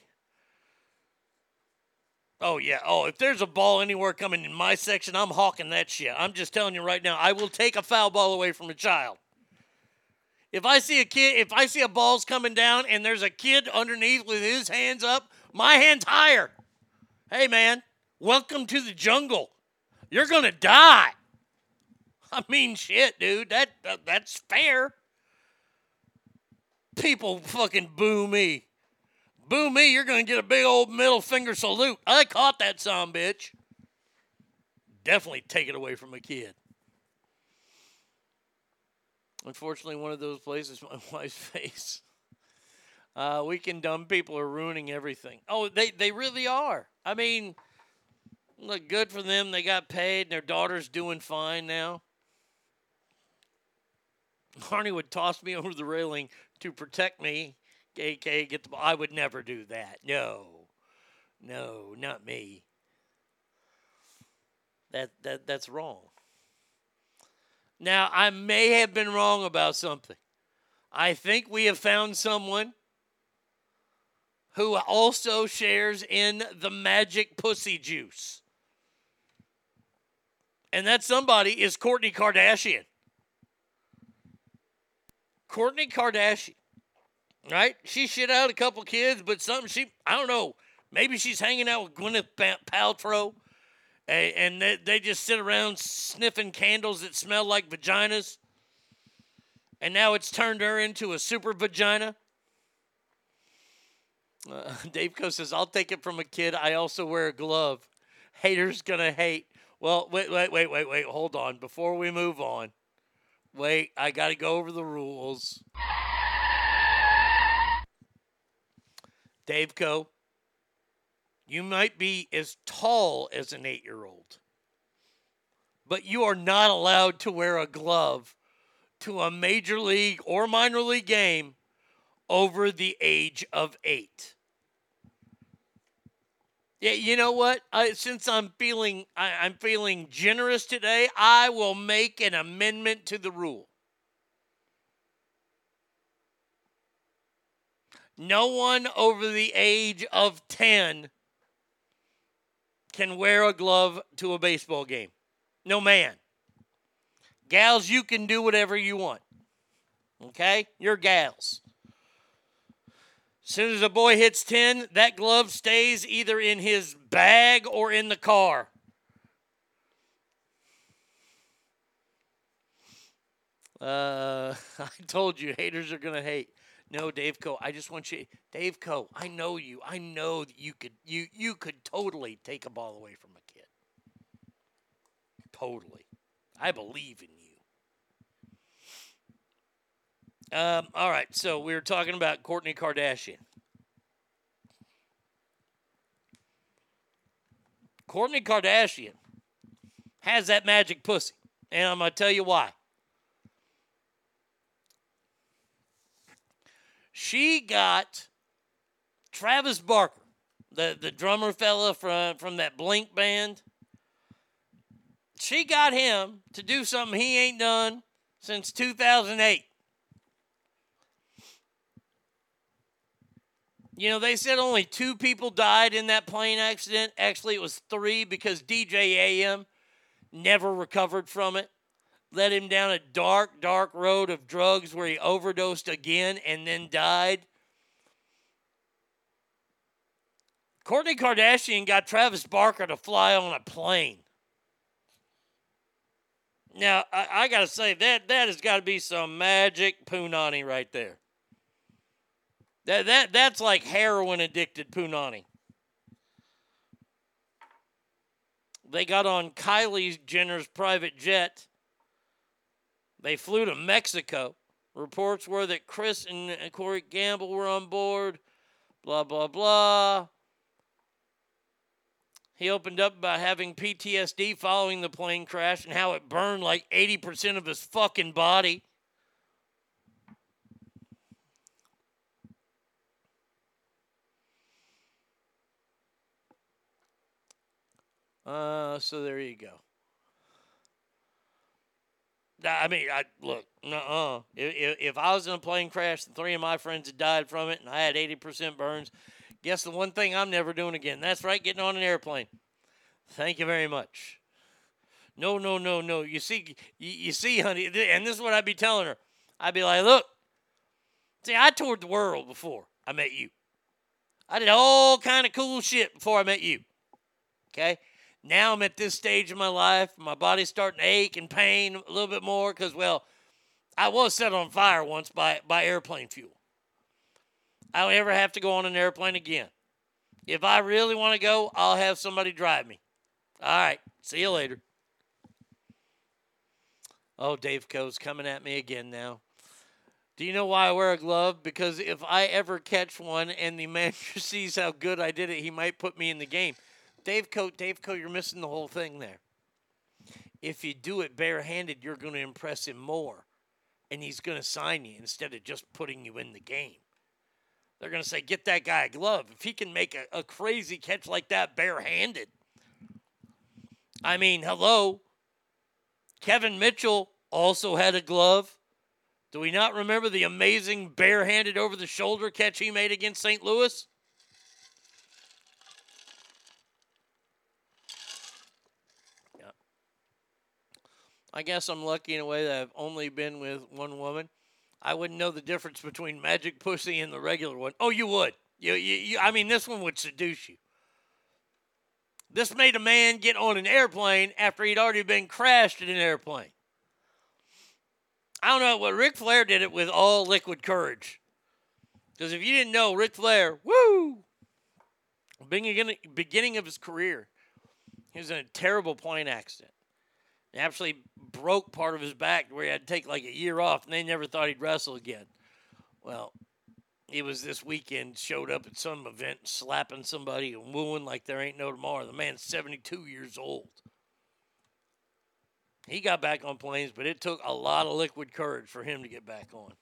Oh yeah. Oh, if there's a ball anywhere coming in my section, I'm hawking that shit. I'm just telling you right now. I will take a foul ball away from a child. If I see a kid, if I see a ball's coming down and there's a kid underneath with his hands up, my hand's higher. Hey man, welcome to the jungle. You're gonna die. I mean, shit, dude. That, that that's fair. People fucking boo me. Boo me, you're gonna get a big old middle finger salute. I caught that son bitch. Definitely take it away from a kid. Unfortunately, one of those places, my wife's face. Uh, weekend dumb people are ruining everything. Oh, they, they really are. I mean, look, good for them. They got paid, and their daughter's doing fine now. Arnie would toss me over the railing to protect me. AK, get the ball. I would never do that. No, no, not me. That that that's wrong. Now I may have been wrong about something. I think we have found someone who also shares in the magic pussy juice. And that somebody is Kourtney Kardashian. Kourtney Kardashian, right? She shit out a couple kids, but something she, I don't know, maybe she's hanging out with Gwyneth Paltrow and, they, they just sit around sniffing candles that smell like vaginas. And now it's turned her into a super vagina. Uh, Dave Co says, I'll take it from a kid. I also wear a glove. Haters gonna hate. Well, wait, wait, wait, wait, wait. Hold on. Before we move on, wait, I got to go over the rules. Dave Co, you might be as tall as an eight year old, but you are not allowed to wear a glove to a major league or minor league game over the age of eight. Yeah, you know what? I, since I'm feeling I, I'm feeling generous today, I will make an amendment to the rule. No one over the age of 10 can wear a glove to a baseball game. No man. Gals, you can do whatever you want. Okay? You're gals. As soon as a boy hits 10, that glove stays either in his bag or in the car. Uh, I told you, haters are gonna hate. No, Dave Co. I just want you, Dave Co. I know you. I know that you could, you you could totally take a ball away from a kid. Totally, I believe in you. Um, all right, so we were talking about Kourtney Kardashian. Kourtney Kardashian has that magic pussy, and I'm gonna tell you why. She got Travis Barker, the, the drummer fella from, from that Blink band. She got him to do something he ain't done since 2008. You know, they said only two people died in that plane accident. Actually, it was three because DJ AM never recovered from it. Led him down a dark, dark road of drugs where he overdosed again and then died. Kourtney Kardashian got Travis Barker to fly on a plane. Now, I, I got to say, that, that has got to be some magic punani right there. That, that that's like heroin addicted punani. They got on Kylie Jenner's private jet. They flew to Mexico. Reports were that Kris and Corey Gamble were on board. Blah blah blah. He opened up about having PTSD following the plane crash and how it burned like 80% of his fucking body. Uh, so there you go. I mean, I look, uh, if, if I was in a plane crash and three of my friends had died from it and I had 80% burns, guess the one thing I'm never doing again? That's right, getting on an airplane. Thank you very much. No, no, no, no. You see, you, you see, honey, and this is what I'd be telling her. I'd be like, look, see, I toured the world before I met you. I did all kind of cool shit before I met you. Okay? Now I'm at this stage of my life. My body's starting to ache and pain a little bit more because, well, I was set on fire once by, by airplane fuel. I don't ever have to go on an airplane again. If I really want to go, I'll have somebody drive me. All right. See you later. Oh, Dave Coe's coming at me again now. Do you know why I wear a glove? Because if I ever catch one and the manager sees how good I did it, he might put me in the game. Dave Coe, Dave Coe, you're missing the whole thing there. If you do it barehanded, you're going to impress him more, and he's going to sign you instead of just putting you in the game. They're going to say, get that guy a glove. If he can make a, a crazy catch like that barehanded. I mean, hello. Kevin Mitchell also had a glove. Do we not remember the amazing barehanded over the shoulder catch he made against St. Louis? I guess I'm lucky in a way that I've only been with one woman. I wouldn't know the difference between Magic Pussy and the regular one. Oh, you would. You, you, you, I mean, this one would seduce you. This made a man get on an airplane after he'd already been crashed in an airplane. I don't know, what Ric Flair did it with all liquid courage. Because if you didn't know, Ric Flair, woo, beginning, beginning of his career, he was in a terrible plane accident. He actually broke part of his back where he had to take like a year off, and they never thought he'd wrestle again. Well, he was this weekend, showed up at some event, slapping somebody and wooing like there ain't no tomorrow. The man's 72 years old. He got back on planes, but it took a lot of liquid courage for him to get back on.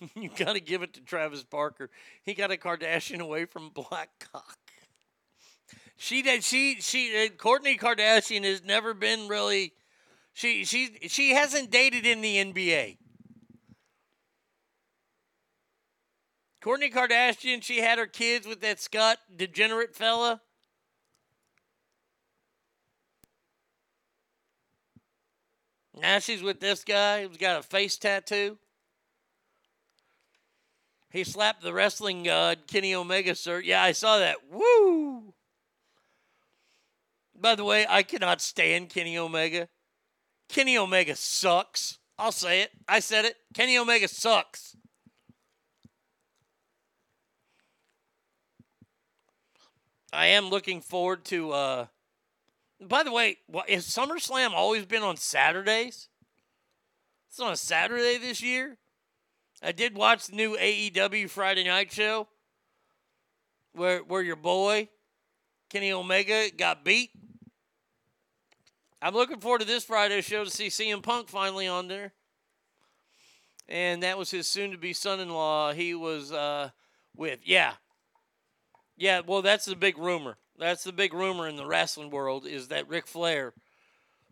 you got to give it to Travis Barker. He got a Kardashian away from black cock. She did. She she. Uh, Kourtney Kardashian has never been really. She she she hasn't dated in the NBA. Kourtney Kardashian. She had her kids with that Scott degenerate fella. Now she's with this guy who's got a face tattoo. He slapped the wrestling god Kenny Omega, sir. Yeah, I saw that. Woo! By the way, I cannot stand Kenny Omega. Kenny Omega sucks. I'll say it. I said it. Kenny Omega sucks. I am looking forward to. Uh, by the way, has SummerSlam always been on Saturdays? It's on a Saturday this year. I did watch the new AEW Friday Night Show, where where your boy Kenny Omega got beat. I'm looking forward to this Friday show to see CM Punk finally on there. And that was his soon to be son in law he was uh, with. Yeah. Yeah, well, that's the big rumor. That's the big rumor in the wrestling world is that Ric Flair,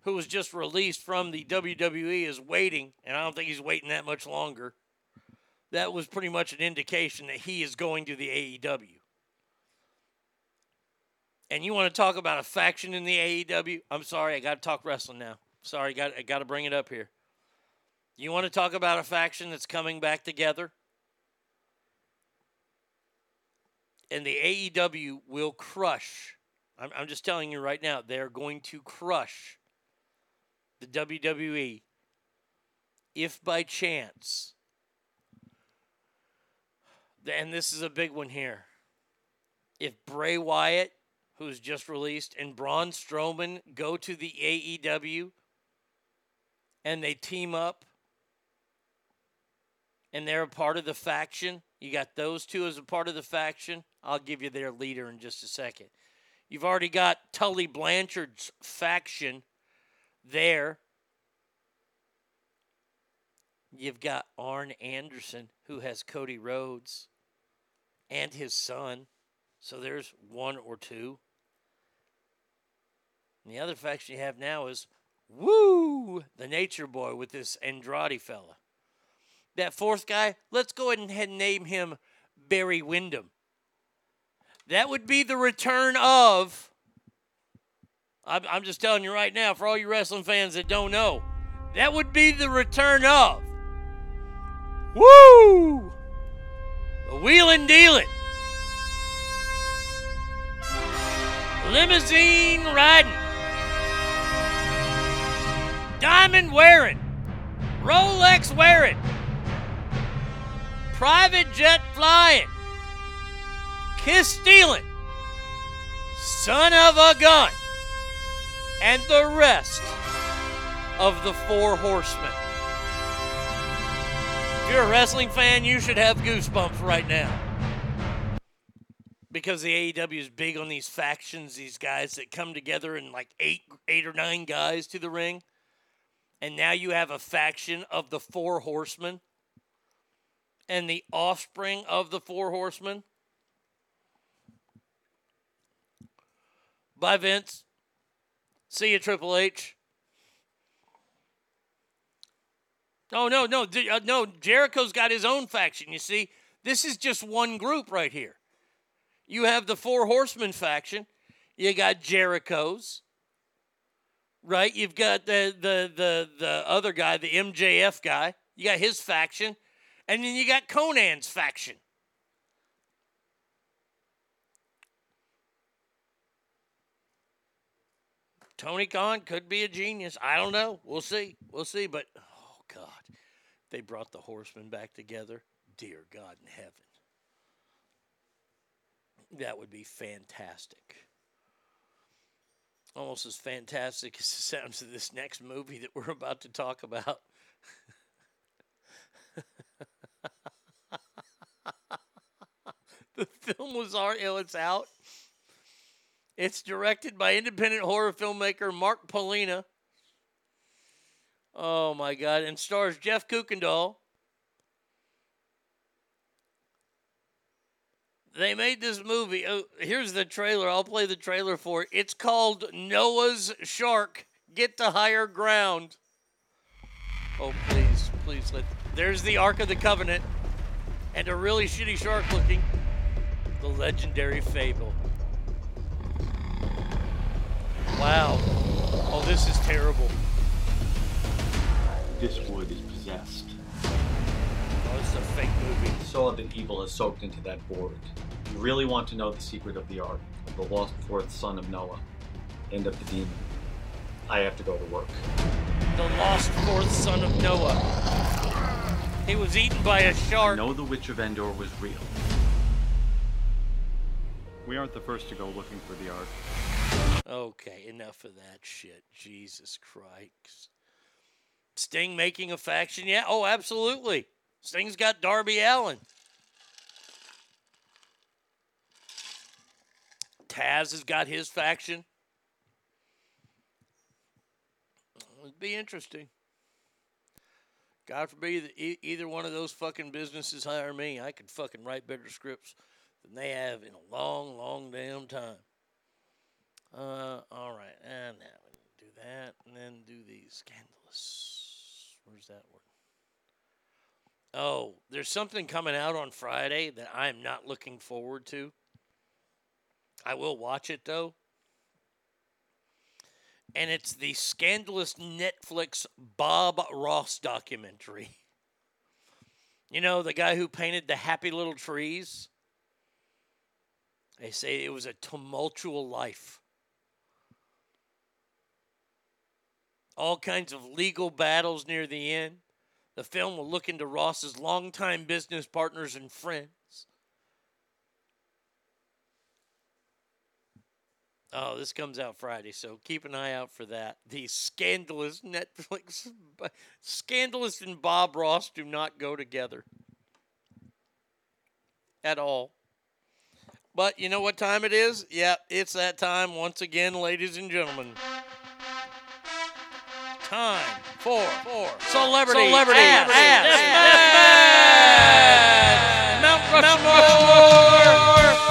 who was just released from the WWE, is waiting, and I don't think he's waiting that much longer. That was pretty much an indication that he is going to the AEW. And you want to talk about a faction in the AEW? I'm sorry, I got to talk wrestling now. Sorry, got I got to bring it up here. You want to talk about a faction that's coming back together? And the AEW will crush. I'm, I'm just telling you right now, they're going to crush the WWE if by chance, and this is a big one here, if Bray Wyatt who's just released, and Braun Strowman go to the AEW and they team up and they're a part of the faction. You got those two as a part of the faction. I'll give you their leader in just a second. You've already got Tully Blanchard's faction there. You've got Arn Anderson, who has Cody Rhodes and his son. So there's one or two. And the other faction you have now is Woo, the Nature Boy with this Andrade fella. That fourth guy, let's go ahead and name him Barry Windham. That would be the return of. I'm, I'm just telling you right now, for all you wrestling fans that don't know, that would be the return of. Woo! The wheeling dealing. Limousine riding. Diamond wearing. Rolex wearing. Private jet flying. Kiss stealing. Son of a gun. And the rest of the four horsemen. If you're a wrestling fan, you should have goosebumps right now. Because the AEW is big on these factions, these guys that come together in like eight, eight or nine guys to the ring, and now you have a faction of the Four Horsemen and the offspring of the Four Horsemen. Bye, Vince. See you, Triple H. No, no, no, uh, no. Jericho's got his own faction. You see, this is just one group right here. You have the Four Horsemen faction. You got Jericho's, right? You've got the the the the other guy, the MJF guy. You got his faction, and then you got Conan's faction. Tony Khan could be a genius. I don't know. We'll see. We'll see. But oh God, they brought the horsemen back together. Dear God in heaven. That would be fantastic. Almost as fantastic as the sounds of this next movie that we're about to talk about. the film was already, it's out. It's directed by independent horror filmmaker Mark Polonia. Oh my God. And stars Jeff Kuykendall. They made this movie. Oh, here's the trailer. I'll play the trailer for it. It's called Noah's Shark. Get to higher ground. Oh, please, please let. There's the Ark of the Covenant and a really shitty shark looking. The legendary Fable. Wow. Oh, this is terrible. This wood is possessed. A fake movie. Saw that evil has soaked into that board. You really want to know the secret of the ark, of the lost fourth son of Noah, and of the demon. I have to go to work. The lost fourth son of Noah. He was eaten by a shark. know the Witch of Endor was real. We aren't the first to go looking for the ark. Okay, enough of that shit. Jesus Christ. Sting making a faction? Yeah, oh, absolutely. Sting's got Darby Allin. Taz has got his faction. It'd be interesting. God forbid that e- either one of those fucking businesses hire me. I could fucking write better scripts than they have in a long, long damn time. Uh, all right, and now we do that, and then do the scandalous. Where's that one? Oh, there's something coming out on Friday that I'm not looking forward to. I will watch it though. And it's the scandalous Netflix Bob Ross documentary. You know, the guy who painted the happy little trees? They say it was a tumultuous life. All kinds of legal battles near the end. The film will look into Ross's longtime business partners and friends. Oh, this comes out Friday, so keep an eye out for that. The scandalous Netflix, scandalous and Bob Ross do not go together at all. But you know what time it is? Yeah, it's that time once again, ladies and gentlemen. Time for, for celebrity, Celebrity ass, ass, ass, Mount Rushmore,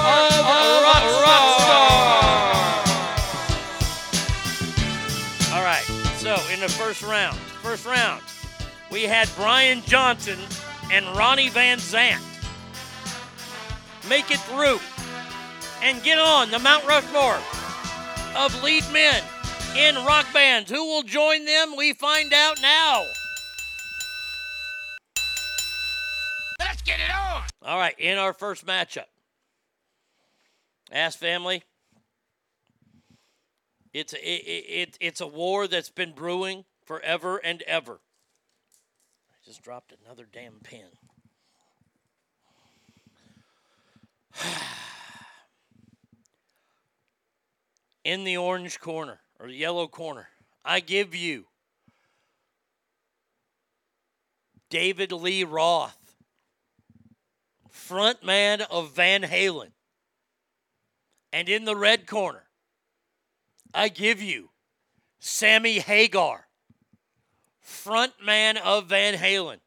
of Rockstar. All right, so in the first round, first round, we had Brian Johnson and Ronnie Van Zant. Make it through and get on the Mount Rushmore of lead men in rock bands. Who will join them? We find out now. Let's get it on. All right, in our first matchup, Ass Family. It's a, it, it, it's a war that's been brewing forever and ever. I just dropped another damn pin. in the orange corner or the yellow corner, I give you David Lee Roth, front man of Van Halen. And in the red corner, I give you Sammy Hagar, front man of Van Halen.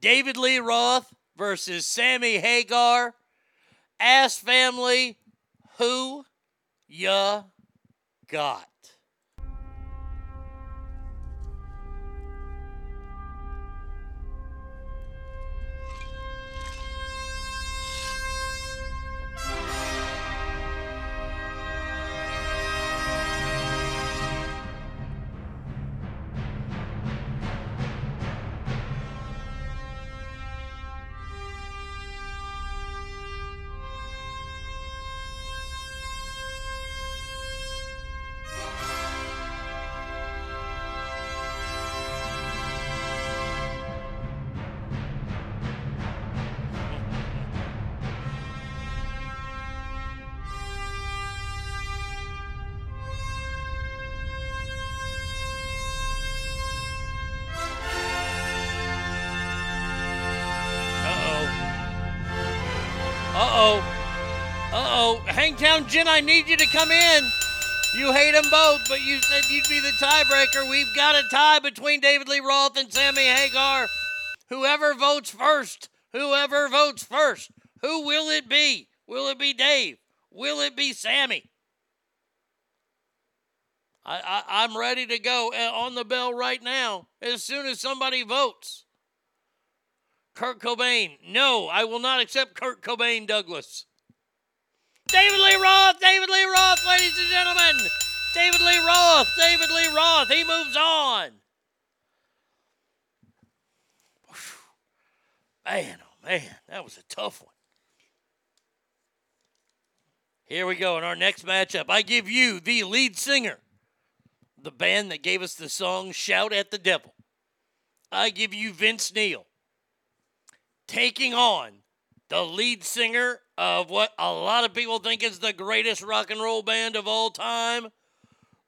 David Lee Roth versus Sammy Hagar. Ass family, who ya got? I need you to come in. You hate them both, but you said you'd be the tiebreaker. We've got a tie between David Lee Roth and Sammy Hagar. Whoever votes first, whoever votes first, who will it be? Will it be Dave? Will it be Sammy? I, I, I'm ready to go uh, on the bell right now as soon as somebody votes. Kurt Cobain. No, I will not accept Kurt Cobain, Douglas. David Lee Roth, David Lee Roth, ladies and gentlemen. David Lee Roth, David Lee Roth. He moves on. Man, oh man, that was a tough one. Here we go in our next matchup. I give you the lead singer, the band that gave us the song Shout at the Devil. I give you Vince Neil taking on the lead singer of what a lot of people think is the greatest rock and roll band of all time,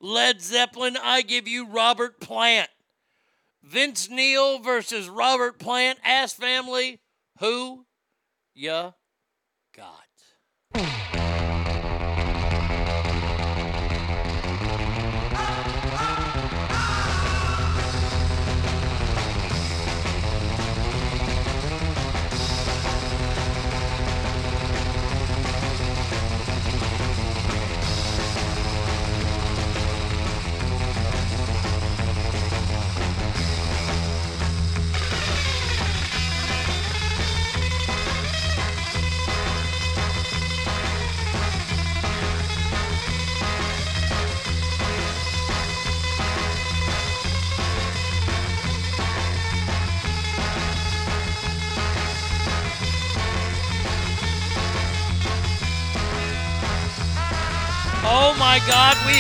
Led Zeppelin. I give you Robert Plant. Vince Neil versus Robert Plant. Ass family, who ya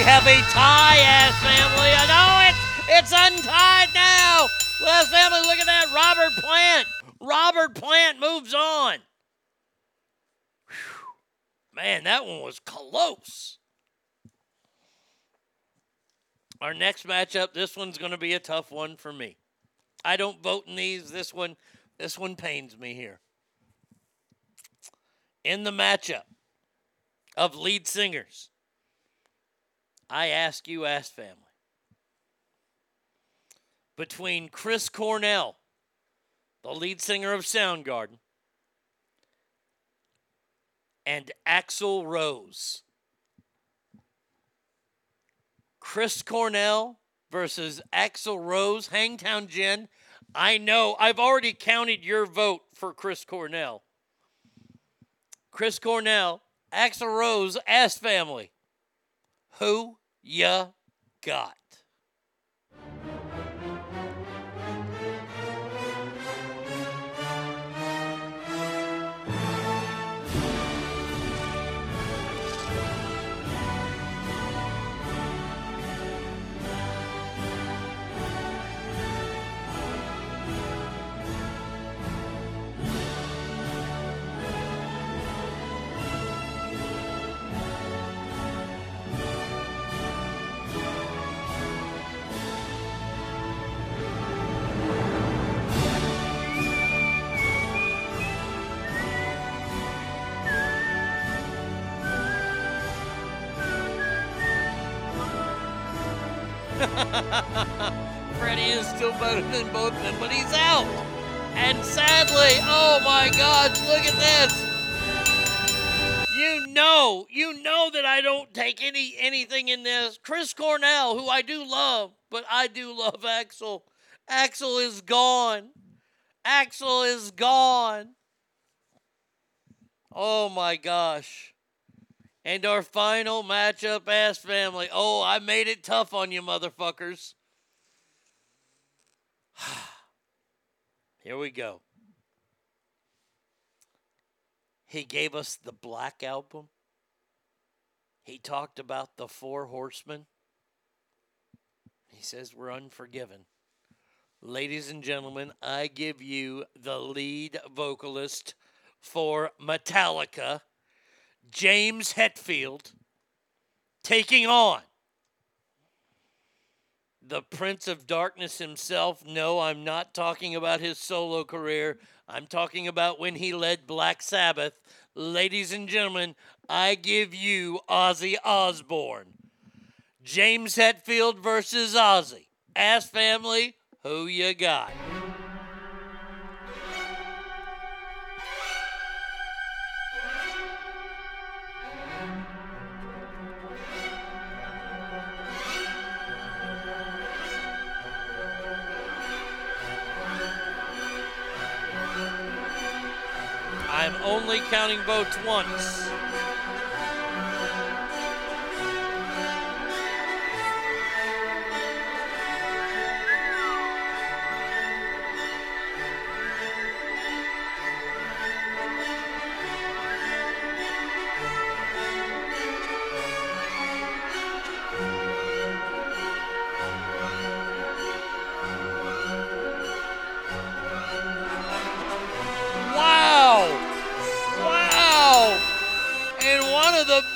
have a tie, ass family. I know it. It's untied now. Ass family, look at that. Robert Plant. Robert Plant moves on. Whew. Man, that one was close. Our next matchup, this one's going to be a tough one for me. I don't vote in these. This one, this one pains me here. In the matchup of lead singers, I ask you, ask family, between Chris Cornell, the lead singer of Soundgarden, and Axl Rose. Chris Cornell versus Axl Rose, Hangtown Jen. I know I've already counted your vote for Chris Cornell. Chris Cornell, Axl Rose, Ass Family. Who ya got? Freddie is still better than both of them, but he's out. And sadly, oh my God, look at this. You know, you know that I don't take any anything in this. Chris Cornell, who I do love, but I do love Axl. Axl is gone. Axl is gone. Oh my gosh. And our final matchup, ass family. Oh, I made it tough on you, motherfuckers. Here we go. He gave us the Black Album. He talked about the Four Horsemen. He says we're unforgiven. Ladies and gentlemen, I give you the lead vocalist for Metallica, James Hetfield, taking on the Prince of Darkness himself. No, I'm not talking about his solo career. I'm talking about when he led Black Sabbath. Ladies and gentlemen, I give you Ozzy Osbourne. James Hetfield versus Ozzy. Ass family, who you got? Only counting votes once.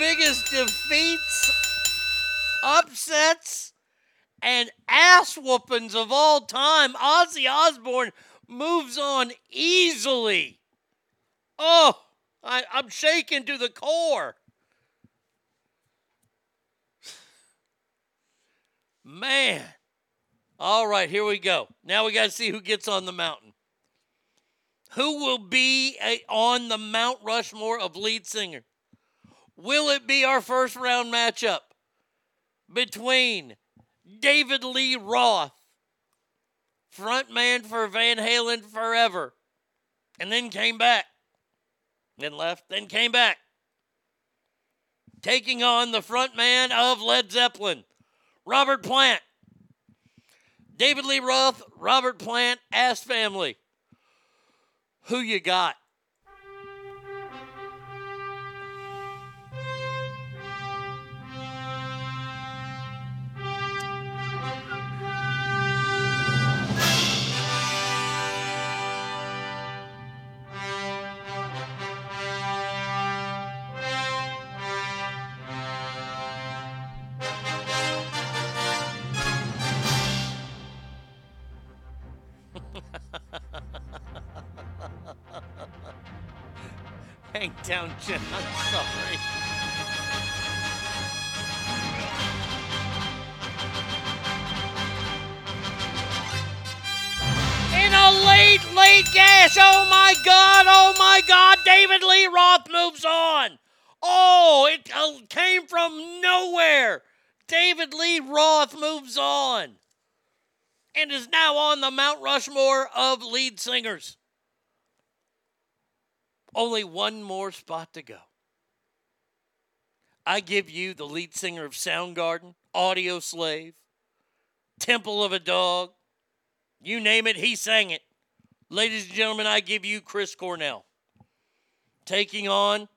Biggest defeats, upsets, and ass whoopings of all time, Ozzy Osbourne moves on easily. Oh, I, I'm shaken to the core. Man. All right, here we go. Now we got to see who gets on the mountain. Who will be a, on the Mount Rushmore of lead singer? Will it be our first round matchup between David Lee Roth, frontman for Van Halen forever, and then came back, then left, then came back, taking on the frontman of Led Zeppelin, Robert Plant. David Lee Roth, Robert Plant, Ass Family. Who you got? Hangtown Jen. I'm sorry. In a late, late gash. Oh my God. Oh my God. David Lee Roth moves on. Oh, it uh, came from nowhere. David Lee Roth moves on and is now on the Mount Rushmore of lead singers. Only one more spot to go. I give you the lead singer of Soundgarden, Audioslave, Temple of a Dog. You name it, he sang it. Ladies and gentlemen, I give you Chris Cornell. Taking on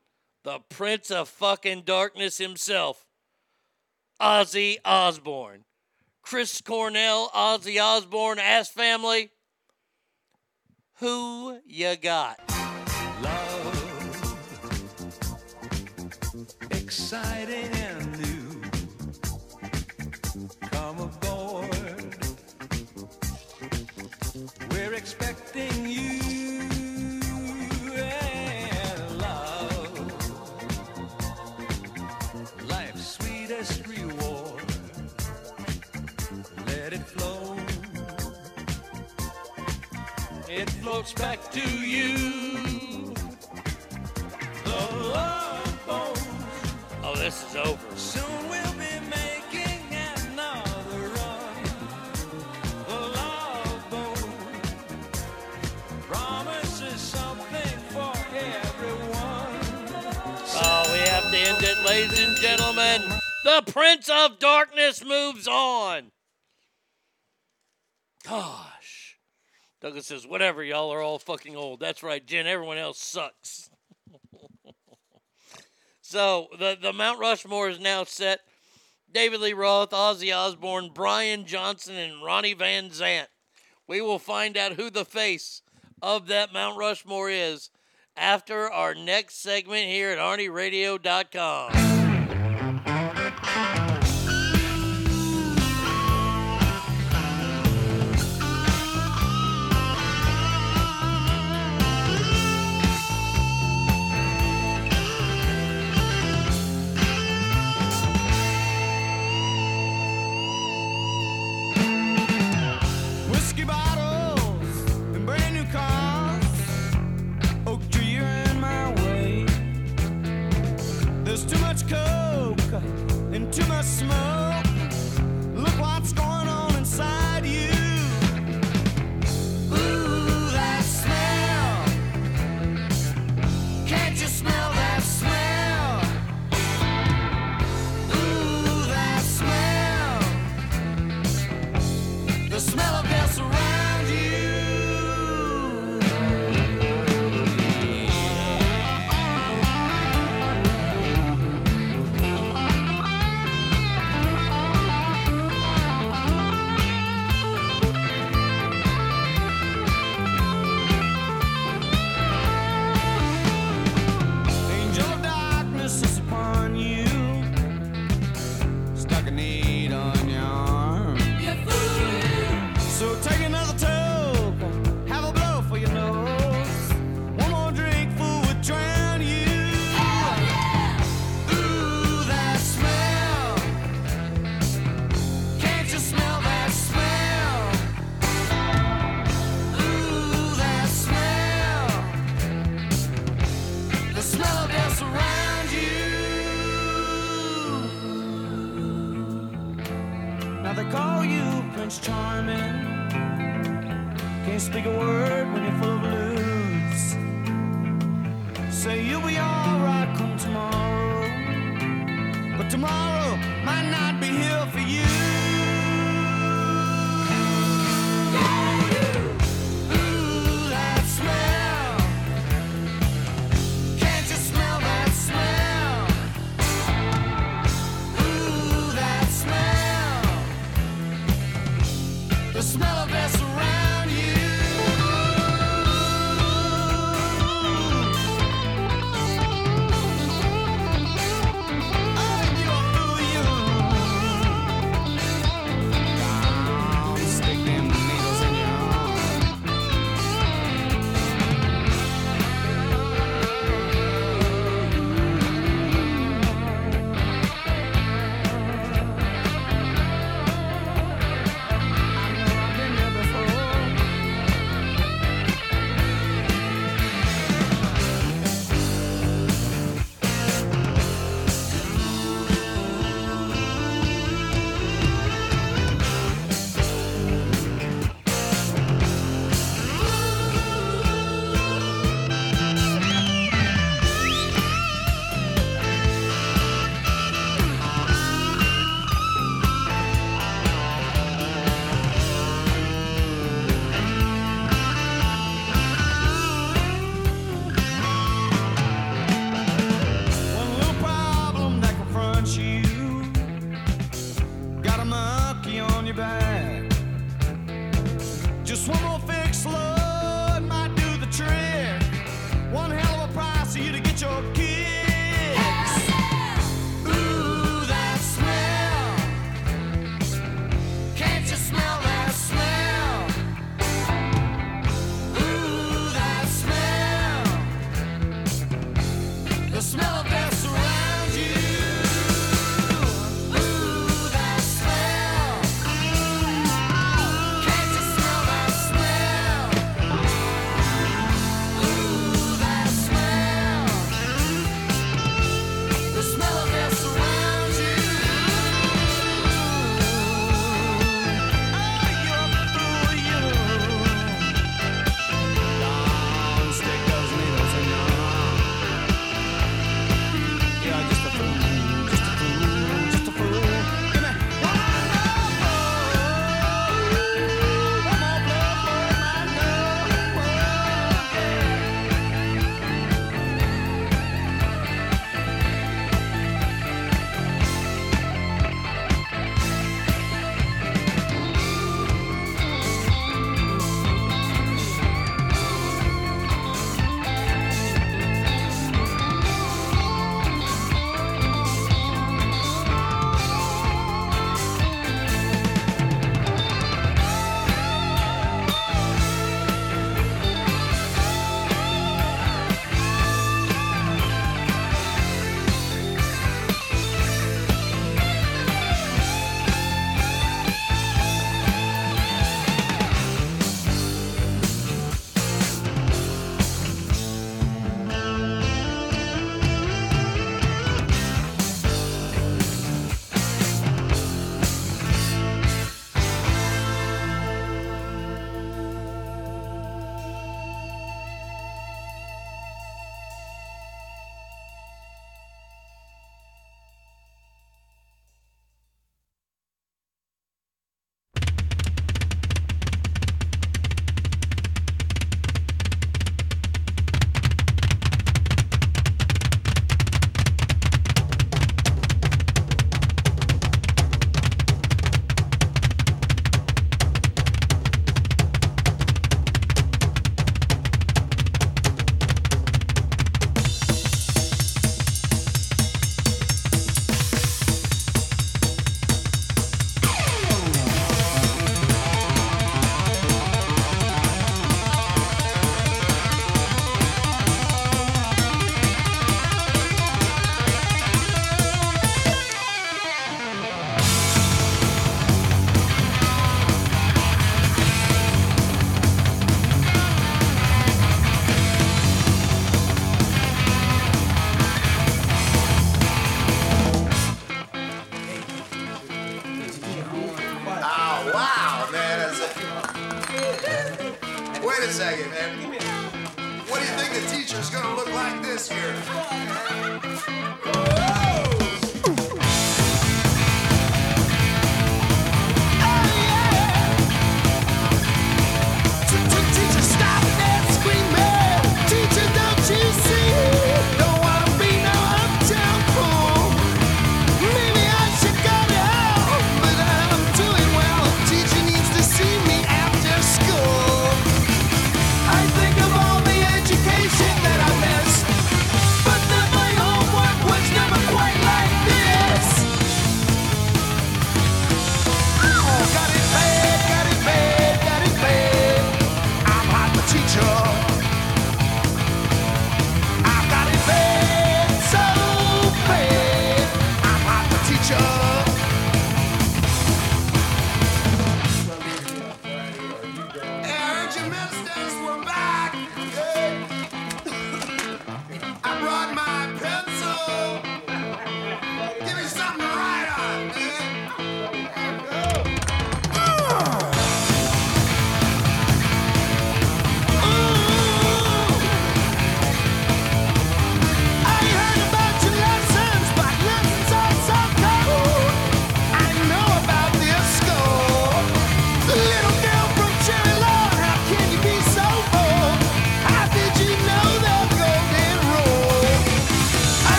the Prince of fucking Darkness himself, Ozzy Osbourne. Chris Cornell, Ozzy Osbourne, Ass Family. Who you got? It back to you. The love boat. Oh, this is over. Soon we'll be making another run. The love boat promises something for everyone. Oh, we have to end it, ladies and gentlemen. The Prince of Darkness moves on. Gosh. Douglas says, whatever, y'all are all fucking old. That's right, Jen. Everyone else sucks. so the, the Mount Rushmore is now set. David Lee Roth, Ozzy Osbourne, Brian Johnson, and Ronnie Van Zant. We will find out who the face of that Mount Rushmore is after our next segment here at ArnieRadio.com.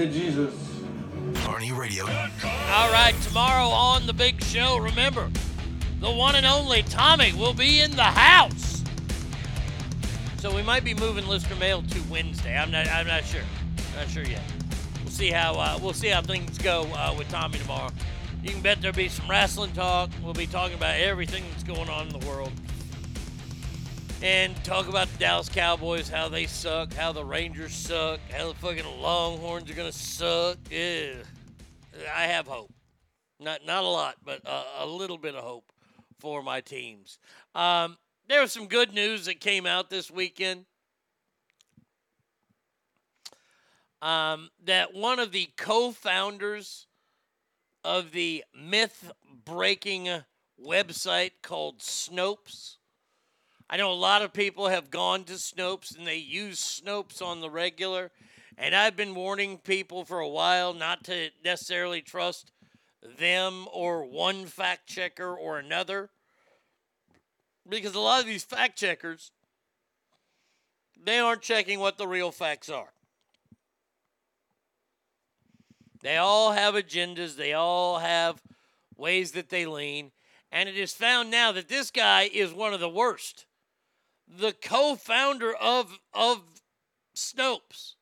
Nobody fucks with the Jesus. Arnie Radio. All right, tomorrow on the big show, remember, the one and only Tommy will be in the house. So we might be moving listener mail to Wednesday. I'm not. I'm not sure. Not sure yet. We'll see how. Uh, we'll see how things go uh, with Tommy tomorrow. You can bet there'll be some wrestling talk. We'll be talking about everything that's going on in the world. And talk about the Dallas Cowboys, how they suck, how the Rangers suck, how the fucking Longhorns are gonna suck. Yeah, I have hope. Not not a lot, but uh, a little bit of hope for my teams. Um, there was some good news that came out this weekend. Um, that one of the co-founders of the myth-breaking website called Snopes. I know a lot of people have gone to Snopes and they use Snopes on the regular. And I've been warning people for a while not to necessarily trust them or one fact checker or another. Because a lot of these fact checkers, they aren't checking what the real facts are. They all have agendas, they all have ways that they lean. And it is found now that this guy is one of the worst. The co founder of, of Snopes.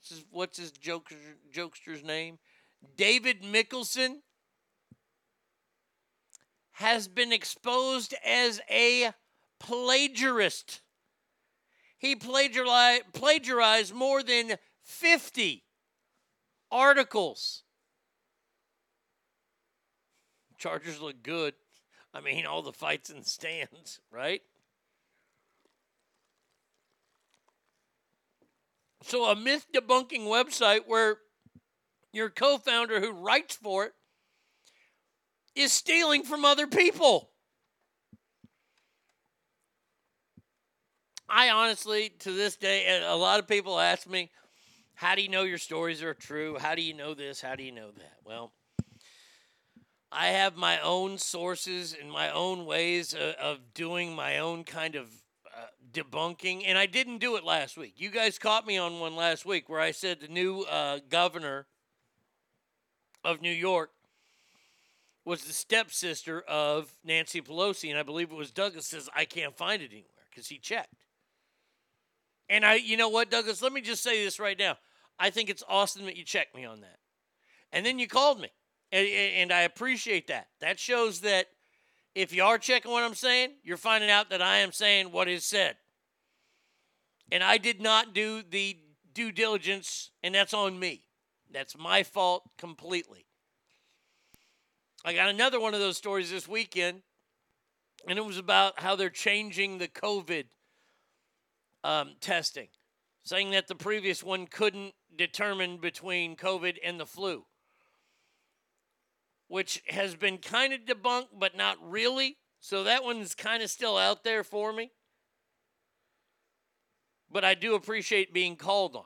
This is, what's his joker, jokester's name? David Mikkelson has been exposed as a plagiarist. He plagiarized, plagiarized more than 50 articles. Chargers look good. I mean, all the fights in the stands, right? So, a myth debunking website where your co founder who writes for it is stealing from other people. I honestly, to this day, a lot of people ask me, how do you know your stories are true? How do you know this? How do you know that? Well, I have my own sources and my own ways of, doing my own kind of debunking, and I didn't do it last week. You guys caught me on one last week where I said the new uh, governor of New York was the stepsister of Nancy Pelosi, and I believe it was Douglas says I can't find it anywhere because he checked. And I, you know what, Douglas? Let me just say this right now. I think it's awesome that you checked me on that, and then you called me, and, and I appreciate that. That shows that if you are checking what I'm saying, you're finding out that I am saying what is said. And I did not do the due diligence, and that's on me. That's my fault completely. I got another one of those stories this weekend, and it was about how they're changing the COVID um, testing, saying that the previous one couldn't determine between COVID and the flu, which has been kind of debunked, but not really. So that one's kind of still out there for me. But I do appreciate being called on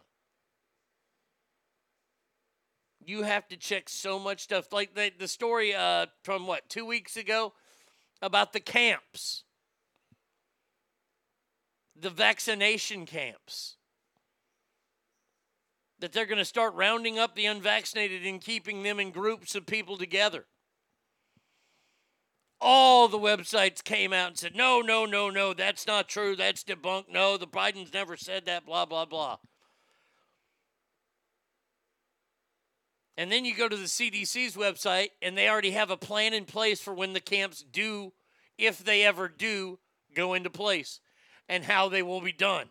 you have to check so much stuff. Like the, the story uh, from what, two weeks ago about the camps, the vaccination camps. That they're going to start rounding up the unvaccinated and keeping them in groups of people together. All the websites came out and said, no, no, no, no, that's not true. That's debunked. No, the Biden's never said that, blah, blah, blah. And then you go to the CDC's website, and they already have a plan in place for when the camps do, if they ever do, go into place and how they will be done.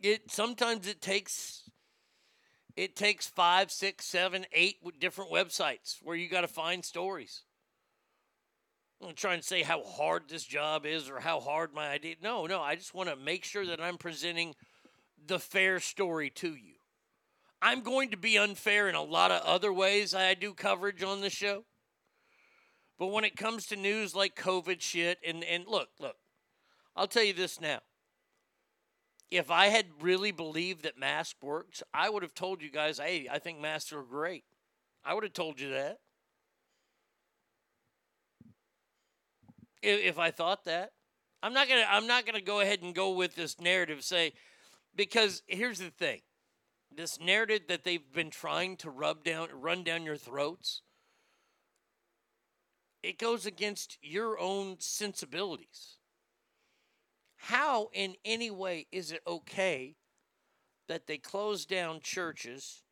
It sometimes it takes it takes five, six, seven, eight different websites where you got to find stories. I'm not trying to say how hard this job is or how hard my idea. No, no, I just want to make sure that I'm presenting the fair story to you. I'm going to be unfair in a lot of other ways I do coverage on the show. But when it comes to news like COVID shit, and, and look, look, I'll tell you this now. If I had really believed that mask works, I would have told you guys, hey, I think masks are great. I would have told you that. If, if I thought that. I'm not gonna I'm not gonna go ahead and go with this narrative say because here's the thing. This narrative that they've been trying to rub down run down your throats it goes against your own sensibilities. How, in any way, is it okay that they close down churches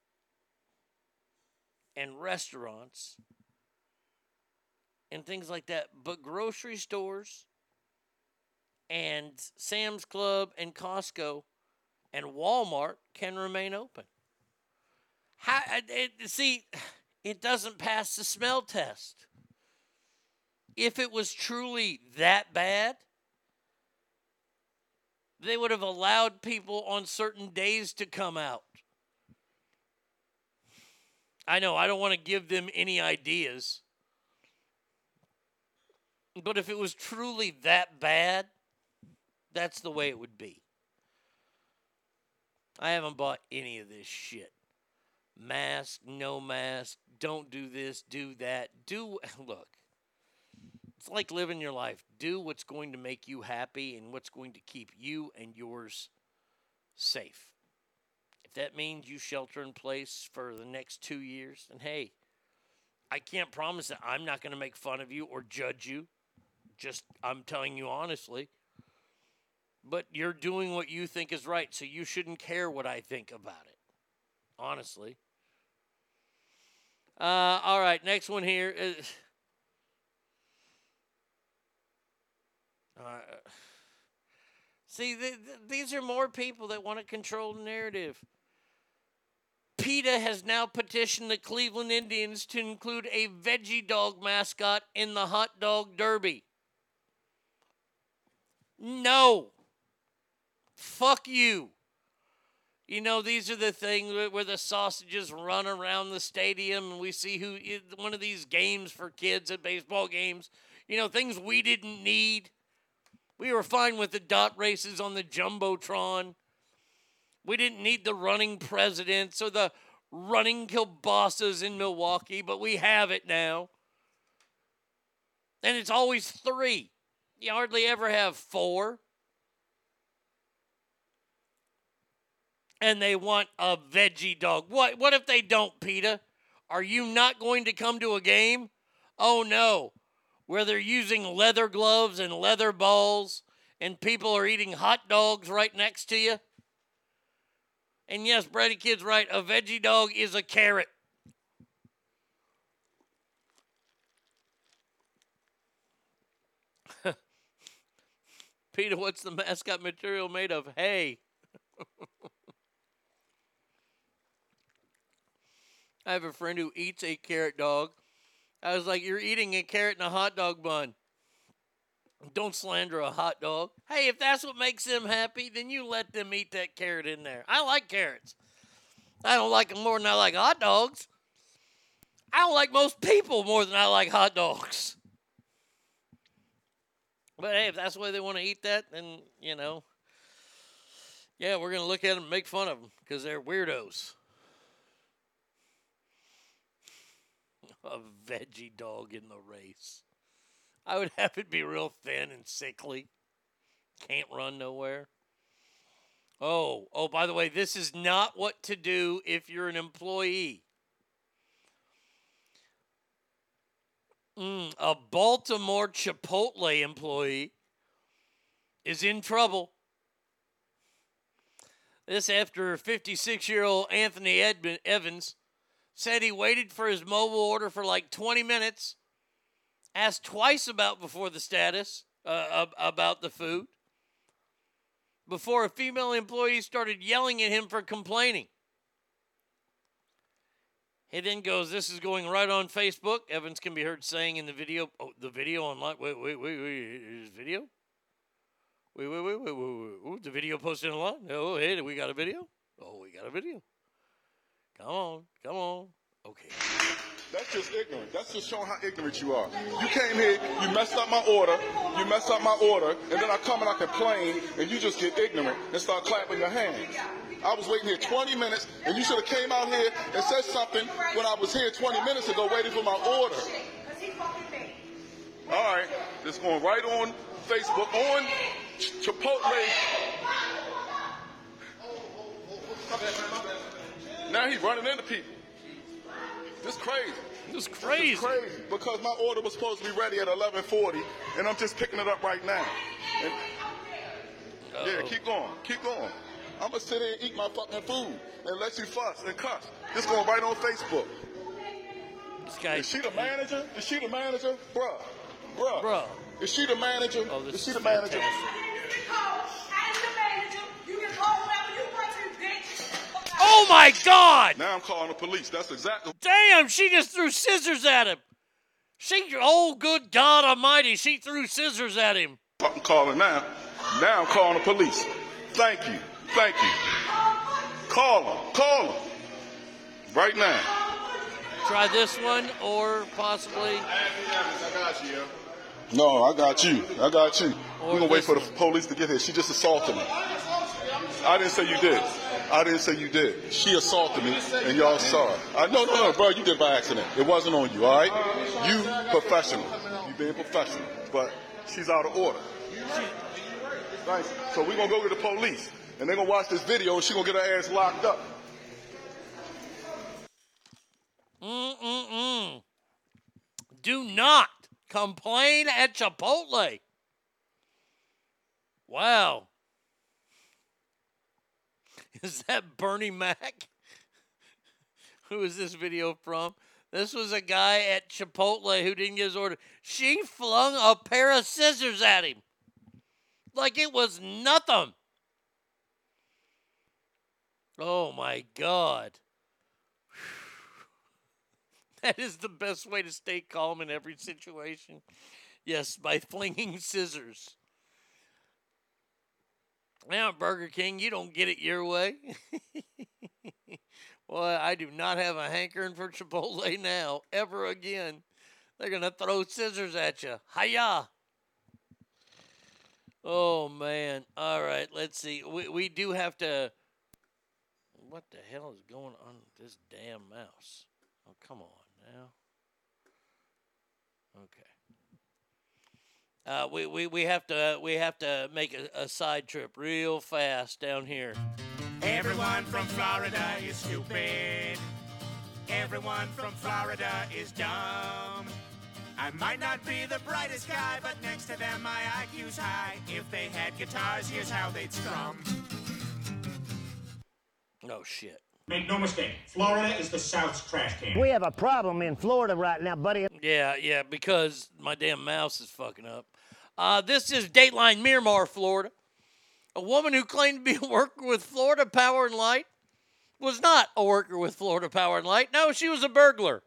and restaurants and things like that, but grocery stores and Sam's Club and Costco and Walmart can remain open? How, it, see, it doesn't pass the smell test if it was truly that bad, they would have allowed people on certain days to come out. I know, I don't want to give them any ideas. But if it was truly that bad, that's the way it would be. I haven't bought any of this shit. Mask, no mask, don't do this, do that. Do look. It's like living your life. Do what's going to make you happy and what's going to keep you and yours safe. If that means you shelter in place for the next two years, then hey, I can't promise that I'm not going to make fun of you or judge you. Just, I'm telling you honestly. But you're doing what you think is right, so you shouldn't care what I think about it. Honestly. Uh, all right, next one here is. Uh, see, th- th- these are more people that want to control the narrative. PETA has now petitioned the Cleveland Indians to include a veggie dog mascot in the hot dog derby. No. Fuck you. You know, these are the things where the sausages run around the stadium and we see who one of these games for kids at baseball games. You know, things we didn't need. We were fine with the dot races on the Jumbotron. We didn't need the running presidents or the running kielbasa's in Milwaukee, but we have it now. And it's always three. You hardly ever have four. And they want a veggie dog. What what if they don't, PETA? Are you not going to come to a game? Oh no where they're using leather gloves and leather balls, and people are eating hot dogs right next to you. And yes, Brady Kid's right. A veggie dog is a carrot. PETA, what's the mascot material made of? Hay. I have a friend who eats a carrot dog I was like, you're eating a carrot and a hot dog bun. Don't slander a hot dog. Hey, if that's what makes them happy, then you let them eat that carrot in there. I like carrots. I don't like them more than I like hot dogs. I don't like most people more than I like hot dogs. But hey, if that's the way they want to eat that, then, you know, yeah, we're going to look at them and make fun of them because they're weirdos. A veggie dog in the race. I would have it be real thin and sickly. Can't run nowhere. Oh, oh, by the way, this is not what to do if you're an employee. Mm, a Baltimore Chipotle employee is in trouble. This after 56 year old Anthony Edmund Evans said he waited for his mobile order for like 20 minutes, asked twice about before the status uh, about the food, before a female employee started yelling at him for complaining. He then goes, This is going right on Facebook. Evans can be heard saying in the video, Oh, the video online. Wait, wait, wait, wait. Is video? Wait, wait, wait, wait, wait, wait. Ooh, the video posted online? Oh, hey, we got a video? Oh, we got a video. Come on, come on. Okay. That's just ignorant. That's just showing how ignorant you are. You came here, you messed up my order, you messed up my order, and then I come and I complain, and you just get ignorant and start clapping your hands. I was waiting here 20 minutes, and you should have came out here and said something when I was here 20 minutes ago waiting for my order. All right, it's going right on Facebook, on Ch- Chipotle. Now he's running into people. This crazy. This crazy. This crazy because my order was supposed to be ready at 11:40, and I'm just picking it up right now. And- yeah, keep going, keep going. I'm gonna sit here and eat my fucking food and let you fuss and cuss. This going right on Facebook. This guy. Is she the manager? Is she the manager, bruh? Bruh. Bruh. Is she the manager? Oh, this is she the manager? Oh my God! Now I'm calling the police. That's exactly. Damn, she just threw scissors at him. She, oh good God Almighty, she threw scissors at him. I'm calling now. Now I'm calling the police. Thank you. Thank you. Call them. Call them. Right now. Try this one, or possibly. No, I got you. I got you. Or We're gonna wait this for the police to get here. She just assaulted me. I didn't say you did. I didn't say you did. She assaulted me, and y'all saw it. I, no, no, no, bro. You did by accident. It wasn't on you. All right. You professional. You being professional, but she's out of order. Nice. So we're gonna go to the police, and they're gonna watch this video, and she's gonna get her ass locked up. Mm-mm-mm. Do not complain at Chipotle. Wow. Is that Bernie Mac? Who is this video from? This was a guy at Chipotle who didn't get his order. She flung a pair of scissors at him. Like it was nothing. Oh my God. That is the best way to stay calm in every situation. Yes, by flinging scissors. Now, Burger King, you don't get it your way. Well, I do not have a hankering for Chipotle now, ever again. They're going to throw scissors at you. Hiya! Oh, man. All right, let's see. We, we do have to. What the hell is going on with this damn mouse? Oh, come on now. Okay. Uh, we, we, we have to we have to make a, a side trip real fast down here. Everyone from Florida is stupid. Everyone from Florida is dumb. I might not be the brightest guy, but next to them my IQ's high. If they had guitars, here's how they'd strum. No shit. Make no mistake, Florida is the South's trash can. We have a problem in Florida right now, buddy. Yeah, yeah, because my damn mouse is fucking up. Uh, this is Dateline Miramar, Florida. A woman who claimed to be a worker with Florida Power and Light was not a worker with Florida Power and Light. No, she was a burglar.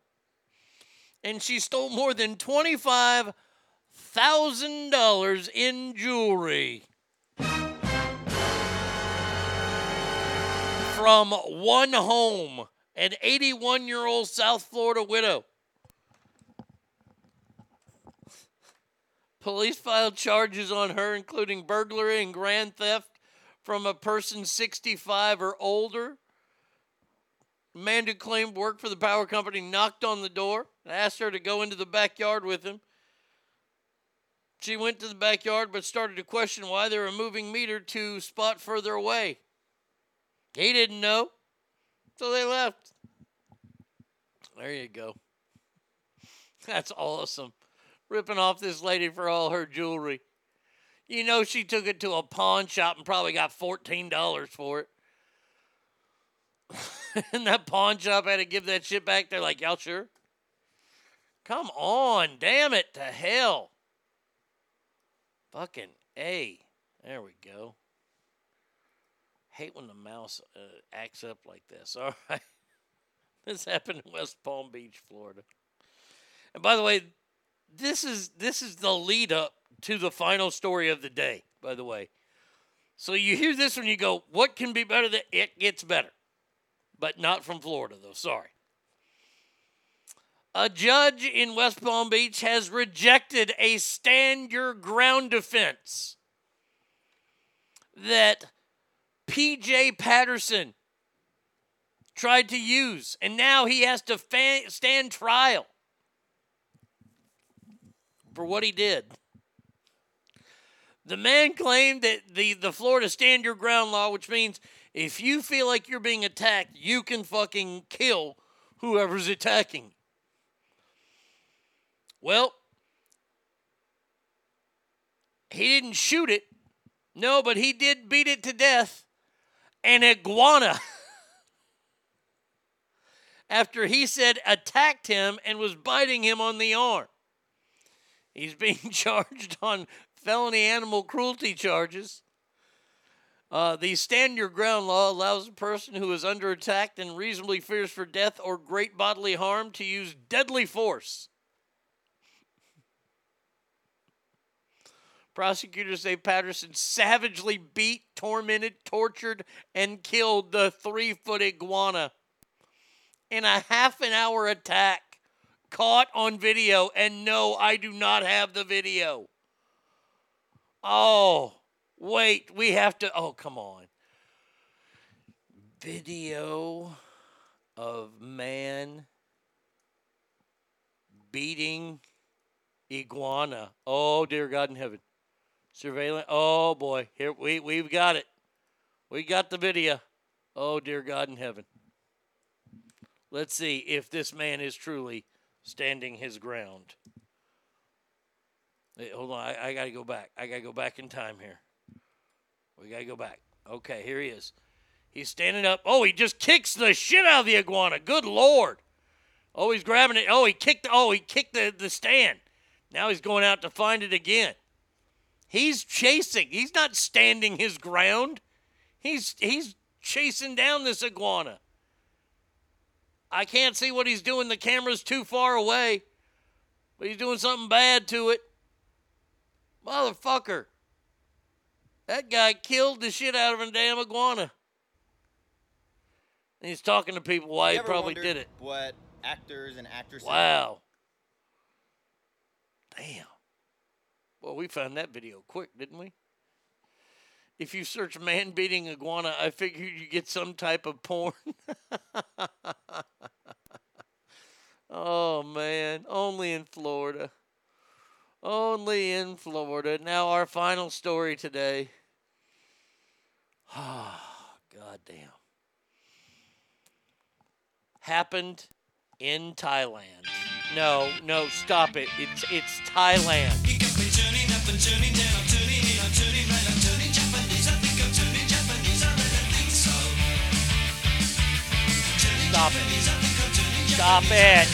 And she stole more than $25,000 in jewelry. From one home, an 81 year old South Florida widow. Police filed charges on her, including burglary and grand theft from a person 65 or older. A man who claimed work for the power company knocked on the door and asked her to go into the backyard with him. She went to the backyard but started to question why they were moving meter to spot further away. He didn't know, so they left. There you go. That's awesome. Ripping off this lady for all her jewelry. You know, she took it to a pawn shop and probably got $14 for it. and that pawn shop had to give that shit back. They're like, y'all sure? Come on, damn it to hell. Fucking A. There we go. Hate when the mouse uh, acts up like this. All right. This happened in West Palm Beach, Florida. And by the way, this is this is the lead up to the final story of the day, by the way. So you hear this when you go, what can be better than it gets better? But not from Florida though, sorry. A judge in West Palm Beach has rejected a stand your ground defense that PJ Patterson tried to use, and now he has to fa- stand trial for what he did. The man claimed that the, the Florida Stand Your Ground law, which means if you feel like you're being attacked, you can fucking kill whoever's attacking. Well, he didn't shoot it. No, but he did beat it to death. An iguana. After he said attacked him and was biting him on the arm. He's being charged on felony animal cruelty charges. Uh, the stand your ground law allows a person who is under attack and reasonably fears for death or great bodily harm to use deadly force. Prosecutors say Patterson savagely beat, tormented, tortured, and killed the three foot iguana in a half an hour attack caught on video. And no, I do not have the video. Oh, wait, we have to. Oh, come on. Video of man beating iguana. Oh, dear God in heaven. Surveillance. Oh, boy. Here, we, we've got it. We got the video. Oh, dear God in heaven. Let's see if this man is truly standing his ground. Hold on. I, I got to go back. I got to go back in time here. We got to go back. Okay, here he is. He's standing up. Oh, he just kicks the shit out of the iguana. Good lord. Oh, he's grabbing it. Oh, he kicked. Oh, he kicked the, the stand. Now he's going out to find it again. He's chasing. He's not standing his ground. He's he's chasing down this iguana. I can't see what he's doing. The camera's too far away. But he's doing something bad to it. Motherfucker. That guy killed the shit out of a damn iguana. And he's talking to people why he probably did it. What actors and actresses? Wow. Damn. Well, we found that video quick, didn't we? If you search man beating iguana, I figured you'd get some type of porn. oh, man. Only in Florida. Only in Florida. Now, our final story today. God damn. Happened in Thailand. No, no, stop it. It's it's Thailand. Stop it. Stop it.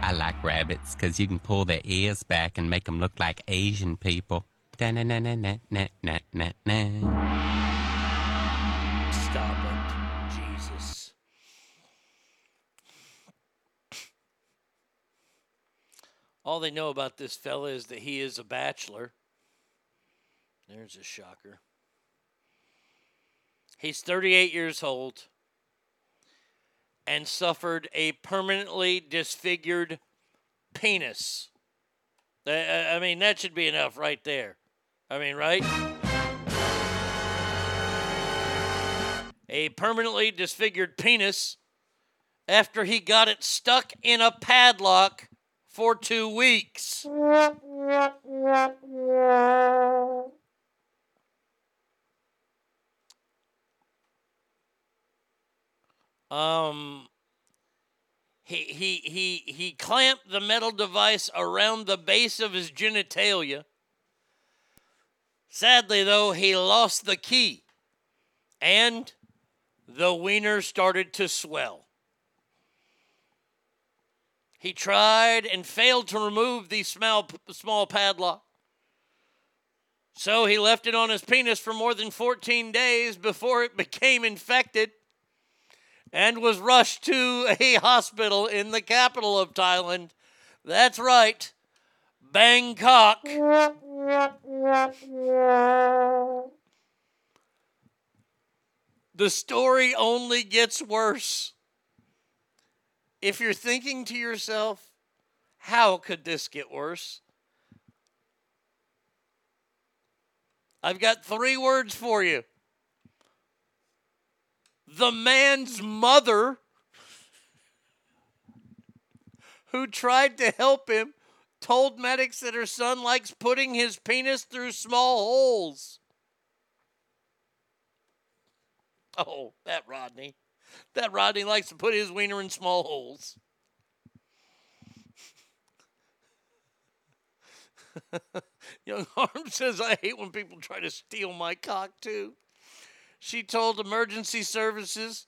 I like rabbits because you can pull their ears back and make them look like Asian people. Da-na-na-na-na-na-na-na. Stop it. Jesus. All they know about this fella is that he is a bachelor. There's a shocker. He's 38 years old and suffered a permanently disfigured penis. I mean, that should be enough right there. I mean, right? A permanently disfigured penis after he got it stuck in a padlock for two weeks. Um, he he he he clamped the metal device around the base of his genitalia. Sadly, though, he lost the key, and the wiener started to swell. He tried and failed to remove the small small padlock. So he left it on his penis for more than 14 days before it became infected and was rushed to a hospital in the capital of Thailand. That's right, Bangkok. The story only gets worse. If you're thinking to yourself, how could this get worse? I've got three words for you. The man's mother, who tried to help him, told medics that her son likes putting his penis through small holes. Oh, that Rodney. That Rodney likes to put his wiener in small holes. Young Arm says, I hate when people try to steal my cock, too. She told emergency services,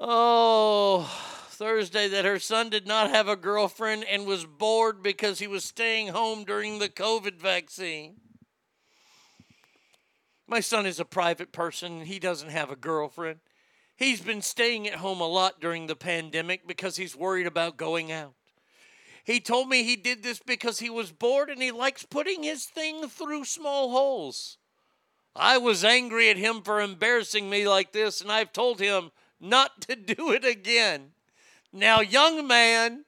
oh, Thursday, that her son did not have a girlfriend and was bored because he was staying home during the COVID vaccine. My son is a private person. He doesn't have a girlfriend. He's been staying at home a lot during the pandemic because he's worried about going out. He told me he did this because he was bored and he likes putting his thing through small holes. I was angry at him for embarrassing me like this, and I've told him not to do it again. Now, young man,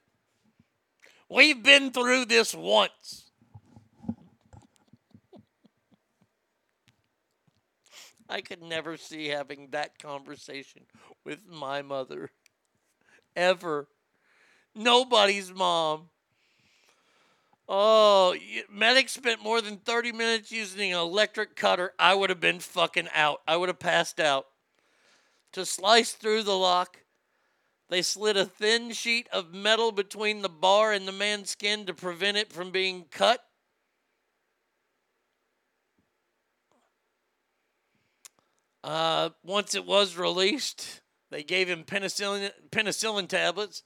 we've been through this once. I could never see having that conversation with my mother. Ever. Nobody's mom. Oh, medic spent more than 30 minutes using an electric cutter. I would have been fucking out. I would have passed out. To slice through the lock, they slid a thin sheet of metal between the bar and the man's skin to prevent it from being cut. Uh, once it was released, they gave him penicillin penicillin tablets.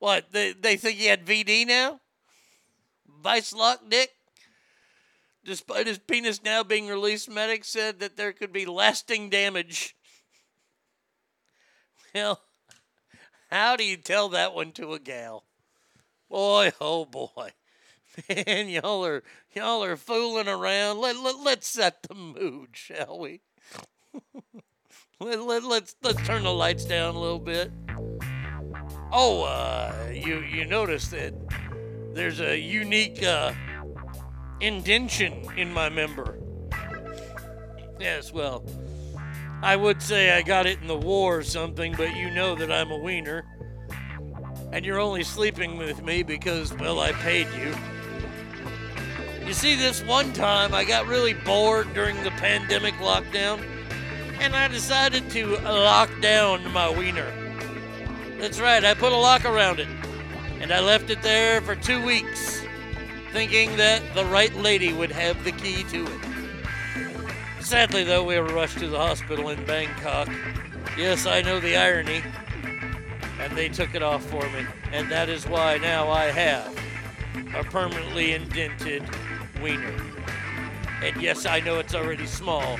What? They, they think he had VD now? Vice lock dick? Despite his penis now being released, medics said that there could be lasting damage. Well, how do you tell that one to a gal? Boy, oh boy. Man, y'all are y'all are fooling around. Let, let, let's set the mood, shall we? let, let, let's let's turn the lights down a little bit. Oh, uh, you you notice that there's a unique uh, indention in my member. Yes, well, I would say I got it in the war or something, but you know that I'm a wiener. And you're only sleeping with me because, well, I paid you. You see, this one time I got really bored during the pandemic lockdown, and I decided to lock down my wiener. That's right, I put a lock around it, and I left it there for two weeks, thinking that the right lady would have the key to it. Sadly, though, we were rushed to the hospital in Bangkok. Yes, I know the irony. And they took it off for me. And that is why now I have a permanently indented wiener. And yes, I know it's already small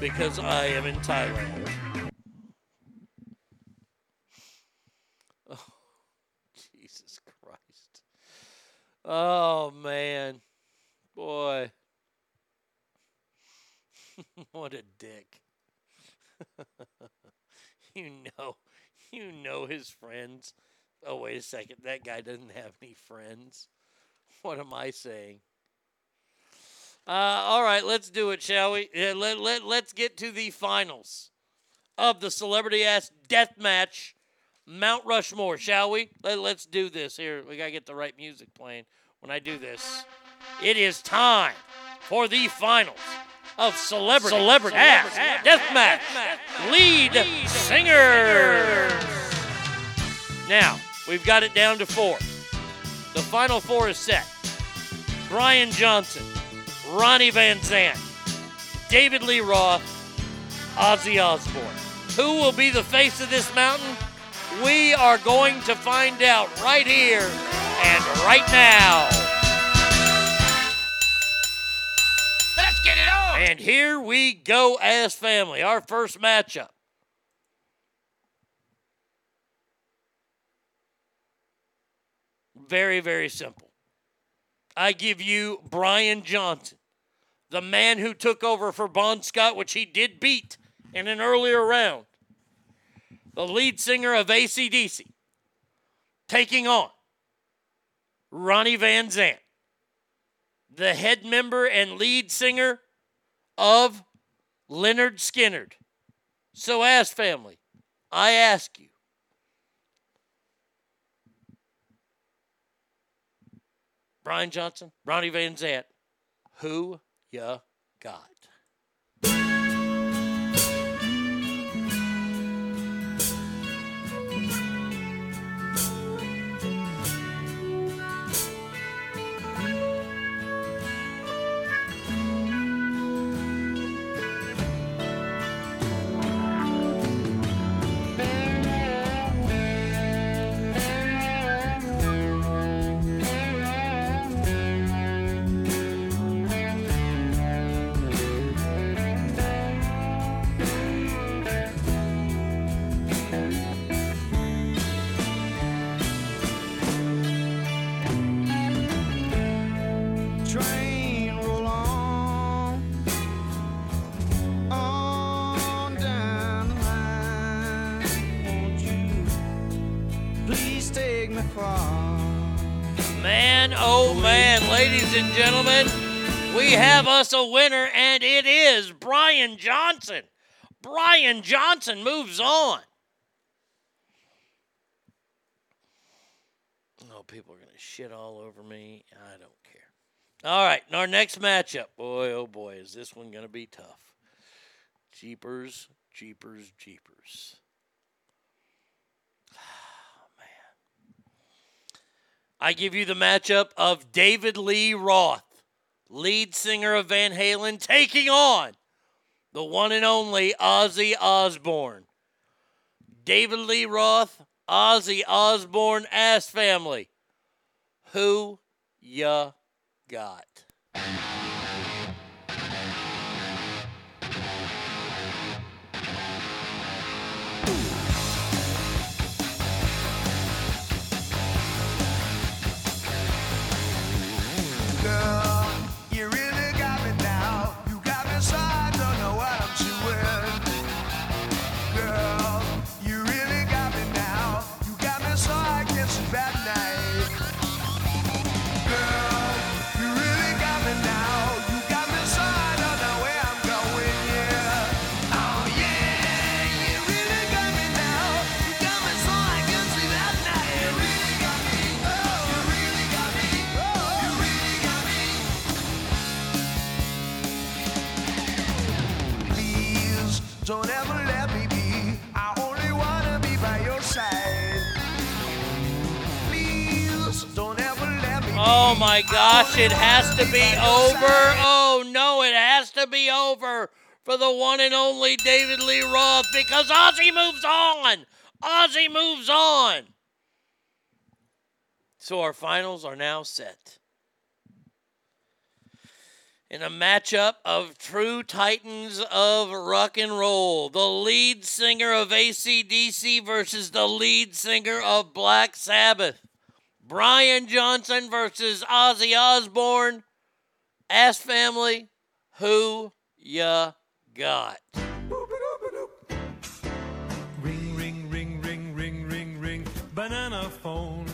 because I am in Thailand. Oh, Jesus Christ. Oh, man. Boy. what a dick. you know, you know his friends. Oh, wait a second. That guy doesn't have any friends. What am I saying? Uh, all right, let's do it, shall we? Yeah, let, let, let's get to the finals of the celebrity ass death match, Mount Rushmore, shall we? Let, let's do this. Here, we got to get the right music playing when I do this. It is time for the finals of celebrity, celebrity, ass, death match, lead, singer. Now, we've got it down to four. The final four is set. Brian Johnson, Ronnie Van Zant, David Lee Roth, Ozzy Osbourne. Who will be the face of this mountain? We are going to find out right here and right now. Let's get it on. And here we go as family. Our first matchup. Very, very simple. I give you Brian Johnson, the man who took over for Bon Scott, which he did beat in an earlier round. The lead singer of ACDC taking on Ronnie Van Zant, the head member and lead singer of Lynyrd Skynyrd. So, as Family, I ask you, Brian Johnson, Ronnie Van Zant, who ya got? Man, oh man, ladies and gentlemen, we have us a winner, and it is Brian Johnson. Brian Johnson moves on. Oh, people are going to shit all over me. I don't care. All right, our next matchup. Boy, oh boy, is this one going to be tough. Jeepers, jeepers, jeepers. I give you the matchup of David Lee Roth, lead singer of Van Halen, taking on the one and only Ozzy Osbourne. David Lee Roth, Ozzy Osbourne, Ass Family. Who ya got? Gosh, it has to be over. Oh no, it has to be over for the one and only David Lee Roth because Ozzy moves on. Ozzy moves on. So our finals are now set. In a matchup of true titans of rock and roll, the lead singer of ACDC versus the lead singer of Black Sabbath. Brian Johnson versus Ozzy Osbourne. Ass Family, who ya got? Ring, ring, ring, ring, ring, ring, ring, banana phone.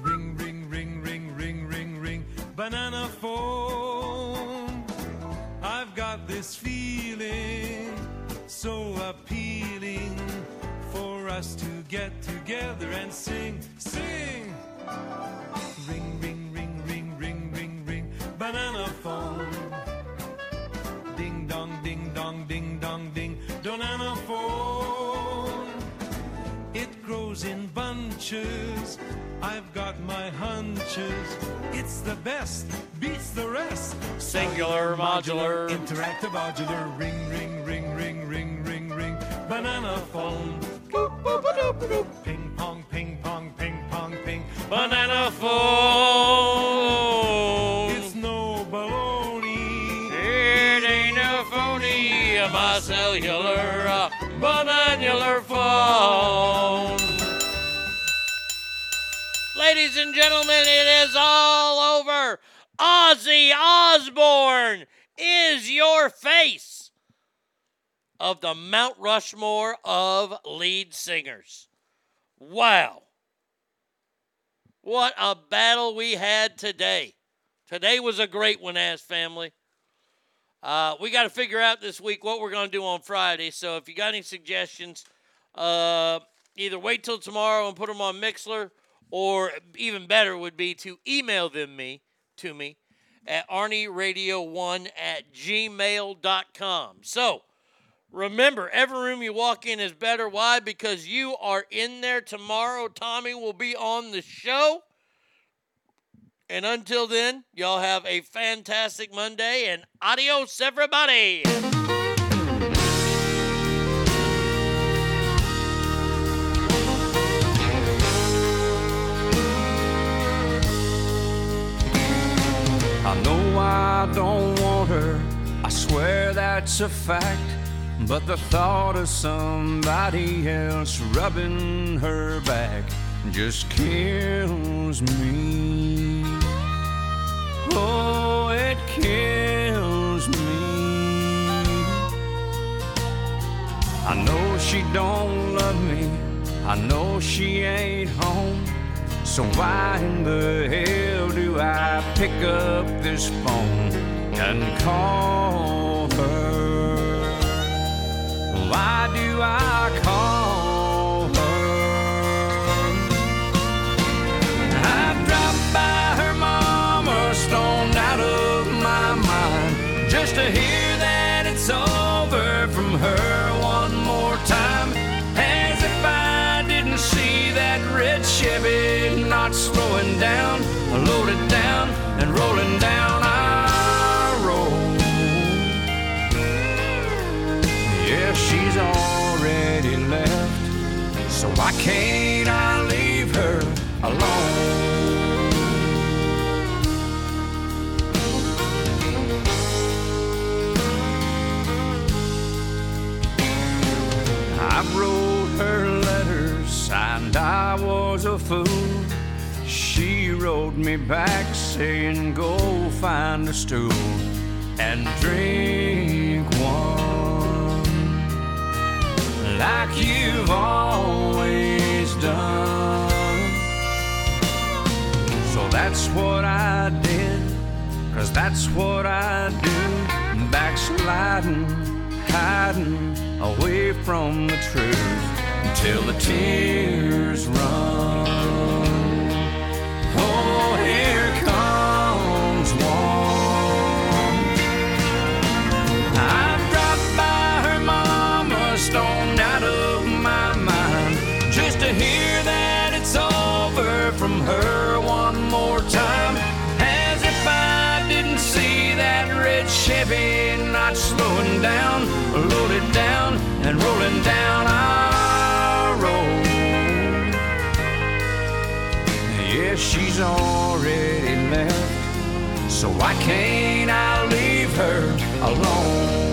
Ring, ring, ring, ring, ring, ring, ring, banana phone. I've got this feeling so appealing us to get together and sing, sing. Ring, ring, ring, ring, ring, ring, ring, banana phone. Ding dong, ding dong, ding dong, ding, banana phone. It grows in bunches. I've got my hunches. It's the best, beats the rest. Singular, modular. interactive, modular. Ring, ring, ring, ring, ring, ring, ring. Banana phone. Ping pong, ping pong, ping pong, ping. Banana phone. It's no baloney. It ain't a phony, my cellular, uh, bananular phone. Ladies and gentlemen, it is all over. Ozzy Osbourne is your face. Of the Mount Rushmore of lead singers. Wow. What a battle we had today. Today was a great one, ass family. Uh, we got to figure out this week what we're going to do on Friday. So if you got any suggestions, uh, either wait till tomorrow and put them on Mixlr, or even better would be to email them me to me at arnieradio1 at gmail.com. So remember, every room you walk in is better. Why? Because you are in there tomorrow. Tommy will be on the show. And until then, y'all have a fantastic Monday and adios, everybody. I know I don't want her, I swear that's a fact. But the thought of somebody else rubbing her back just kills me. Oh, it kills me. I know she don't love me, I know she ain't home. So why in the hell do I pick up this phone and call her? Why do I call her? I dropped by her mama, stoned out of my mind, just to hear that it's over from her one more time. As if I didn't see that red Chevy not slowing down, loaded down and rolling down she's already left, so why can't I leave her alone? I wrote her letters, and I was a fool. She wrote me back saying, Go find a stool and drink one like you've always done. So that's what I did, cause that's what I do. Backsliding, hiding away from the truth until the tears run. Oh, here comes one. Down, loaded down and rolling down our road. Yeah, she's already left, so why can't I leave her alone?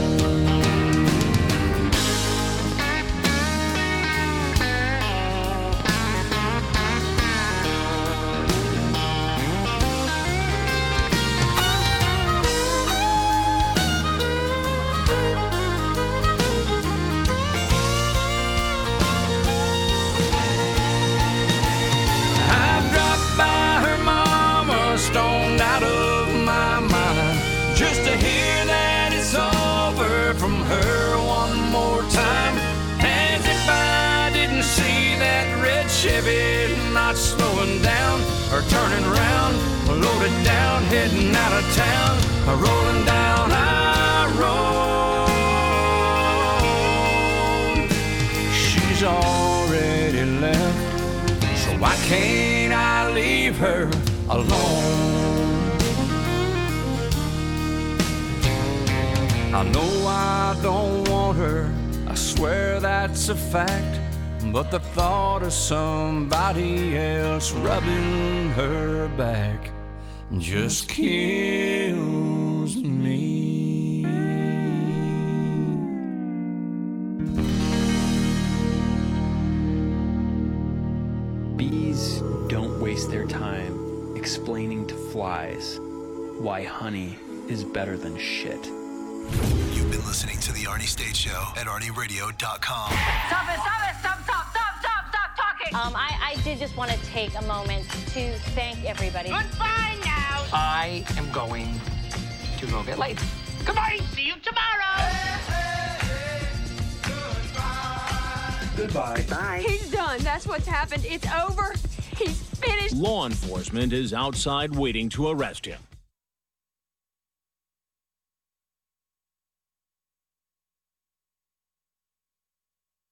Chevy not slowing down or turning around, loaded down, heading out of town, rolling down our road. She's already left. So why can't I leave her alone? I know I don't want her, I swear that's a fact. But the thought of somebody else rubbing her back just kills me. Bees don't waste their time explaining to flies why honey is better than shit. You've You've been listening to The Arnie State Show at ArnieRadio.com. Stop it, stop it, stop, stop, stop, stop, stop talking. Um, I, I did just want to take a moment to thank everybody. Goodbye now. I am going to go get laid. Goodbye. See you tomorrow. Goodbye. Bye. He's done. That's what's happened. It's over. He's finished. Law enforcement is outside waiting to arrest him.